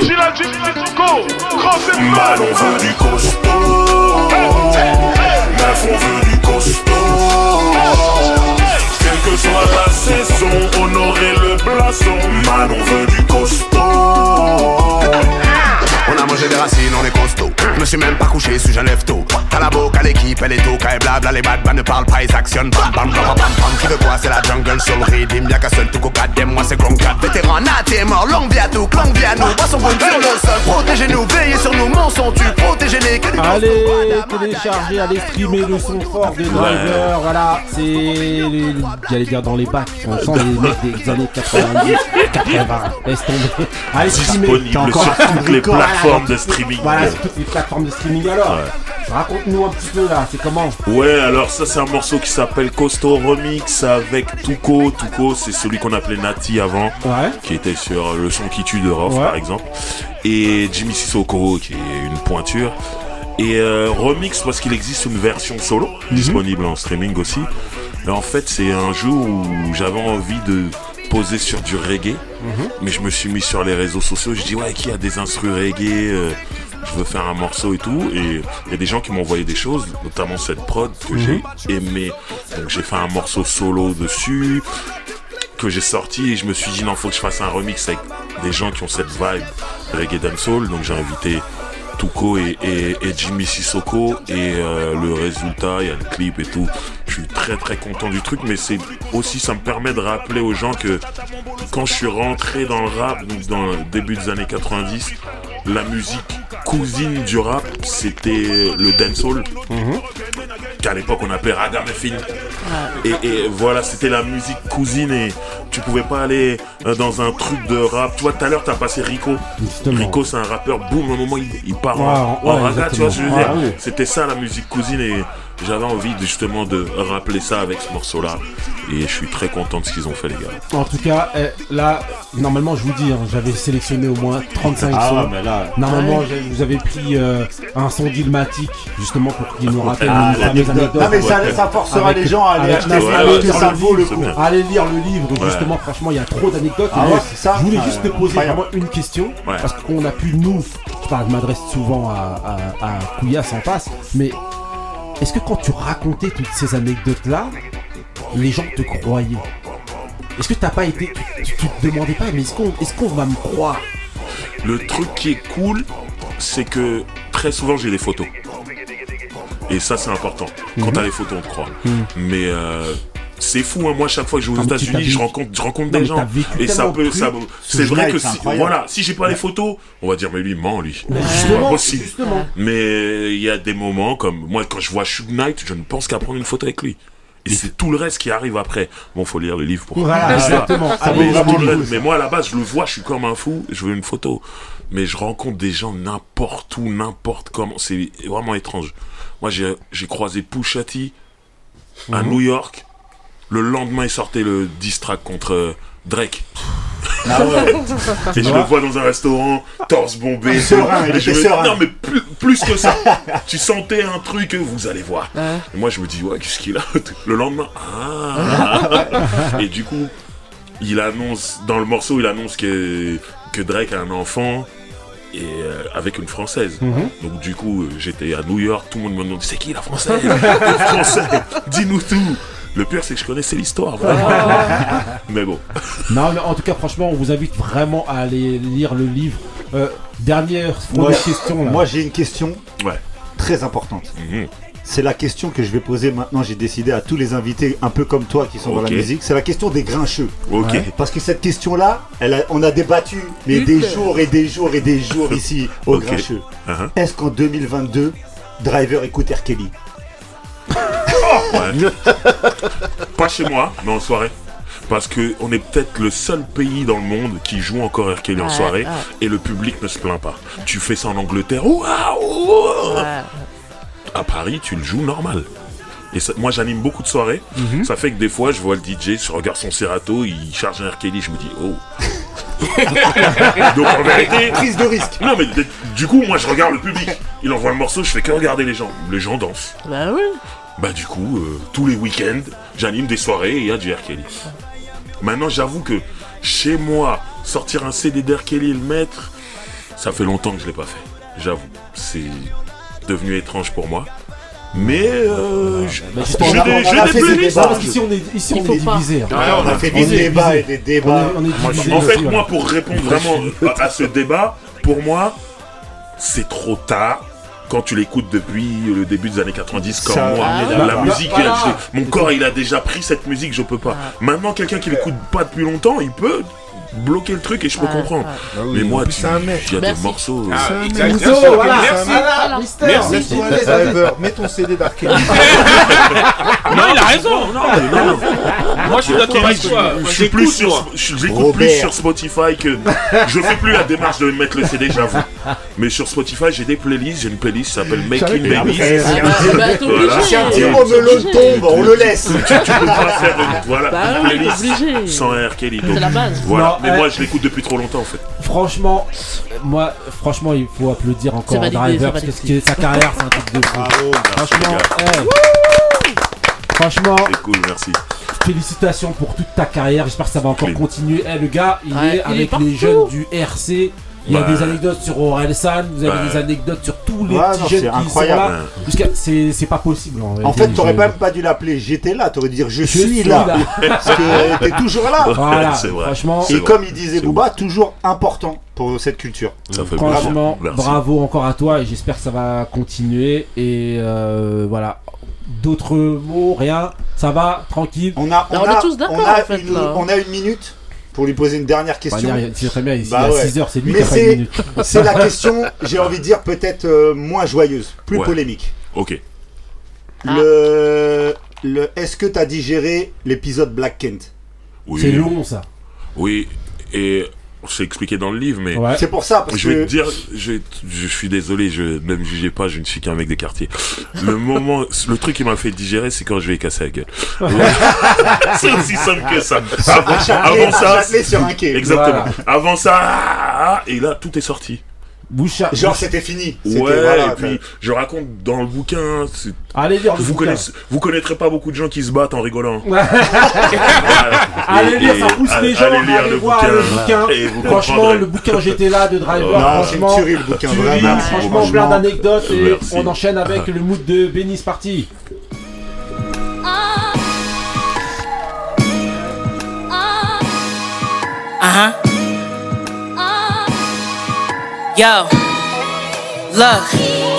Gila, gila, Coco. Grand c'est Mal, on veut du costaud. Neuf, on veut du costaud. Quelle que soit la saison, honorer le blason. Mal, on veut du costaud. On a mangé des racines, on est costaud. Je me suis même pas couché, suis-je un lève tôt. T'as la boca, l'équipe, elle est au et blabla. Les bad man ne parlent pas, ils actionnent. Bam bam bam bam bam. Qui veut quoi, c'est la jungle sur le rythme. Y'a qu'un seul tout coca, moi c'est Gronkat. Vétéran, et mort, longue vie à tout, longue vie à nous. Boisson brune sur le sol, protégez-nous, veillez sur nous, mon son tu, protégez-les. Allez, télécharger, allez streamer le son fort des drivers. Voilà, c'est. les- J'allais dire dans les bacs, on sent les mecs des années 90, 80. Laisse tomber. Allez, streamer. Disponible T'as encore toutes les record, plateformes de streaming. Voilà, sur toutes les plateformes de streaming alors. Raconte-nous un petit peu là, c'est comment Ouais, alors ça c'est un morceau qui s'appelle Costo Remix avec Tuco. Tuco, c'est celui qu'on appelait Nati avant, qui était sur le son qui tue de Rof Ouais. par exemple, et Jimmy Sissoko qui est une pointure. Et euh, remix parce qu'il existe une version solo Mhm. disponible en streaming aussi. En fait, c'est un jour où j'avais envie de poser sur du reggae, Mhm. mais je me suis mis sur les réseaux sociaux. Je dis ouais, qui a des instrus reggae euh, Je veux faire un morceau et tout. Et il y a des gens qui m'ont envoyé des choses, notamment cette prod que Mhm. j'ai aimé. Donc j'ai fait un morceau solo dessus que j'ai sorti et je me suis dit non faut que je fasse un remix avec des gens qui ont cette vibe reggae dancehall donc j'ai invité Et- et Jimmy Sissoko. Et euh, le résultat il y a le clip et tout. Je suis très très content du truc mais c'est aussi ça me permet de rappeler aux gens que quand je suis rentré dans le rap donc dans le début des années 90 la musique cousine du rap c'était le dancehall qu'à l'époque on appelait ragamuffin et, et voilà, c'était la musique cousine et tu pouvais pas aller euh, dans un truc de rap. Tu vois, tout à l'heure, t'as passé Rico. Rico, c'est un rappeur, boum, à un moment, il, il part en, Ouais, en ouais, raga, tu vois ce que je veux dire Ouais, ouais. C'était ça la musique cousine et j'avais envie de, justement de rappeler ça avec ce morceau-là. Et je suis très content de ce qu'ils ont fait, les gars. En tout cas, eh, là, normalement, je vous dis, hein, j'avais sélectionné au moins 35 Ah sons. ouais, mais là- Normalement, Ouais. vous avez pris euh, un son d'Ilmatic, justement, pour qu'il nous rappelle Ah, une fameuse l'anecdote. anecdote. Non, mais ça- ça forcera Avec- les gens à aller acheter allez lire ça le vaut le livre, coup. Allez lire le livre, Ouais. justement, franchement, il y a trop d'anecdotes. Ah ouais, ça Je voulais Ah, juste te ouais. poser Incroyable. vraiment une question, Ouais. parce qu'on a pu, nous, je m'adresse souvent à, à, à Couillasse en face, mais est-ce que quand tu racontais toutes ces anecdotes-là, les gens te croyaient Est-ce que t'as pas été. Tu, tu te demandais pas, mais est-ce qu'on est qu'on va me croire Le truc qui est cool, c'est que très souvent j'ai des photos. Et ça, c'est important. Quand Mhm. t'as les photos, on te croit. Mhm. Mais euh, c'est fou, hein. moi, chaque fois que je vais aux Ah, États-Unis, je rencontre, je rencontre Non, des gens. Et ça peut. Ça, c'est Ce vrai que si, voilà, si j'ai pas les photos, on va dire, mais lui, ment, lui. Mais C'est justement, pas possible. justement. Mais il y a des moments comme moi, quand je vois Shug Knight, je ne pense qu'à prendre une photo avec lui. Et c'est tout le reste qui arrive après. Bon, faut lire le livre pour Voilà, ça. exactement. Ça Allez, mais, le moi, à la base, je le vois, je suis comme un fou, je veux une photo. Mais je rencontre des gens n'importe où, n'importe comment. C'est vraiment étrange. Moi, j'ai croisé Pusha T à Mhm. New York. Le lendemain, il sortait le diss track contre euh, Drake. Ah ouais. <laughs> Et je le vois dans un restaurant, torse bombé. Serein, il Et je était me- serein. Non, mais plus, plus que ça. tu sentais un truc, vous allez voir. Et moi, je me dis, ouais, qu'est-ce qu'il a Le lendemain, ah Et du coup, il annonce, dans le morceau, il annonce que, que Drake a un enfant. Et euh, avec une française. Mhm. Donc du coup, j'étais à New York, tout le monde me demande c'est qui la française? Le français, dis-nous tout. Le pire, c'est que je connaissais l'histoire. <laughs> vraiment. Mais bon. Non, mais en tout cas, franchement, on vous invite vraiment à aller lire le livre. Euh, dernière question là. moi, j'ai une question Ouais. très importante. Mhm. C'est la question que je vais poser maintenant. J'ai décidé à tous les invités, un peu comme toi, qui sont dans la musique. C'est la question des grincheux. Ouais. Parce que cette question-là, on a débattu mais des jours et des jours et des jours <laughs> ici au Ok. grincheux. Uh-huh. Est-ce qu'en 2022, Driver écoute R. Kelly? Ouais. Pas chez moi, mais en soirée. Parce que on est peut-être le seul pays dans le monde qui joue encore R. Kelly en Ouais, soirée ouais. et le public ne se plaint pas. Tu fais ça en Angleterre, waouh À Paris, tu le joues normal. Et ça- moi, j'anime beaucoup de soirées. Mhm. Ça fait que des fois, je vois le DJ, je regarde son Serato, il charge un R. Kelly, je me dis, oh. <laughs> Donc en vérité. Prise de risque. Non, mais d- du coup, moi, je regarde le public. Il envoie le morceau, je fais que regarder les gens. Les gens dansent. Bah oui. Bah du coup, euh, tous les week-ends, j'anime des soirées et il y a du R. Kelly. Maintenant, j'avoue que chez moi, sortir un CD d'R. Kelly et le mettre, ça fait longtemps que je l'ai pas fait. J'avoue, c'est devenu étrange pour moi. Mais euh, je- Mais j'ai c'est pas grave, des, on j'ai a des fait des playlists. débats, parce qu'ici, on est- ici, on est divisé. hein. Ouais, on a fait des débats et des débats. On est, on est Moi, divisé en fait, aussi, moi, pour répondre vraiment à, à ce débat, pour moi, c'est trop tard quand tu l'écoutes depuis le début des années 90 comme Ça, moi, la d'accord. musique, Voilà. elle- je- mon corps il a déjà pris cette musique, je peux pas. Maintenant, quelqu'un qui l'écoute pas depuis longtemps, il peut bloquer le truc et je peux Ouais, comprendre. ouais. Mais oui, moi, tu un il y a Merci. des morceaux. Ah, euh, c'est- Merci. Voilà, Merci. voilà, Mister, Merci. driver. Mets ton CD d'Arcade. <laughs> Non, il a raison. Non, non. Moi, je suis d'accord avec toi. Je suis plus J'écoute, sur, moi. je- j'écoute plus sur Spotify que. Je fais plus la démarche de mettre le CD, j'avoue. <laughs> Mais sur Spotify, j'ai des playlists. J'ai une playlist qui s'appelle Making Babies. Voilà. bah, t'es obligé. Si un petit tombe, on le laisse. Tu, tu peux pas faire une, voilà, Bah une oui, t'es playlist obligé. sans R. Kelly. C'est la base. Voilà. Non, Mais euh, moi, je l'écoute depuis trop longtemps en fait. Franchement, moi, franchement, il faut applaudir encore validé, Driver parce que sa carrière, c'est un truc de fou. franchement, franchement, C'est cool, merci. félicitations pour toute ta carrière. J'espère que ça va encore Clean. continuer. Eh, le gars, il Ouais, est avec les jeunes du RC. Il y a Bah. des anecdotes sur Orelsan, vous avez Bah. des anecdotes sur tous les Ouais, petits non, jeunes qui incroyable. sont là. C'est c'est pas possible. En, En fait, t'aurais je- même pas dû l'appeler J'étais là, t'aurais dû dire Je, Je suis suis là. là. <laughs> Parce que <laughs> t'es toujours là. Voilà, C'est vrai. franchement. C'est Et vrai. comme il disait Booba, toujours important pour cette culture. Ça fait Franchement, bravo encore à toi et j'espère que ça va continuer. Et euh, voilà. D'autres mots, rien. Ça va, tranquille. On a, Bah, on est tous d'accord, on a en fait, une, là. on a une minute pour lui poser une dernière question. Bah, il- c'est très bien, Bah ouais. six heures, c'est lui Mais qui a pas une <laughs> c'est- la <laughs> question, j'ai envie de dire, peut-être euh, moins joyeuse, plus Ouais. polémique. Ok. Le, le, Est-ce que t'as digéré l'épisode Black Kent? Oui. C'est long, ça. Oui, et c'est expliqué dans le livre, mais. Ouais. C'est pour ça, parce je vais que- te dire, je, je suis désolé, je ne me jugez pas, je ne suis qu'un mec des quartiers. Le moment, <laughs> le truc qui m'a fait digérer, c'est quand je vais casser la gueule. <laughs> c'est aussi simple que ça. Avant, Châtelet- avant ça. Sur un quai. Exactement. Voilà. Avant ça, ah, ah, et là, tout est sorti. Boucha. Genre, c'était fini. C'était- Ouais, voilà, et puis je raconte dans le bouquin. c'est- Allez lire le vous bouquin. connaissez, vous connaîtrez pas beaucoup de gens qui se battent en rigolant. <laughs> Allez Et- lire, ça et- pousse les gens, allez, lire le voir bouquin, le bouquin. et vous Franchement, le bouquin J'étais là de Driver, Non, c'est une franchement. tuerie, le bouquin, tuerie, vraiment. Franchement, plein d'anecdotes et Merci. on enchaîne avec le mood de Benny, c'est Yo. Look,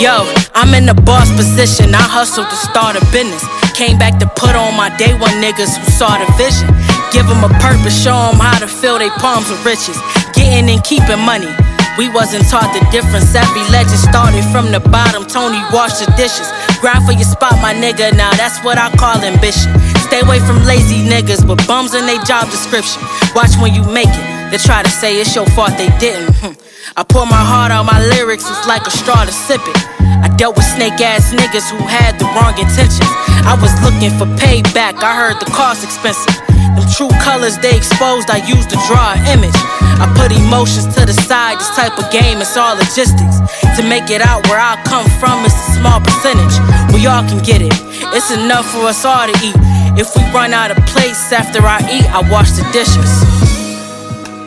yo, I'm in the boss position. I hustled to start a business. Came back to put on my day one niggas who saw the vision. Give them a purpose, show them how to fill their palms with riches. Getting and keeping money. We wasn't taught the difference. Every legend started from the bottom. Tony washed the dishes. Grind for your spot, my nigga. Now that's what I call ambition. Stay away from lazy niggas with bums in their job description. Watch when you make it. They try to say it's your fault they didn't. Hmm. I pour my heart out, my lyrics is like a straw to sip it. I dealt with snake ass niggas who had the wrong intentions. I was looking for payback, I heard the cost expensive. Them true colors they exposed, I used to draw an image. I put emotions to the side, this type of game, it's all logistics. To make it out where I come from, it's a small percentage. We all can get it, it's enough for us all to eat. If we run out of plates after I eat, I wash the dishes.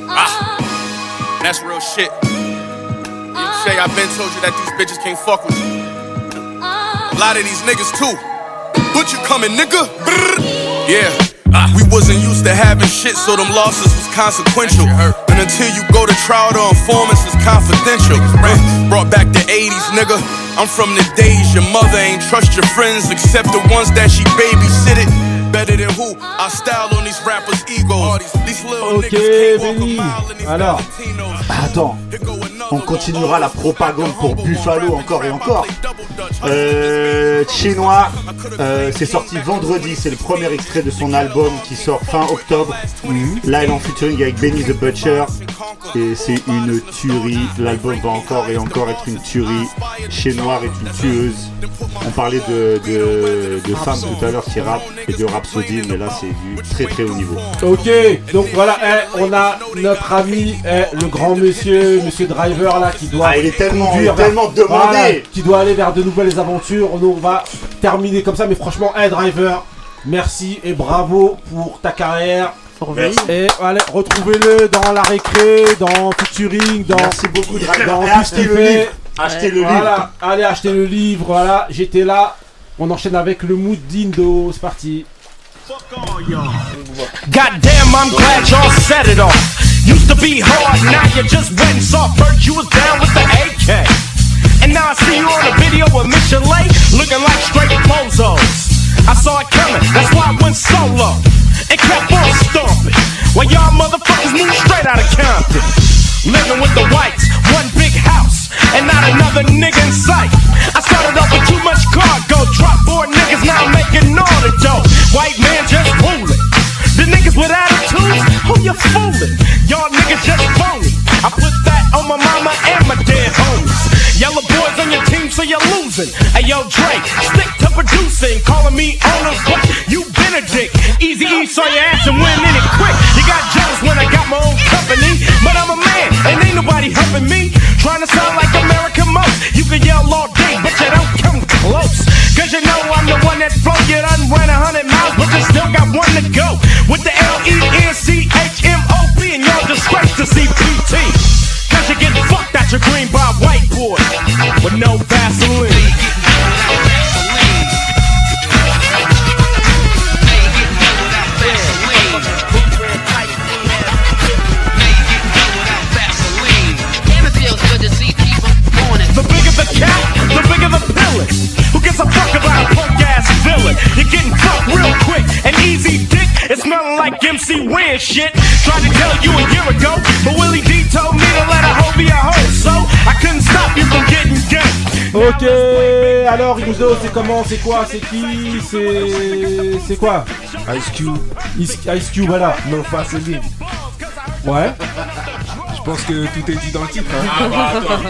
Ah, that's real shit. You say I've been told you that these bitches can't fuck with you. A lot of these niggas too. But you coming, nigga? Yeah. Ah, We wasn't used to having shit, so them losses was consequential. And until you go to trial, the informants is confidential. Brought back the 80s, nigga. I'm from the days your mother ain't trust your friends except the ones that she babysitted. Better than who? I style on these rappers' egos. These little Ok, niggas can't walk a Benny. mile in these Alors, Attends, on continuera la propagande pour Buffalo encore et encore. Euh, Chez Noir, euh, c'est sorti vendredi, c'est le premier extrait de son album qui sort fin octobre. Là, elle est en featuring avec Benny the Butcher et c'est une tuerie. L'album va encore et encore être une tuerie. Chez Noir est une tueuse. On parlait de, de, de femmes tout à l'heure qui rappent et de Rhapsody, mais là c'est du très très haut niveau. Ok, donc voilà, eh, on a notre ami, eh, le grand monsieur, monsieur Driver là, qui doit. Ah, il est tellement- conduire il est tellement demandé. Voilà, qui doit aller vers de nouvelles aventures. Nous, on va terminer comme ça, mais franchement, eh, Driver, merci et bravo pour ta carrière. Merci. Et allez, retrouvez-le dans la récré, dans Featuring, dans. Merci beaucoup, Driver. Dans achetez qu'il le fait. livre. Achetez le Voilà, livre. allez acheter le livre, voilà, j'étais là. On enchaîne avec le mood d'Indo, c'est parti. Goddamn, I'm glad y'all set it off. Used to be hard, now you just went soft. Heard you was down with the AK. And now I see you on a video with Mission Lay, looking like straight bozos. I saw it coming, that's why I went solo and kept on stomping. While y'all motherfuckers move straight out of Compton. Living with the whites, one big house, and not another nigga in sight. I started off with too much cargo, drop four niggas, now I'm making all the dough. White man just fooling. The niggas with attitudes, who you fooling? Y'all niggas just phony. I put that on my mama and my dead homies. Yellow boys on your team, so you're losing. Hey yo, Dre, stick to producing, calling me owner, but you been a dick. Easy E saw your ass and went in it quick. You got jealous when I got my own company, but I'm a man and ain't nobody helping me. Trying to sound like American most. You can yell all day, one to go. With the L-E-N-C-H-M-O-P and y'all disgrace to CPT. It's smelling like MC Win shit. Tried to tell you a year ago, but Willie D told me to let a hoe be a hoe, so I couldn't stop you from getting gay. Ok, alors Yuzo, c'est comment, c'est quoi, c'est qui, c'est. C'est quoi? Ice Cube. Ice, Ice Cube, voilà. No Vaseline. Ouais. Je pense que tout est dit dans le titre. hein. Ah bah.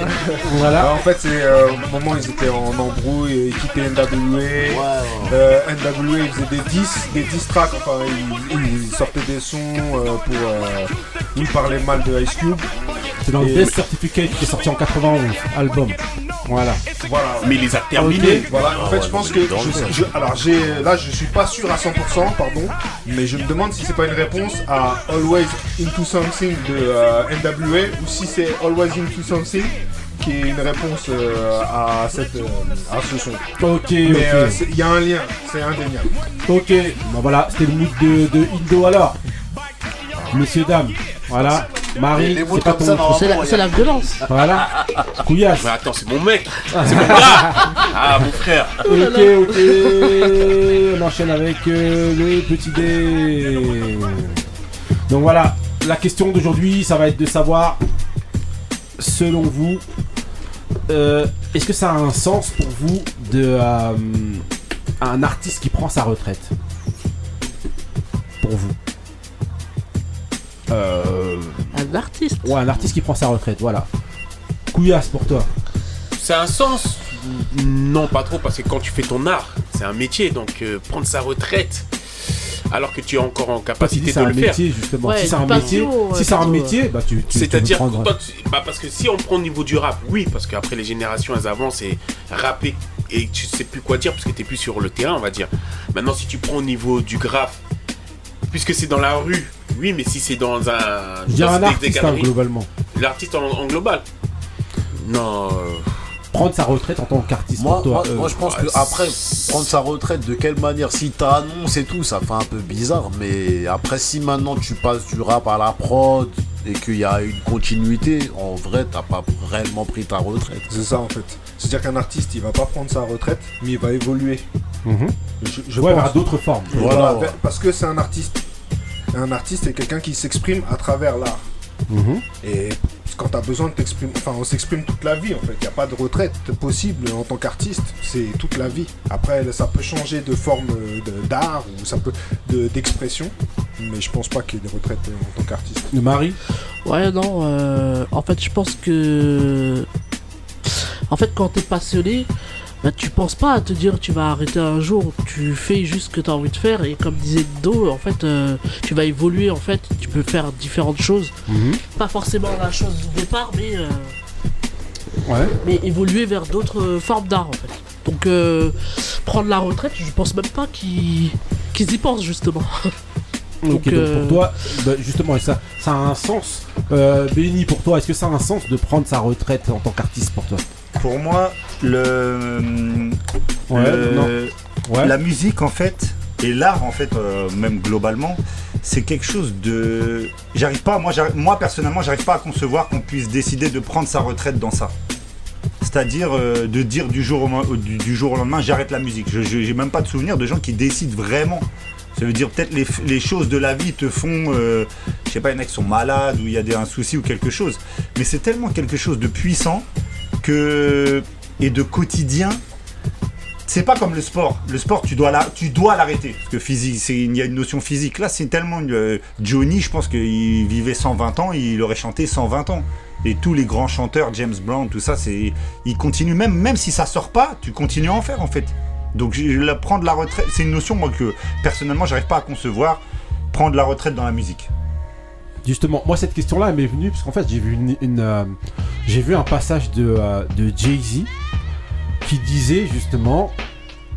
Voilà. En fait, c'est euh, au moment où ils étaient en embrouille, ils quittaient NWA. Euh, NWA, ils faisaient des 10, des 10 tracks, enfin, ils, ils sortaient des sons euh, pour. Euh, ils parlaient mal de Ice Cube. C'est dans le Death Certificate qui est sorti en 91, album. Voilà. Voilà. Mais il les a terminés. Voilà, en fait, je pense que. je- je- alors, j'ai, là, je suis pas sûr à 100%, pardon, mais je me demande si c'est pas une réponse à Always Into Something de euh, NWA ou si c'est Always Into Something qui est une réponse euh, à, cette, euh, à ce son. Ok, mais ok. euh, c'est- il y a un lien, c'est indéniable. Ok, bon voilà, c'était le mood de, de Indo alors. Messieurs, dames, voilà. Marie, c'est pas ton. C'est la- c'est la violence. Voilà. Couillasse. Mais attends, c'est mon mec. C'est mon <laughs> gars. Ah, mon frère. Ok, ok. On enchaîne avec euh, le petit dé. Donc voilà, la question d'aujourd'hui, ça va être de savoir, selon vous, euh, est-ce que ça a un sens pour vous de euh, un artiste qui prend sa retraite? Pour vous euh, Un artiste Ouais, un artiste qui prend sa retraite, voilà. Couillasse pour toi. C'est un sens Non, pas trop, parce que quand tu fais ton art, c'est un métier, donc euh, prendre sa retraite alors que tu es encore en capacité de un le faire. métier justement. si c'est un métier, si c'est un métier, bah tu. tu- C'est-à-dire, prendre- bah, parce que si on prend au niveau du rap, oui, parce qu'après les générations elles avancent et rapper et tu sais plus quoi dire parce que t'es plus sur le terrain, on va dire. Maintenant, si tu prends au niveau du graphe, puisque c'est dans la rue, oui, mais si c'est dans un. Des- des artiste hein, globalement. L'artiste en, en global. Non. euh, Prendre sa retraite en tant qu'artiste Moi, pour toi. moi, euh, moi, je pense que après prendre sa retraite de quelle manière si t'annonces et tout ça fait un peu bizarre mais après si maintenant tu passes du rap à la prod et qu'il y a une continuité en vrai t'as pas réellement pris ta retraite C'est ça en fait. C'est-à-dire qu'un artiste, il va pas prendre sa retraite, mais il va évoluer. Mhm. Je, je Ouais, pense. vers d'autres formes. Voilà, Voilà. parce que c'est un artiste. Un artiste, c'est quelqu'un qui s'exprime à travers l'art. Mhm. Et quand tu as besoin de t'exprimer, enfin, on s'exprime toute la vie en fait. Il n'y a pas de retraite possible en tant qu'artiste. C'est toute la vie. Après, ça peut changer de forme d'art ou ça peut de- d'expression. mais je pense pas qu'il y ait des retraites en tant qu'artiste. Le mari Ouais, non, euh, en fait, je pense que. En fait, quand t'es passionné, bah, tu penses pas à te dire tu vas arrêter un jour. Tu fais juste ce que t'as envie de faire, et comme disait Do, en fait, euh, tu vas évoluer, en fait, tu peux faire différentes choses. Mhm. Pas forcément la chose du départ, mais. euh, Ouais. mais évoluer vers d'autres euh, formes d'art, en fait. Donc, euh, prendre la retraite, je pense même pas qu'ils y pensent, justement. <laughs> Ok, donc euh, pour toi, bah, justement, ça, ça a un sens. Benny, pour toi, est-ce que ça a un sens de prendre sa retraite en tant qu'artiste pour toi? Pour moi, le, Ouais, le- non. Ouais. la musique en fait et l'art en fait, euh, même globalement, c'est quelque chose de. J'arrive pas, moi, moi personnellement, j'arrive pas à concevoir qu'on puisse décider de prendre sa retraite dans ça. c'est-à-dire euh, de dire du jour au, mo- du, du jour au lendemain j'arrête la musique. Je j'ai même pas de souvenir de gens qui décident vraiment. Ça veut dire peut-être les, les choses de la vie te font, euh, je sais pas, il y en a qui sont malades ou il y a des, un souci ou quelque chose. Mais c'est tellement quelque chose de puissant et de quotidien. C'est pas comme le sport. Le sport, tu dois l'arrêter parce que physique, c'est il y a une notion physique. Là, c'est tellement euh, Johnny, je pense qu'il vivait 120 ans, il aurait chanté 120 ans. Et tous les grands chanteurs, James Brown, tout ça, c'est ils continuent même même si ça sort pas, tu continues à en faire en fait. Donc la, prendre la retraite, c'est une notion moi que personnellement j'arrive pas à concevoir. Prendre la retraite dans la musique. Justement, moi cette question-là m'est venue parce qu'en fait j'ai vu une, euh, j'ai vu un passage de, euh, Jay Z qui disait justement,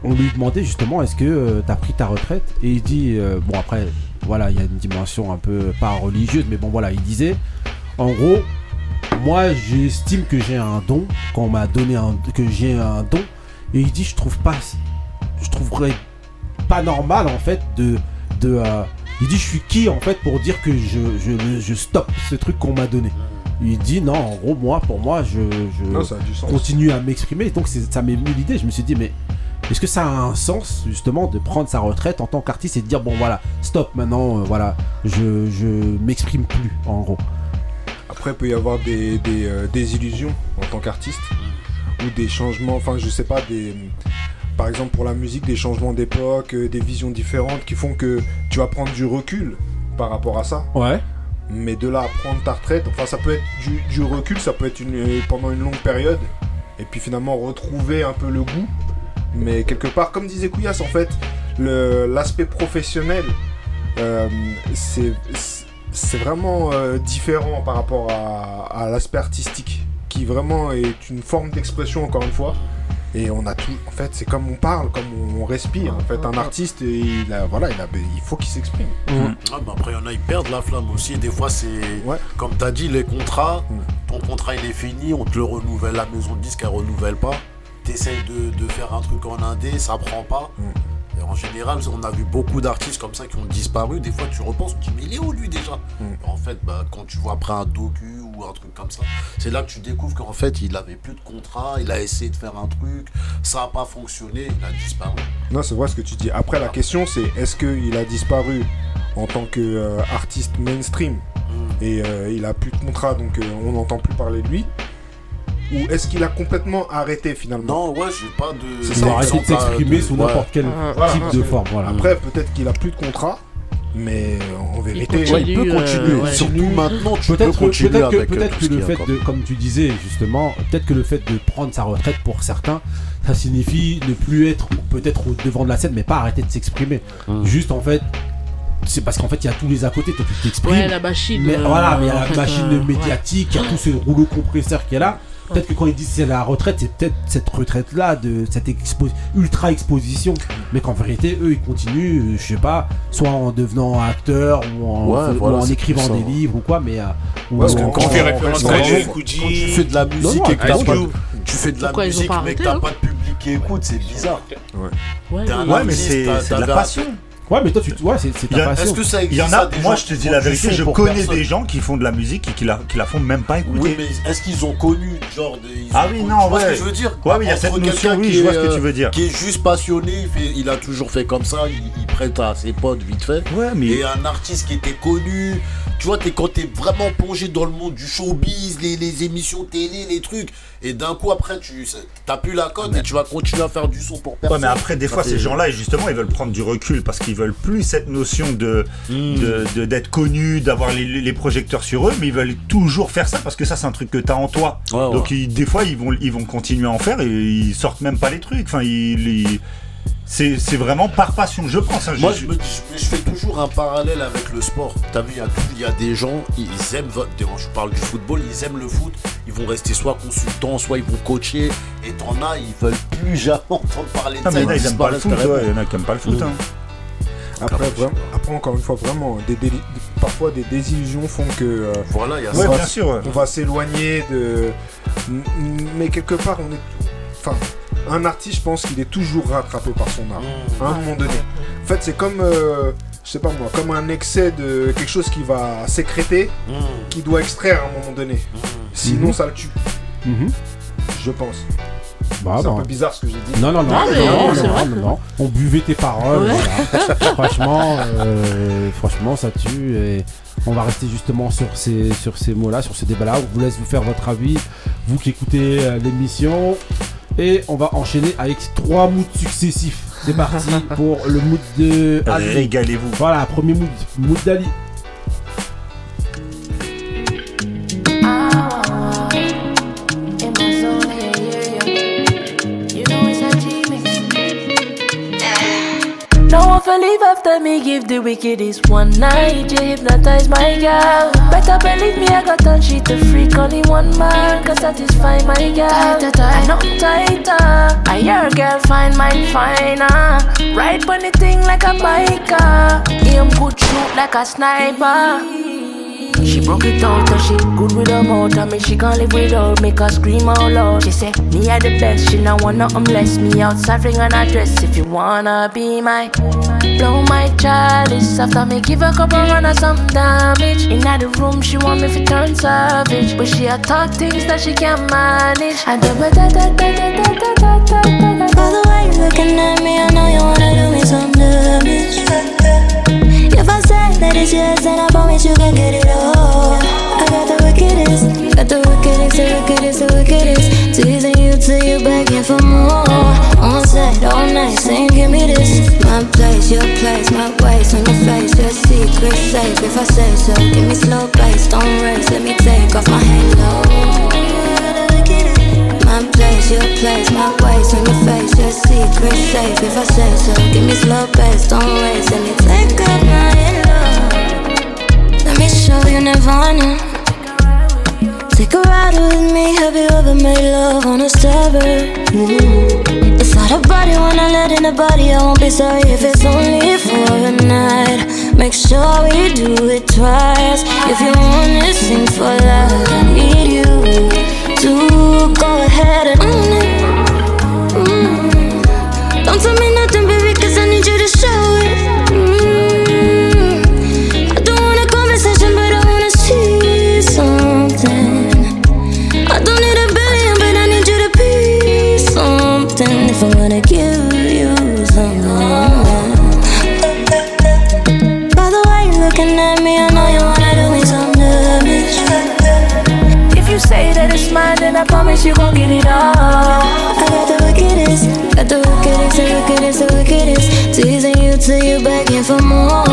on lui demandait justement est-ce que tu as pris ta retraite? Et il dit euh, bon après voilà il y a une dimension un peu pas religieuse mais bon voilà il disait en gros moi j'estime que j'ai un don qu'on m'a donné un, que j'ai un don. Et il dit je trouve pas je trouverais pas normal en fait de euh, il dit je suis qui en fait pour dire que je, je, je stoppe ce truc qu'on m'a donné. Il dit non en gros moi pour moi je, je Non, continue à m'exprimer. Donc ça m'est venu l'idée. Je me suis dit mais est-ce que ça a un sens justement de prendre sa retraite en tant qu'artiste et de dire bon voilà stop maintenant euh, voilà je, je m'exprime plus en gros. Après, il peut y avoir des, des, euh, des illusions en tant qu'artiste ou des changements, enfin, je sais pas, des. Par exemple, pour la musique, des changements d'époque, euh, des visions différentes qui font que tu vas prendre du recul par rapport à ça. Ouais. Mais de là à prendre ta retraite, enfin, ça peut être du, du recul, ça peut être une, euh, pendant une longue période. Et puis finalement, retrouver un peu le goût. Mais quelque part, comme disait Couillasse, en fait, l'aspect professionnel, euh, c'est c'est vraiment euh, différent par rapport à, à l'aspect artistique, qui vraiment est une forme d'expression, encore une fois. Et on a tout, en fait, c'est comme on parle, comme on respire. En fait, un artiste, il a, voilà, il, a, il faut qu'il s'exprime. Ah, bah après, il y en a, ils perdent la flamme aussi. Des fois, c'est. Comme tu as dit, les contrats, ton contrat il est fini, on te le renouvelle, la maison de disque elle renouvelle pas. Tu essayes de, de faire un truc en indé, ça prend pas. Et en général, on a vu beaucoup d'artistes comme ça qui ont disparu. Des fois, tu repenses, tu dis, mais il est où lui déjà En fait, bah, quand tu vois après un docu ou un truc comme ça, c'est là que tu découvres qu'en fait, il avait plus de contrat, il a essayé de faire un truc, ça n'a pas fonctionné, il a disparu. Non, c'est vrai ce que tu dis. Après, la question, c'est est-ce qu'il a disparu en tant qu'artiste mainstream et euh, il a plus de contrat, donc euh, on n'entend plus parler de lui? Ou est-ce qu'il a complètement arrêté finalement Non, ouais, j'ai pas de. C'est Il a arrêté de s'exprimer sous n'importe quel type de forme, voilà. Après, peut-être qu'il a plus de contrat, mais en vérité, continue, il peut continuer. euh, ouais. Surtout maintenant, tu peut-être peux continuer peut-être que, avec, euh, peut-être que le fait de, comme tu disais justement, peut-être que le fait de prendre sa retraite pour certains, ça signifie ne plus être peut-être au devant de la scène, mais pas arrêter de s'exprimer. Mmh. Juste en fait. C'est parce qu'en fait, il y a tous les à côté, toi tu t'exprimes. Ouais, la machine, Mais euh, voilà, mais il y a la fait, machine euh, médiatique, il y a tout ce rouleau compresseur qui est là. Peut-être que quand ils disent c'est la retraite, c'est peut-être cette retraite-là, de cette expo- ultra exposition. Mais qu'en vérité, eux, ils continuent, euh, je sais pas, soit en devenant acteur ou en, Ouais, ou voilà, en c'est écrivant des livres ou quoi, mais. euh, ou Parce que quand, tu fais référence à tu fais de la musique non, et que t'as pas de, tu fais de la Pourquoi musique mais que t'as pas de public qui écoute, c'est bizarre. Ouais, Ouais, mais c'est de la passion. Ouais, mais toi, tu, ouais, c'est c'est Il y ta a- passion. Il y en a, moi je te dis la vérité, je connais des gens qui font de la musique et qui la, qui la font même pas écouter. Oui, mais est-ce qu'ils ont connu genre de, ils Ah oui, connu- non, tu vois ouais. ce que je veux dire? Ouais, oui, il y a cette notion, oui, qui je vois est, ce que tu euh, veux dire. Qui est juste passionné, il, fait- il a toujours fait comme ça, il, il prête à ses potes vite fait. Et un artiste qui était connu, tu vois, es, quand t'es vraiment plongé dans le monde du showbiz, les, les émissions télé, les trucs, et d'un coup après tu t'as plus la cote et tu vas continuer à faire du son pour Ouais, personne. mais après, des fois, Ça, ces gens-là, justement, ils veulent prendre du recul parce qu'ils veulent plus cette notion de Hmm. de- d'être connus, d'avoir les, les projecteurs sur eux, mais ils veulent toujours faire ça parce que ça, c'est un truc que t'as en toi. Ouais, ouais. Donc, ils- des fois, ils vont, ils vont continuer à en faire et ils sortent même pas les trucs. Enfin, ils, ils- c'est vraiment par passion, je pense. hein. Moi, Je- je, me dis- je, je fais toujours un parallèle avec le sport. T'as vu, il y a y, des gens, ils aiment, je parle du football, ils aiment le foot, ils vont rester soit consultants, soit ils vont coacher, et t'en as, ils veulent plus <laughs> jamais entendre parler de Ah, ça. mais là, ils aiment pas le foot, ouais, il y en a qui aiment pas le foot. Mm. hein. Après, vraiment- après, encore une fois, vraiment, des déli- parfois des désillusions font que. euh, Voilà, il y a on ça. va- Ouais, bien sûr, ouais. On va s'éloigner de. Mais quelque part, on est. Enfin, un artiste, je pense qu'il est toujours rattrapé par son art. Mmh. À un moment donné. En fait, c'est comme. euh, je sais pas moi, comme un excès de quelque chose qui va sécréter, Mmh. qui doit extraire à un moment donné. Sinon, Mhm. ça le tue. Je pense. Bah, c'est bah. un peu bizarre ce que j'ai dit. Non, non, non, Non, non, non, non, non. On buvait tes paroles. Ouais. voilà. franchement, euh, franchement, ça tue. Et on va rester justement sur ces, sur ces mots-là, sur ces débats-là. On vous laisse vous faire votre avis, vous qui écoutez euh, l'émission. Et on va enchaîner avec trois moods successifs. C'est parti <laughs> pour le mood de Ali. Régalez-vous. Voilà, premier mood, mood d'Ali. No one for leave after me give the wicked wickedest one night. You hypnotize my girl. Better believe me, I got on shit to freak only one man can satisfy my girl. Tighter, tight. I know tighter. I hear girl find mine finer. Ride on the thing like a biker. Aim good shoot like a sniper. She broke it out, cause she good with her mouth. I mean, she can't live without, make her scream out loud. She say, Me are the best, she not want nothing less. Me outside ring on her dress if you wanna be my. Blow my chalice after me give her couple run or some damage. In the room, she want me to turn savage. But she a talk things that she can't manage. I da da da da da da da da da da. The way you're looking at me, I know you wanna do me some damage. If I say that it's yours, then I promise you can get it all. I got the wickedest, got the wickedest, the wickedest, the wickedest. Teasing you till you begging for more. On set all night, saying give me this. My place, your place, my waist on your face, your secret safe. If I say so, give me slow pace, don't race. Let me take off my halo. My place, your place, my waist on your face, your secret safe. If I say so, give me slow pace, don't waste. Me take off my halo. Let me show you Nirvana. Take a ride with me. Have you ever made love on a starboard? Mm. It's not a body when I let in a body. I won't be sorry if it's only for a night. Make sure we do it twice. If you want to sing for love, I need you to go ahead and then I promise you gon' get it all. I got the wickedest, got the wickedest, the wickedest, the wickedest. Teasing you till you begging for more.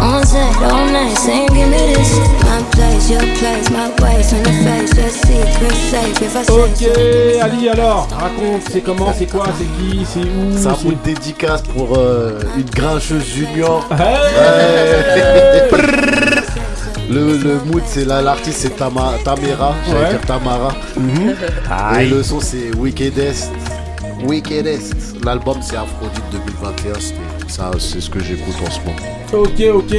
On set all night, saying give me this. My place, your place, my waist on your face, your secret safe. If I say Ok, Ali, alors, raconte, c'est comment, c'est quoi, c'est qui, c'est où C'est un c'est- bout de dédicace pour euh, une grincheuse junior. Hey Ouais. <laughs> Le, le mood, c'est là, l'artiste c'est Tama- Tamera, j'allais Ouais. dire Tamara. Et Aïe. le son c'est Wickedest. Wickedest. L'album c'est Aphrodite 2021, c'est- ça c'est ce que j'écoute en ce moment. Ok, ok.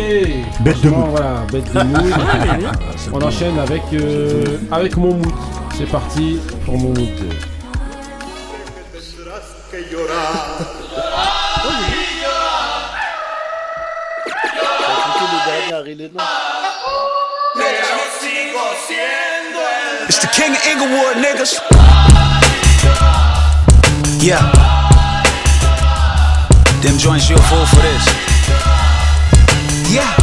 Bête de mood. Voilà, bête de mood. <laughs> On enchaîne avec, euh, avec mon mood. C'est parti pour mon mood. <laughs> king of Inglewood, niggas. Yeah. Them joints you'll fool for this. Yeah.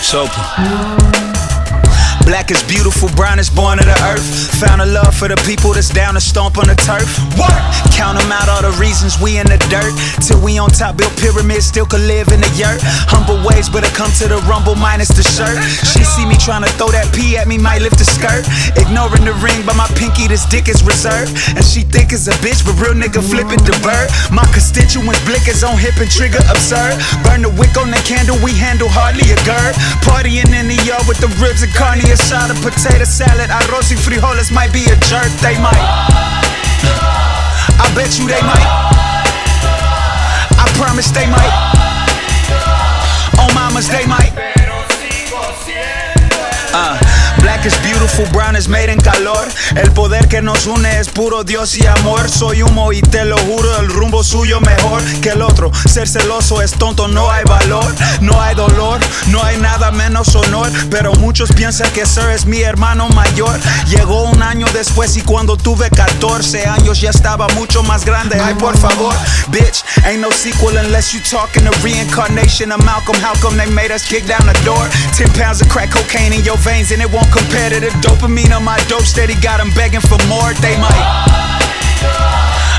Soper. Black is beautiful, brown is born of the earth. Found a love for the people that's down to stomp on the turf. Work! Count them out, all the reasons we in the dirt. Till we on top, built pyramids, still could live in the yurt. Humble ways, but I come to the rumble minus the shirt. She see me tryna throw that pee at me, might lift the skirt. Ignoring the ring, but my pinky, this dick is reserved. And she think it's a bitch, but real nigga flipping the bird. My constituents blickers on hip and trigger absurd. Burn the wick on the candle, we handle hardly a gird. Partying in the yard with the ribs and carne asada, potato salad, arroz y frijoles might be a jerk, they might. I bet you they might. I promise they might. On mamas they might. Uh, black is beautiful, brown is made en calor. El poder que nos une es puro Dios y amor. Soy humo y te lo juro, el rumbo suyo mejor que el otro. Ser celoso es tonto, no hay valor, no hay dolor, no hay nada menos honor. Pero muchos piensan que Sir es mi hermano mayor. Llegó un año después y cuando tuve 14 años ya estaba mucho más grande. Ay, por favor, bitch, ain't no sequel unless you talking the reincarnation of Malcolm. How come they made us kick down the door? 10 pounds of crack cocaine in your veins and it won't compare the dopamine on my dope steady. Got 'em begging for more. They might.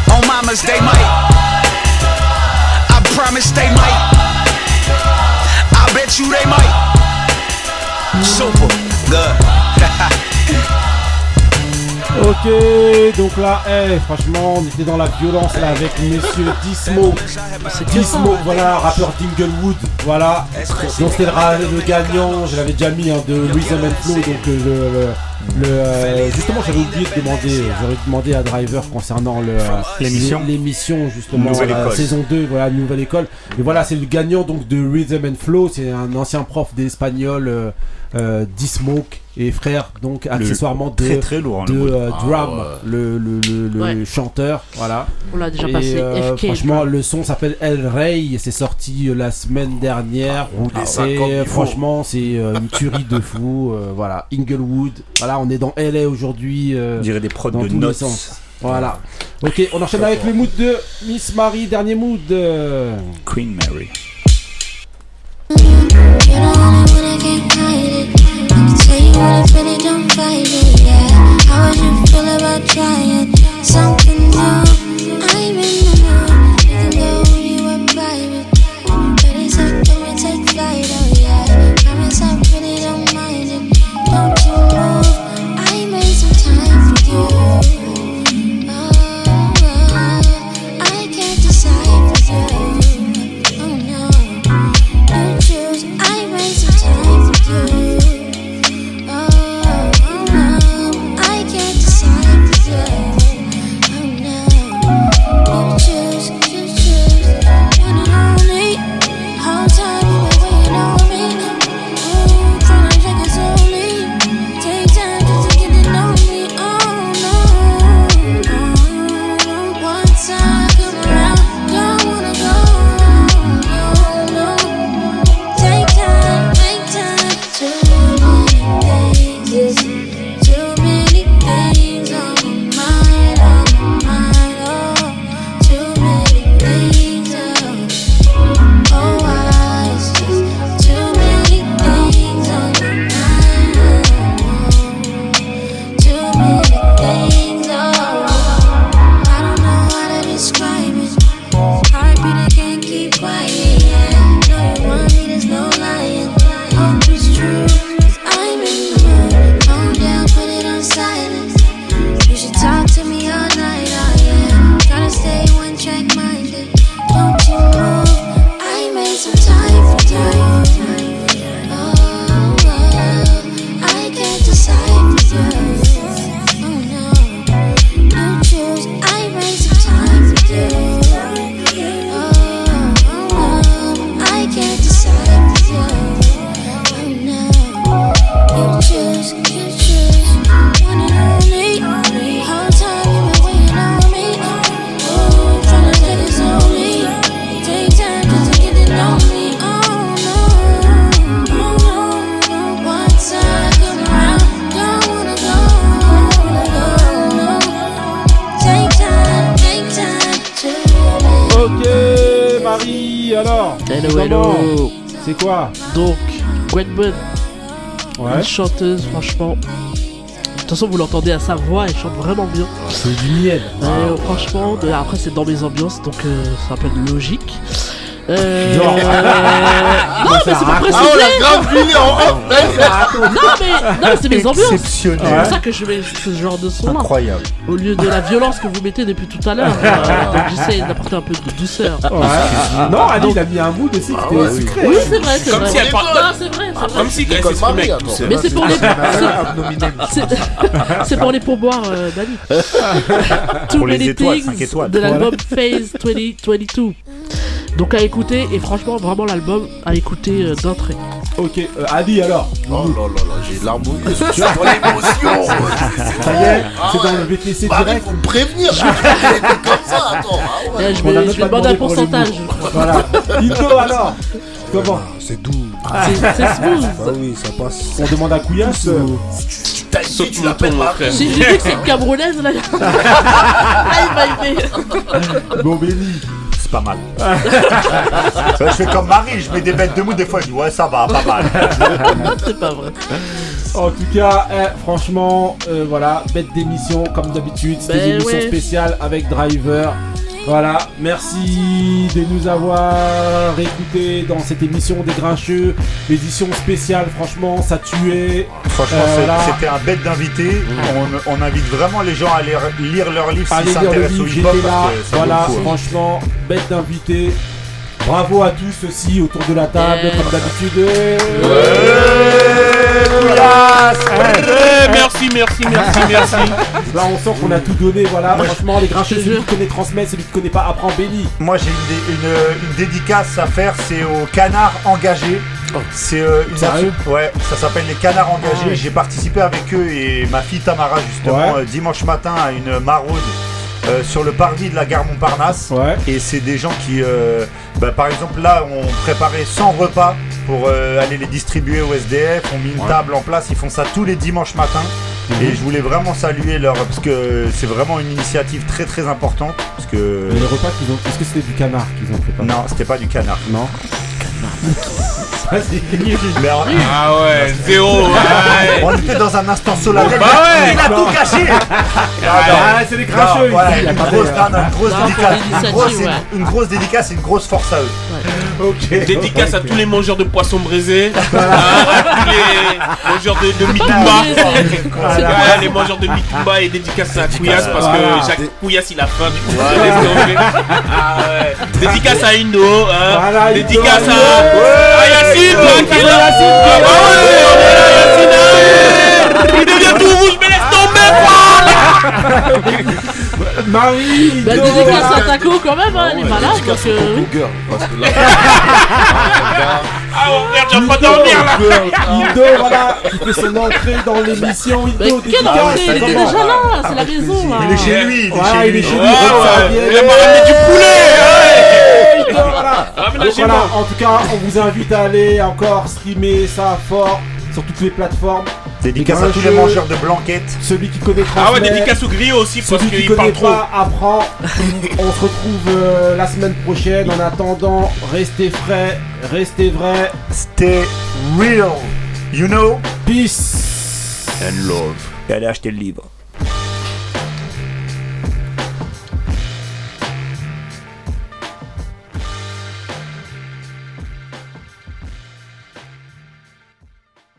Oh, mamas, they might. I promise they might. I bet you they might. Super good. <laughs> Ok, donc là, eh, franchement, on était dans la violence là avec Monsieur Dismo. C'est Dismo, voilà, rappeur d'Inglewood, voilà. Donc c'était le, gagnant, je l'avais déjà mis hein, de Rhythm and Flow, donc euh, le, le- le, euh, justement j'avais oublié de demander, j'aurais demandé à Driver concernant le, euh, L'émission. l'émission justement, la saison 2, voilà, nouvelle école. Et voilà, c'est le gagnant donc de Rhythm and Flow, c'est un ancien prof d'espagnol, euh, euh, D-Smoke et frère, donc accessoirement de, très, très lourd, hein, de le mot. Ah, Drum, ouais. le, le, le, le Ouais. chanteur, voilà. On l'a déjà Et, passé, euh, FK, franchement, Drum. le son s'appelle El Rey et c'est sorti euh, la semaine dernière. rouler ça et franchement, c'est euh, une tuerie de fou. euh, voilà, Inglewood. Voilà, on est dans LA aujourd'hui. euh, On dirait des prods dans de notes. sens. Voilà. Ok, on enchaîne avec le mood de Miss Marie, dernier mood. Queen Mary. Really don't fight it, yeah. How would you feel about trying something new? Hello, hello. C'est quoi Donc, Gwen Ouais. une chanteuse, franchement. De toute façon, vous l'entendez à sa voix, elle chante vraiment bien. C'est du miel. Ouais, euh, franchement, de- après c'est dans mes ambiances, donc euh, ça peut être logique. Euh... Non. <laughs> non, mais c'est pas précisé. Ah, on l'a grave en off. <laughs> Non, mais non, c'est mes ambiances. C'est pour ça que je mets ce genre de son. Incroyable. Au lieu de la violence que vous mettez depuis tout à l'heure. euh, <laughs> donc j'essaie d'apporter un peu de douceur. Ouais. Non, Ali, il a mis un mood aussi qui était ouais, sucré. Oui, c'est vrai, c'est Comme vrai. si elle parle- Non, c'est vrai, c'est vrai. Comme si elle s'exprimait avec douceur. Mais c'est pour les. C'est pour les pourboires euh, d'Ali. Too Pour les Many étoiles, Things de l'album Phase 2022. Donc à écouter, et franchement, vraiment l'album à écouter euh, d'un trait. Ok, euh, Adi alors. Oh là là là, j'ai l'arme aux yeux, je suis dans l'émotion. <laughs> Ça y est, Ah c'est dans le VTC Bah direct. faut me prévenir, <laughs> je suis comme ça, attends. ah ouais. Eh, je vais, je vais demander un pour pourcentage. Voilà. <laughs> Indo alors Comment C'est doux. C'est- c'est smooth. Ah oui, ça passe. On demande à Couillasse ou... T'as une fille, tu l'appelles ma frère. Si je lui dis que c'est une camerounaise, là, là il va aimer. Bon, Béni. C'est pas mal. <laughs> je fais comme Marie, je mets des bêtes de mou, des fois je dis ouais ça va, pas mal. <laughs> c'est pas vrai. En tout cas, eh, franchement, euh, voilà, bête d'émission comme d'habitude. C'était Ben une émission ouais. spéciale avec Driver. Voilà, merci de nous avoir écoutés dans cette émission des Grincheux. L'édition spéciale, franchement, ça tuait. Franchement, Euh, c'était un bête d'invité. On, on invite vraiment les gens à aller lire leurs livres Allez s'ils lire s'intéressent au livre, hip-hop. Voilà, hein. franchement, bête d'invité. Bravo à tous aussi autour de la table, Yeah. comme d'habitude. Eh, merci, merci, merci, merci. <laughs> Là, on sent qu'on a tout donné. Voilà, Moi, franchement, les grincheux, celui qui connaît transmet, celui qui connaît pas apprend béni. Moi j'ai une, dé- une- une dédicace à faire, c'est au canard engagé. C'est euh, une Sérieux Ouais, ça s'appelle les canards engagés. Ah ouais. J'ai participé avec eux et ma fille Tamara justement Ouais. euh, dimanche matin à une maraude. Euh, sur le parvis de la gare Montparnasse Ouais. et c'est des gens qui euh, bah, par exemple là on préparait 100 repas pour euh, aller les distribuer au SDF on mis une Ouais. table en place ils font ça tous les dimanches matins Mhm. et je voulais vraiment saluer leur parce que c'est vraiment une initiative très très importante parce que Les repas qu'ils ont. Est-ce que c'était du canard qu'ils ont préparé? Non, c'était pas du canard. Non. En- Ah ouais, zéro. ouais. On était dans un instant solennel. Bah ouais. Il a tout caché. Ah, c'est les grincheux Non, ouais, ici, y a une grosse, non, non, une grosse Non, pour dédicace, une l'initiative, grosse, ouais. une, une grosse dédicace et une grosse force à eux. Dédicace à tous les mangeurs de poissons brisés, hein, à tous les mangeurs de, de. Ouais, les mangeurs de Mitumba et dédicace à Couillasse parce que Jacques Couillasse il a faim du coup. Ah ouais. <laughs> Dédicace à Indo, hein. Voilà, dédicace à, à Yacine, qui est là. Yacine, Ah est là, hein. Il devient tout rouge, mais laisse tomber <laughs> Marie Bah, dédicace à Taco quand même, hein, elle est malade. Donc, euh, oui. Girl, parce que là, <laughs> Ah frère, tu vas pas dormir là Indo, voilà, qui fait son entrée dans l'émission. Bah, Indo, quelle entrée Il était déjà là, c'est la maison là. Il est chez lui, il est Ouais, chez il est lui. chez lui. Ouais, ça ouais. vient. Il m'a ramené du poulet ouais. Indo, voilà. Ramène-la Donc voilà, en tout cas, on vous invite à aller encore streamer ça fort sur toutes les plateformes. Dédicace à tous les mangeurs de blanquettes. Celui qui connaît Ah ouais, dédicace au griot aussi parce Celui qui qu'il connaît parle trop. apprend. On se retrouve euh, la semaine prochaine. En attendant, restez frais, restez vrais. Stay real. You know? Peace. And love. Et allez acheter le livre.